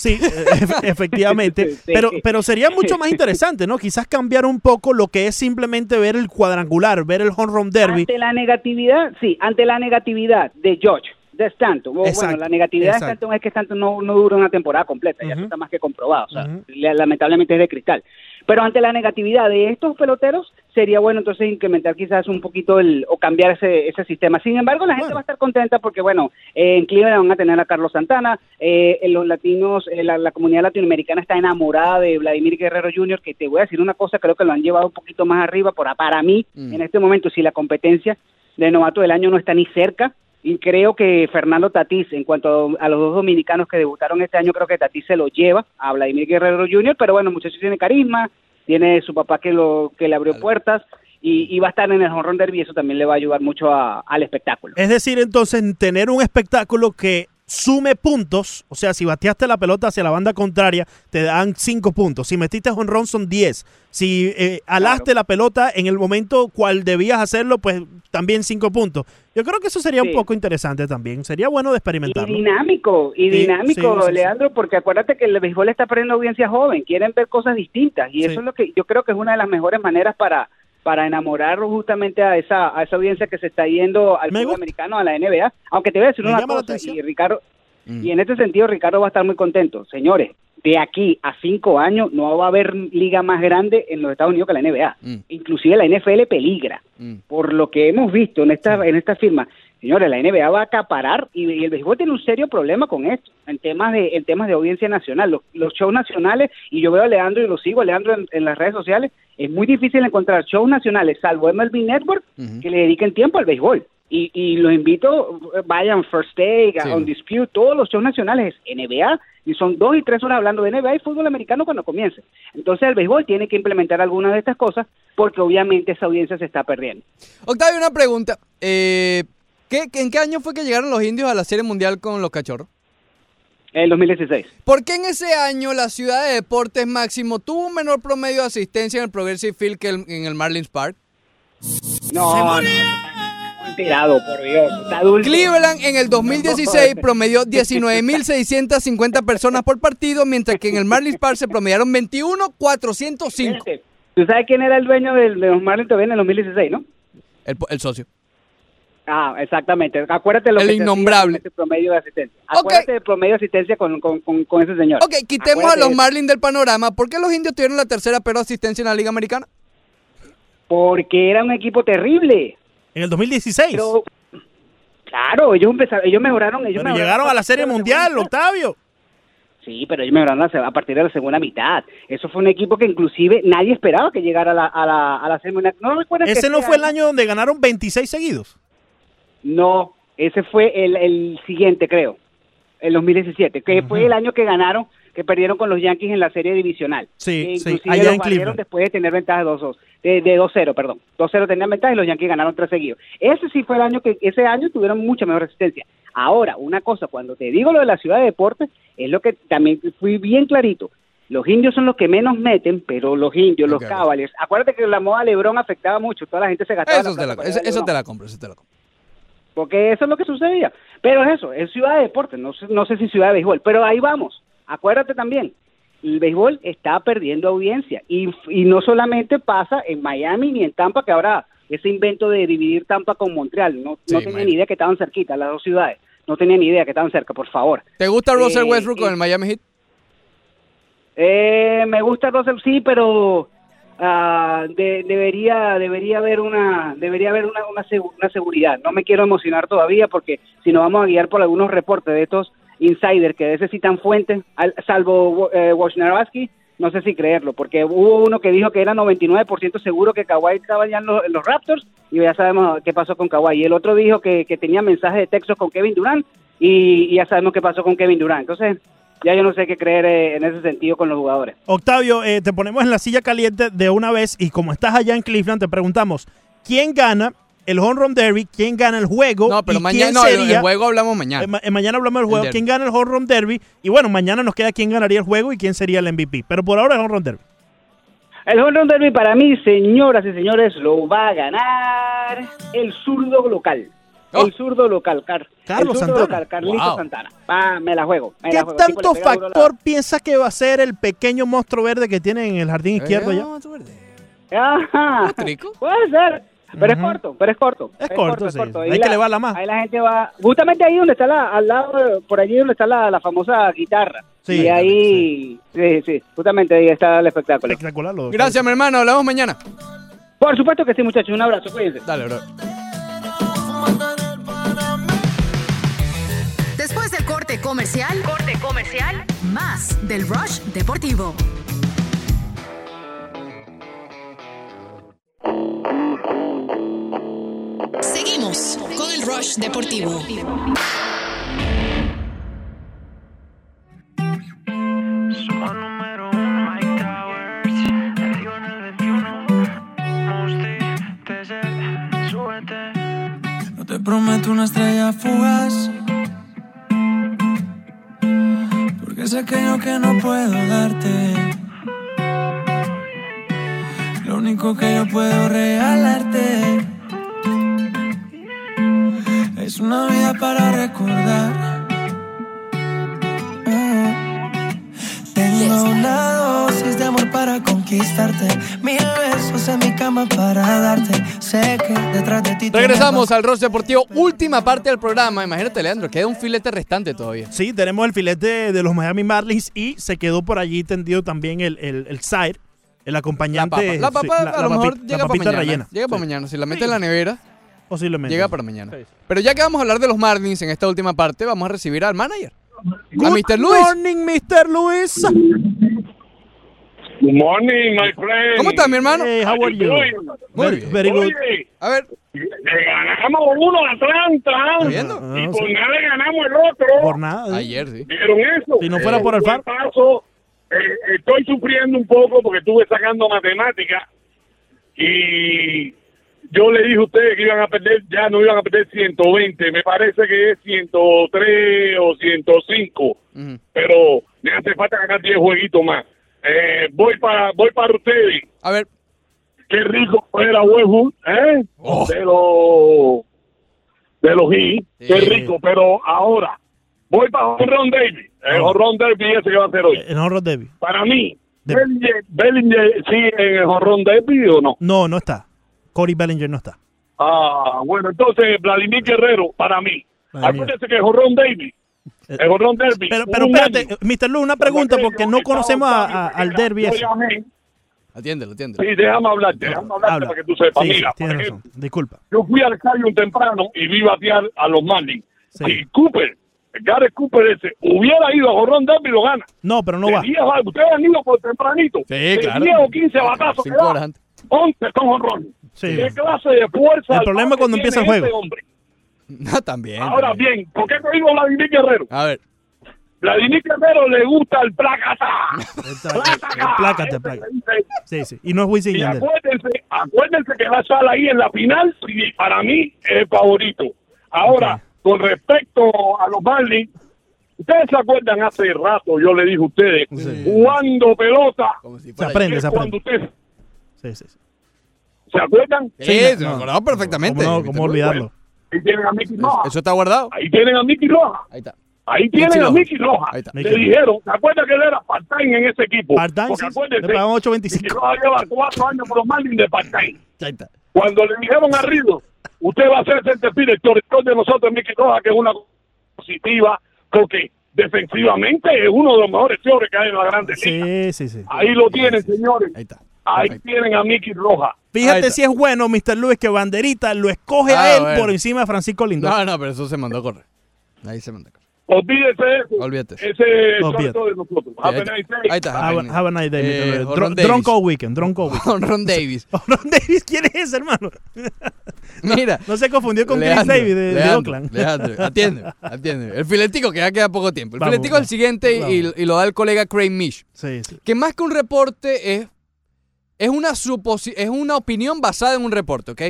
G: Sí, efe- efectivamente.
A: Sí.
G: Pero, pero sería mucho más interesante, ¿no? Quizás cambiar un poco lo que es simplemente ver el cuadrangular, ver el home run derby.
T: Ante la negatividad, sí, ante la negatividad de George, de Stanton.
G: Exacto,
T: Bueno, la negatividad
G: exacto.
T: de Stanton es que Stanton no, no dura una temporada completa, ya eso está más que comprobado. O sea, la- lamentablemente es de cristal. Pero ante la negatividad de estos peloteros, sería bueno entonces incrementar quizás un poquito el, o cambiar ese, ese sistema. Sin embargo, la gente va a estar contenta porque, bueno, eh, en Cleveland van a tener a Carlos Santana, eh, en los latinos, eh, la, la comunidad latinoamericana está enamorada de Vladimir Guerrero Jr., que te voy a decir una cosa, creo que lo han llevado un poquito más arriba, por, para mí, en este momento, si la competencia de novato del año no está ni cerca, y creo que Fernando Tatís, en cuanto a, los dos dominicanos que debutaron este año, creo que Tatís se lo lleva a Vladimir Guerrero Jr., pero bueno, el muchacho tiene carisma, tiene su papá que lo que le abrió puertas y, y va a estar en el home run derby y eso también le va a ayudar mucho a- al espectáculo.
G: Es decir, entonces, tener un espectáculo que sume puntos, o sea, si bateaste la pelota hacia la banda contraria, te dan 5 puntos. Si metiste home run son 10. Si eh, alaste la pelota en el momento cual debías hacerlo, pues también 5 puntos. Yo creo que eso sería un poco interesante también. Sería bueno de
T: Y
G: experimentarlo.
T: dinámico, y dinámico,
G: sí, sí, sí.
T: Leandro, porque acuérdate que el béisbol está perdiendo audiencia joven, quieren ver cosas distintas y eso es lo que yo creo que es una de las mejores maneras para para enamorar justamente a esa a esa audiencia que se está yendo al fútbol americano, a la NBA, aunque te voy a decir
G: Me
T: una cosa, y Ricardo, y en este sentido Ricardo va a estar muy contento. Señores, de aquí a cinco años no va a haber liga más grande en los Estados Unidos que la NBA. Inclusive la NFL peligra. Por lo que hemos visto en esta en esta firma. Señores, la NBA va a acaparar y, y el béisbol tiene un serio problema con esto, en temas de en temas de audiencia nacional. Los, los shows nacionales, y yo veo a Leandro y lo sigo a Leandro en, en las redes sociales, es muy difícil encontrar shows nacionales, salvo MLB Network, que le dediquen tiempo al béisbol. Y, y los invito, vayan First Take,
A: Sí.
T: On Dispute, todos los shows nacionales es NBA, y son dos y tres horas hablando de NBA y fútbol americano cuando comience. Entonces el béisbol tiene que implementar algunas de estas cosas porque obviamente esa audiencia se está perdiendo.
A: Octavio, una pregunta. Eh, ¿qué, ¿En qué año fue que llegaron los indios a la Serie Mundial con los cachorros?
T: En el 2016.
A: ¿Por qué en ese año la ciudad de deportes máximo tuvo un menor promedio de asistencia en el Progressive Field que el- en el Marlins Park?
T: No, no, tirado, por Dios. Está adulto.
A: Cleveland en el 2016 promedió 19.650 personas por partido, mientras que en el Marlins Park se promediaron 21.405.
T: ¿Tú sabes quién era el dueño de los Marlins todavía en el 2016, no?
A: El, el socio.
T: Ah, exactamente. Acuérdate lo
A: El
T: que
A: innombrable.
T: ese promedio de asistencia. Acuérdate del promedio de asistencia con, con, con, con ese señor.
A: Ok, quitemos a los. Marlins del panorama. ¿Por qué los indios tuvieron la tercera peor asistencia en la Liga Americana?
T: Porque era un equipo terrible.
G: En el 2016.
T: Pero, claro, ellos empezaron, ellos mejoraron. Ellos
G: Pero
T: mejoraron
G: llegaron a la Serie Mundial, Octavio.
T: Sí, pero ellos mejoraron a partir de la segunda mitad. Eso fue un equipo que inclusive nadie esperaba que llegara a la, a la, a la Serie Mundial. ¿No recuerdas que
G: Ese no
T: este
G: fue el año donde ganaron 26 seguidos.
T: No, ese fue el, el siguiente, creo, el 2017, que fue el año que ganaron, que perdieron con los Yankees en la serie divisional.
G: Sí,
T: Que
G: sí,
T: inclusive
G: allá
T: los
G: en
T: después de tener ventaja de 2-2, de, de 2-0, perdón. 2-0 tenían ventaja y los Yankees ganaron tres seguidos. Ese sí fue el año que, ese año tuvieron mucha mejor resistencia. Ahora, una cosa, cuando te digo lo de la ciudad de deportes, es lo que también fui bien clarito. Los indios son los que menos meten, pero los indios, los. Cavaliers, acuérdate que la moda Lebron afectaba mucho, toda la gente se gastaba.
A: Eso,
T: la
A: te la, eso, te la compro, eso te la compro.
T: Porque eso es lo que sucedía. Pero es eso, es ciudad de deporte, no sé, no sé si ciudad de béisbol, pero ahí vamos. Acuérdate también, el béisbol está perdiendo audiencia y, y no solamente pasa en Miami ni en Tampa, que ahora ese invento de dividir Tampa con Montreal, no,
A: Sí,
T: no tenía ni idea que estaban cerquitas las dos ciudades, no tenía ni idea que estaban cerca, por favor.
A: ¿Te gusta Russell
T: Eh,
A: Westbrook con
T: eh,
A: el Miami Heat?
T: Eh, me gusta Russell, sí, pero ah, de- debería debería haber una debería haber una, una, una seguridad. No me quiero emocionar todavía porque si nos vamos a guiar por algunos reportes de estos insiders que necesitan fuentes, al- salvo eh, Wojnarowski, no sé si creerlo, porque hubo uno que dijo que era 99% seguro que Kawhi estaba ya en los, Raptors y ya sabemos qué pasó con Kawhi. Y el otro dijo que, que tenía mensajes de texto con Kevin Durant y, y ya sabemos qué pasó con Kevin Durant. Entonces, ya yo no sé qué creer eh, en ese sentido con los jugadores.
G: Octavio, eh, te ponemos en la silla caliente de una vez y como estás allá en Cleveland, te preguntamos, ¿quién gana el Home Run Derby? ¿Quién gana el juego?
A: No, pero
G: ¿Y
A: mañana
G: quién
A: no, el-
G: sería-
A: el juego hablamos mañana.
G: Eh, ma- eh, mañana hablamos del juego.
A: El
G: ¿Quién
A: derby.
G: gana el Home Run Derby? Y bueno, mañana nos queda quién ganaría el juego y quién sería el MVP. Pero por ahora el Home Run Derby.
T: El home run derby para mí, señoras y señores, lo va a ganar el zurdo local. El zurdo local, Car
G: Oh. Carlos
T: el zurdo
G: Santana.
T: local, Carlitos
G: Wow.
T: Santana. Va, me la juego. me
G: ¿Qué
T: la juego. El tipo
G: tanto
T: a la-
G: factor piensa que va a ser el pequeño monstruo verde que tiene en el jardín izquierdo ya?
T: Ajá. Puede ser. Pero es corto, pero es corto.
G: Es corto, sí.
T: Ahí
G: Hay que
T: la-
G: elevarla más.
T: Ahí la gente va. Justamente ahí donde está la, al lado, por allí donde está la, la famosa guitarra.
G: Sí,
T: y ahí, sí, sí, justamente ahí está el espectáculo.
G: Espectacular. lo-
A: Gracias, mi hermano. Hablamos mañana.
T: Por supuesto que sí, muchachos. Un abrazo, cuídense.
A: Dale, bro.
F: Corte comercial, corte comercial, más del Rush Deportivo.
C: Seguimos con el Rush Deportivo.
D: No te prometo una estrella fugaz. Sé que no puedo darte. Lo único que yo puedo regalarte es una vida para recordar. Ah. Tengo una dosis de amor para conquistarte. Mil besos en mi cama para darte. Sé que detrás de ti.
A: Regresamos al Ross Deportivo. Última parte del programa. Imagínate, Leandro, queda un filete restante todavía.
G: Sí, tenemos el filete de los Miami Marlins y se quedó por allí tendido también el, el, el side, el acompañante.
A: La papa,
G: sí,
A: a lo mejor
G: la
A: llega para mañana.
G: rellena.
A: Llega para mañana. Si la mete en la nevera,
G: Posiblemente.
A: llega para mañana. Pero ya que vamos a hablar de los Marlins en esta última parte, vamos a recibir al manager. A Mr. Luis.
G: morning, Mr. Luis.
U: Good morning, my friend.
A: ¿Cómo estás, mi hermano?
G: Hey, how are you?
A: Muy
G: Very-
A: bien.
G: very good.
U: Oye,
A: A ver.
U: le ganamos uno a Atlanta.
A: viendo?
U: Y
G: Ah,
U: por
G: sí.
U: nada le ganamos el otro.
G: Por nada.
A: Ayer, sí.
U: ¿Vieron eso?
G: Si no fuera por el
U: Eh,
G: FAR.
U: paso, eh, estoy sufriendo un poco porque estuve sacando matemáticas y yo le dije a ustedes que iban a perder, ya no iban a perder 120, me parece que es 103 o 105, pero me hace falta ganar 10 jueguitos más. Eh, voy para voy para ustedes.
A: A ver.
U: Qué rico era Westwood, ¿eh?
A: Oh.
U: De los de los Heat, qué rico, pero ahora voy para Ron Davis, el
G: Oh.
U: Ron ese que va a hacer hoy.
G: El honro Debbie.
U: Para mí, Bellinger, Bellinger sigue en el Ron Derby o no?
G: No, no está. Cory Bellinger no está.
U: Ah, bueno, entonces Vladimir Guerrero, para mí. Acuérdense que Ron Davis, el Ron Derby.
G: Pero, pero
U: un
G: espérate,
U: año.
G: Mr. Lu, una pregunta porque no conocemos a- a- al derby ese.
A: Atiéndelo, atiéndelo.
U: Sí, déjame hablarte, déjame hablarte
G: Habla.
U: para que tú sepas.
G: Sí, sí,
U: Mira, por ejemplo.
G: Disculpa.
U: yo fui al estadio temprano y vi batear a los Marlins.
G: Sí.
U: Y Cooper, Gareth Cooper ese, hubiera ido a Jorrón Derby y lo gana.
G: No, pero no
U: De
G: va.
U: 10 a- ustedes han ido por tempranito.
A: Sí,
U: De
A: claro.
U: 10 o 15 batazos que
A: Cinco
U: da,
A: horas antes.
U: 11 son jonrones.
G: Sí.
U: ¿Qué clase de fuerza?
G: El problema es cuando empieza el juego.
U: hombre?
A: No, también.
U: Ahora
A: también.
U: bien, ¿por qué digo Vladimir Guerrero?
A: A ver.
U: Vladimir Guerrero le gusta el placata.
G: Plácate, plácate. Sí, sí. Y no es Wisin
U: Y acuérdense, acuérdense que va a estar ahí en la final y para mí es el favorito. Ahora, con respecto a los Marlins, ustedes se acuerdan hace rato, yo le dije a ustedes, jugando pelota,
G: Se aprende, se
U: cuando
G: aprende.
U: ustedes
G: Sí, sí. sí.
U: se acuerdan.
A: Sí, se me acordaba perfectamente.
G: ¿Cómo, no, cómo olvidarlo?
U: Ahí tienen a Mickey Roja.
A: Eso está guardado.
U: Ahí tienen a Mickey Roja.
A: Ahí está.
U: Ahí tienen
A: Mickey
U: a. Mickey Roja.
A: Ahí está.
U: Le
G: Mickey.
U: dijeron, ¿se acuerdan que él era part-time en ese equipo?
G: Part-time,
U: Porque
G: sí,
U: acuérdense,
G: le pagaban
U: Mickey
G: 8.25.
U: Roja lleva cuatro años por los Marlins de part-time.
A: Ahí está.
U: Cuando le dijeron a Rido, usted va a ser el director de nosotros, Mickey Roja, que es una positiva, porque defensivamente es uno de los mejores señores que hay en la grande liga.
G: Sí, sí, sí.
U: Ahí lo tienen, señores.
A: Ahí está.
U: Ahí tienen a Mickey Roja.
G: Fíjate si es bueno, Mr. Luis, que Banderita lo escoge
A: Ah,
G: a él
A: bueno.
G: por encima de Francisco Lindor.
A: No, no, pero eso se mandó a correr. Ahí se mandó a correr.
U: Olvídese de eso.
A: Olvídate.
U: Ese es
G: Olvídate.
U: de nosotros. Have a nice day.
A: Ahí está.
G: Have, a- have a nice day,
A: Eh,
G: Dr-
A: Davis.
G: Drunko Weekend, Drunko Weekend.
A: Ron Davis.
G: Ron Davis, ¿quién es ese, hermano?
A: Mira.
G: No se confundió con Chris Davis de, Oakland.
A: Leandro, atiende, atiende. El filetico que ya queda poco tiempo. El
G: Vamos,
A: filetico es el siguiente y, lo da el colega Craig Mish.
G: Sí, sí.
A: Que más que un reporte es, es, una, es una opinión basada en un reporte, ¿ok?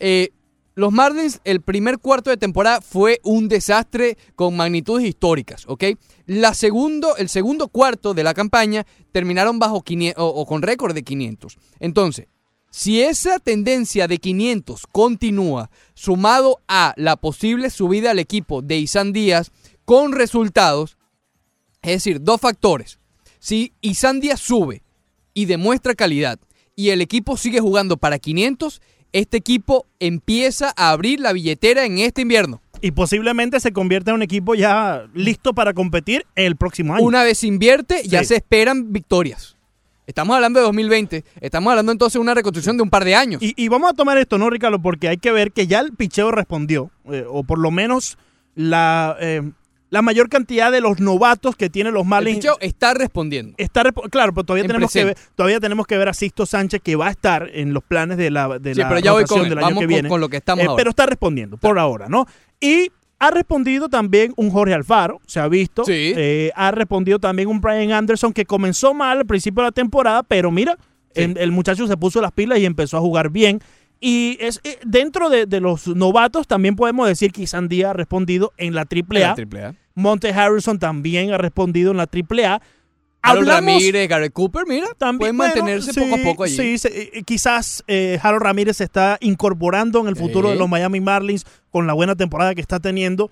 A: Eh, los Marlins, el primer cuarto de temporada fue un desastre con magnitudes históricas, ¿ok? La segundo, el segundo cuarto de la campaña terminaron bajo 500, o, o con récord de 500. Entonces, si esa tendencia de 500 continúa, sumado a la posible subida al equipo de Isan Díaz con resultados, es decir, dos factores. Si Isan Díaz sube y demuestra calidad y el equipo sigue jugando para 500, este equipo empieza a abrir la billetera en este invierno.
G: Y posiblemente se convierta en un equipo ya listo para competir el próximo año.
A: Una vez invierte, ya
G: Sí.
A: se esperan victorias. Estamos hablando de 2020. Estamos hablando entonces de una reconstrucción de un par de años.
G: Y, y vamos a tomar esto, ¿no, Ricardo? Porque hay que ver que ya el picheo respondió, eh, o por lo menos la, eh, la mayor cantidad de los novatos que tienen los
A: el
G: Marlins.
A: picheo está respondiendo.
G: Está claro, pero todavía
A: En
G: tenemos, que ver, todavía tenemos que ver a Sisto Sánchez que va a estar en los planes de la, de
A: Sí,
G: la
A: pero ya voy con él.
G: del año
A: Vamos
G: que
A: con-
G: viene.
A: con lo que estamos
G: Eh,
A: ahora.
G: Pero está respondiendo por ahora, ¿no? Y ha respondido también un Jorge Alfaro, se ha visto.
A: Sí.
G: Eh, ha respondido también un Brian Anderson que comenzó mal al principio de la temporada, pero mira, el, el muchacho se puso las pilas y empezó a jugar bien. Y es eh, dentro de, de los novatos también podemos decir que Isandía ha respondido en la AAA.
A: La triple A.
G: Monte Harrison también ha respondido en la AAA.
A: Harold
G: Hablamos-
A: Ramírez, Garrett Cooper, mira, pueden
G: bueno,
A: mantenerse
G: sí,
A: poco a poco allí.
G: Sí, eh, quizás eh, Harold Ramírez se está incorporando en el futuro
A: Sí.
G: de los Miami Marlins con la buena temporada que está teniendo.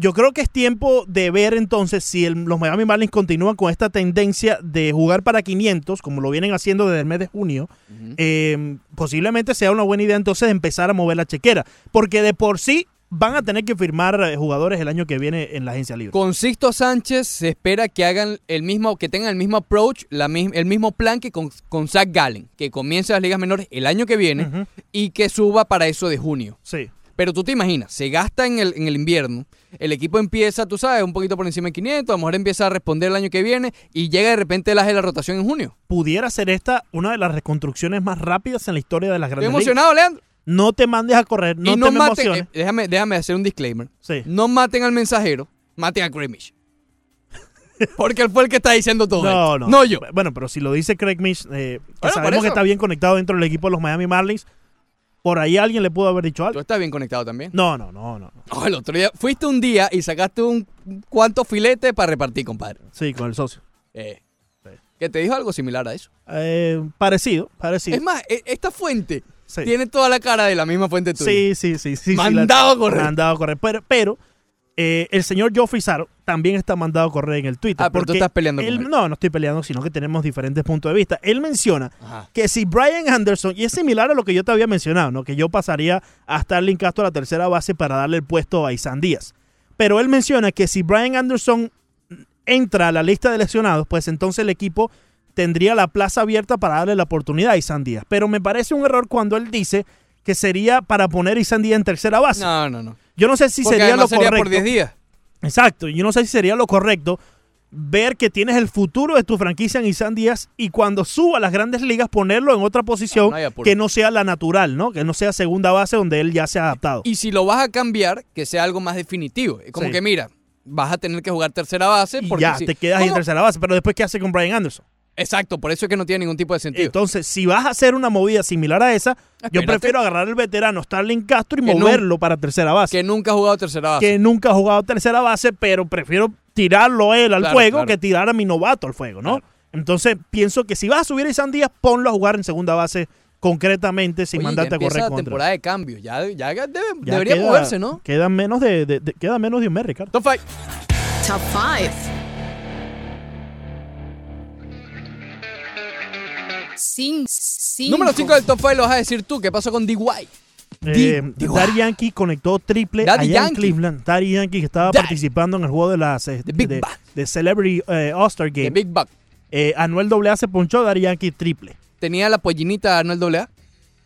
G: Yo creo que es tiempo de ver entonces si el- los Miami Marlins continúan con esta tendencia de jugar para 500, como lo vienen haciendo desde el mes de junio. eh, posiblemente sea una buena idea entonces empezar a mover la chequera, porque de por sí van a tener que firmar eh, jugadores el año que viene en la agencia libre.
A: Con Sixto Sánchez se espera que hagan el mismo, que tengan el mismo approach, la el mismo plan que con, con Zach Gallen, que comience las ligas menores el año que viene y que suba para eso de junio.
G: Sí.
A: Pero tú te imaginas, se gasta en el, en el invierno, el equipo empieza, tú sabes, un poquito por encima de 500, a lo mejor empieza a responder el año que viene y llega de repente el aje de la rotación en junio.
G: Pudiera ser esta una de las reconstrucciones más rápidas en la historia de las
A: Estoy
G: grandes
A: emocionado,
G: ligas.
A: Leandro.
G: No te mandes a correr, no
A: y
G: te
A: no maten,
G: emociones.
A: eh, déjame, déjame hacer un disclaimer.
G: Sí.
A: No maten al mensajero, maten a Grimish. Porque él fue el que está diciendo todo
G: No,
A: esto.
G: no.
A: No yo.
G: Bueno, pero si lo dice Craig Mish, eh, que sabemos que está bien conectado dentro del equipo de los Miami Marlins, por ahí alguien le pudo haber dicho algo.
A: Tú estás bien conectado también.
G: No, no, no, no.
A: Oh, el otro día fuiste un día y sacaste un cuanto filete para repartir, compadre.
G: Sí, con el socio.
A: Eh, que te dijo algo similar a eso.
G: Eh, parecido, parecido.
A: Es más, e- esta fuente
G: Sí.
A: tiene toda la cara de la misma fuente tuya.
G: Sí, sí, sí. sí
A: Mandado
G: sí,
A: a correr.
G: Mandado a correr. Pero, pero eh, el señor Joe Fizaro también está mandado a correr en el Twitter.
A: Ah, pero tú
G: porque
A: estás peleando con
G: él-
A: él.
G: No, no estoy peleando, sino que tenemos diferentes puntos de vista. Él menciona
A: Ajá.
G: que si Brian Anderson, y es similar a lo que yo te había mencionado, ¿no? que yo pasaría a Starling Castro a la tercera base para darle el puesto a Isan Díaz. Pero él menciona que si Brian Anderson entra a la lista de lesionados, pues entonces el equipo tendría la plaza abierta para darle la oportunidad a Isan Díaz. Pero me parece un error cuando él dice que sería para poner a Isan Díaz en tercera base.
A: No, no, no.
G: Yo no sé si
A: Porque
G: sería lo
A: sería
G: correcto.
A: por 10 días.
G: Exacto, yo no sé si sería lo correcto ver que tienes el futuro de tu franquicia en Isan Díaz y cuando suba a las grandes ligas ponerlo en otra posición
A: No,
G: que no sea la natural, ¿no? Que no sea segunda base donde él ya se ha adaptado.
A: Y si lo vas a cambiar, que sea algo más definitivo. Como
G: Sí.
A: que mira, vas a tener que jugar tercera base.
G: Y
A: Porque
G: ya,
A: si-
G: te quedas en tercera base, pero después ¿qué hace con Brian Anderson?
A: Exacto, por eso es que no tiene ningún tipo de sentido.
G: Entonces, si vas a hacer una movida similar a esa, yo prefiero agarrar el veterano Starling Castro y
A: Que no-
G: moverlo para tercera base.
A: que nunca ha jugado tercera base.
G: que nunca ha jugado tercera base, pero prefiero tirarlo él al
A: Claro,
G: fuego
A: claro.
G: que tirar a mi novato al fuego, ¿no? Entonces pienso que si vas a subir a Isan Díaz, ponlo a jugar en segunda base concretamente sin
A: Oye,
G: mandarte a correr
A: la
G: contra.
A: temporada de cambio. Ya, ya debe-
G: Ya
A: debería
G: queda-
A: moverse, ¿no?
G: Quedan menos de, de- de- queda menos de un mes, Ricardo.
A: Top five.
S: Top 5. Sin, cinco.
A: Número 5 del top 5 lo vas a decir tú. ¿Qué pasó con D.Y.?
G: Eh, Daddy Yankee conectó triple
A: Daddy
G: allá
A: Yankee.
G: en Cleveland. Daddy Yankee que estaba
A: Daddy.
G: participando en el juego de las eh,
A: Big
G: de, Celebrity eh, All-Star Game.
A: De Big Buck.
G: Eh, Anuel AA se ponchó, Daddy Yankee triple.
A: ¿Tenía la pollinita Arnold AA?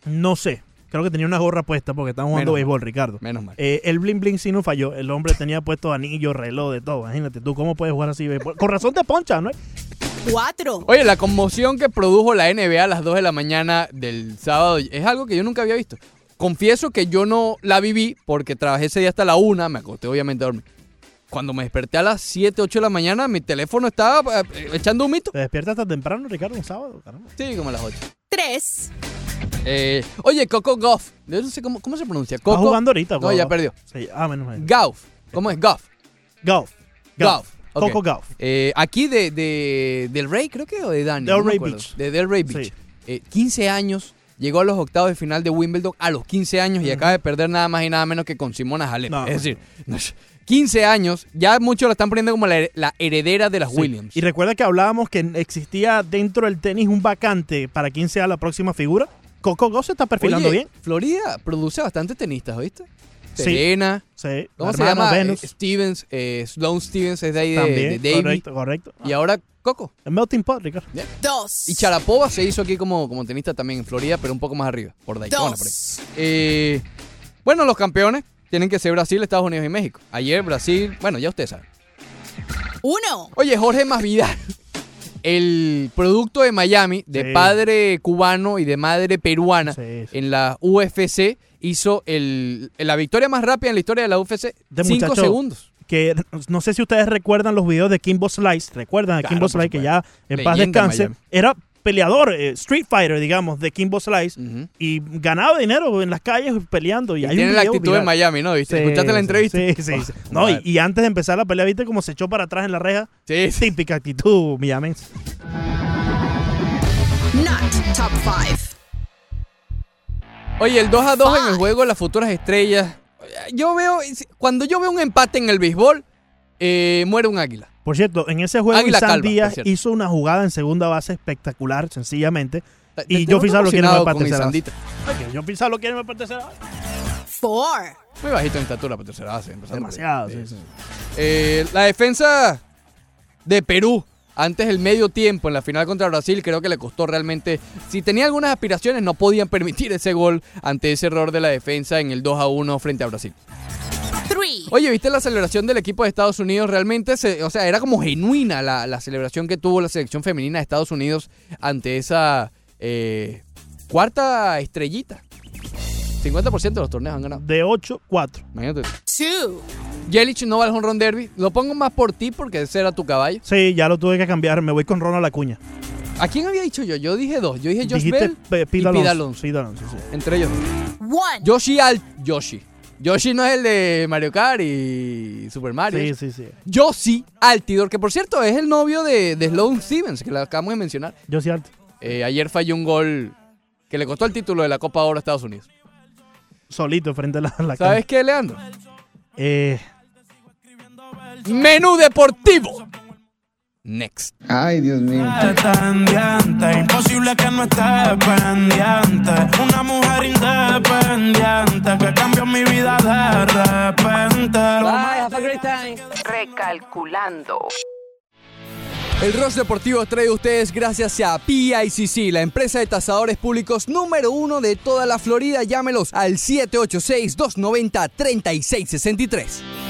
G: No sé. Creo que tenía una gorra puesta porque estaban jugando
A: Menos
G: béisbol, Ricardo.
A: Menos mal.
G: Eh, el bling bling sí no falló. El hombre tenía puesto anillo, reloj, de todo. Imagínate tú cómo puedes jugar así béisbol. Con razón te poncha, ¿no?
S: 4.
A: Oye, la conmoción que produjo la NBA a las 2 de la mañana del sábado es algo que yo nunca había visto. confieso que yo no la viví porque trabajé ese día hasta la una, me acosté obviamente a dormir. Cuando me desperté a las 7, 8 de la mañana, mi teléfono estaba eh, echando un mito.
G: ¿Te despiertas tan temprano, Ricardo, un sábado? Caramba.
A: Sí, como a las 8.
S: Tres.
A: Eh, oye, Coco Goff. Yo no sé cómo, cómo se pronuncia.
G: Está
A: Coco.
G: jugando ahorita.
A: No, ya perdió.
G: Sí, ah, menos mal.
A: Gauff. ¿Cómo es? Goff.
G: Golf.
A: Goff.
G: Coco Golf.
A: Eh, aquí de, de- del Rey, creo que, o de Dani.
G: Del
A: no
G: Rey. Beach.
A: De Del Rey Beach.
G: Sí.
A: Eh, 15 años. Llegó a los octavos de final de Wimbledon a los 15 años y acaba de perder nada más y nada menos que con Simona Halep.
G: No.
A: es decir, 15 años. Ya muchos la están poniendo como la, la heredera de las
G: Sí.
A: Williams.
G: Y recuerda que hablábamos que existía dentro del tenis un vacante para quien sea la próxima figura. Coco Golf se está perfilando
A: Oye,
G: bien.
A: Florida produce bastante tenistas, ¿oíste? Serena.
G: Sí.
A: ¿Cómo
G: la
A: se llama?
G: Venus.
A: Eh, Stevens. eh, Sloane Stevens es de ahí de,
G: También,
A: de Davy.
G: correcto, correcto.
A: Y ahora Coco.
G: El melting pot, Ricardo.
S: Dos.
A: Y Charapova se hizo aquí como, como tenista también en Florida, pero un poco más arriba, por Daytona.
S: Dos.
A: por ahí. Eh, bueno, los campeones tienen que ser Brasil, Estados Unidos y México. Ayer Brasil, bueno, ya ustedes saben.
S: Uno.
A: Oye, Jorge Masvidal, el producto de Miami, de
G: Sí.
A: padre cubano y de madre peruana
G: Sí, sí.
A: en la UFC, hizo el, la victoria más rápida en la historia de la UFC,
G: De
A: cinco
G: muchacho
A: segundos.
G: Que no sé si ustedes recuerdan los videos de Kimbo Slice. ¿Recuerdan a
A: Claro,
G: Kimbo Slice que ya en paz
A: Leyenda de
G: descanse? Era peleador, eh, Street Fighter, digamos, de Kimbo Slice. Y ganaba dinero en las calles peleando. Y,
A: Y
G: hay
A: tiene
G: un
A: la actitud de
G: viral.
A: Miami, ¿no? ¿Viste?
G: Sí,
A: ¿Escuchaste la entrevista?
G: Sí, sí. sí.
A: Oh,
G: No, y, antes de empezar la pelea, ¿viste cómo se echó para atrás en la reja?
A: Sí.
G: Típica actitud miamense.
S: Not top five.
A: Oye, el 2 a 2 en el juego de las futuras estrellas. Yo veo, cuando yo veo un empate en el béisbol, eh, muere un águila.
G: Por cierto, en ese juego
A: Águila
G: Isan
A: calva,
G: Díaz hizo una jugada en segunda base espectacular, sencillamente.
A: Te-
G: Y yo
A: noto
G: Pizarro quiere
A: emocionado
G: para tercera base. Yo Pizarro quiere irme para tercera base.
S: Four.
A: Muy bajito en estatura para tercera base. por.
G: Demasiado, sí, sí.
A: Eh, la defensa de Perú, antes del medio tiempo en la final contra Brasil, creo que le costó realmente. Si tenía algunas aspiraciones, no podían permitir ese gol ante ese error de la defensa en el 2 a 1 frente a Brasil. Oye, ¿viste la celebración del equipo de Estados Unidos? Realmente, se, o sea, era como genuina la, la celebración que tuvo la selección femenina de Estados Unidos ante esa eh, cuarta estrellita. 50% de los torneos han ganado.
G: De 8-4.
A: Imagínate.
S: Two.
A: Yelich no va al home run derby. Lo pongo más por ti porque ese era tu caballo.
G: Sí, ya lo tuve que cambiar. Me voy con Ronald Acuña.
A: ¿A quién había dicho yo? Yo dije dos. Yo dije Josh
G: Dijiste
A: Bell y
G: Pete
A: Pete
G: Alonso. Pete Alonso, sí.
A: Entre ellos.
S: One.
A: Yoshi Al... Yoshi. Yoshi no es el de Mario Kart y Super Mario.
G: Sí, sí, sí.
A: Yoshi Altidor, que por cierto es el novio de, de Sloane Stevens, que lo acabamos de mencionar.
G: Yo sí alto.
A: Eh, ayer falló un gol que le costó el título de la Copa Oro a Estados Unidos.
G: Solito frente a la, la
A: ¿Sabes qué, Leandro?
G: Eh,
A: Menú deportivo. Next.
D: Ay, Dios mío.
C: Imposible que no esté pendiente. Una mujer independiente que cambió mi vida de repente.
F: Recalculando.
A: El Ross Deportivo trae a ustedes gracias a PICC, la empresa de tasadores públicos número uno de toda la Florida. Llámelos al 786-290-3663.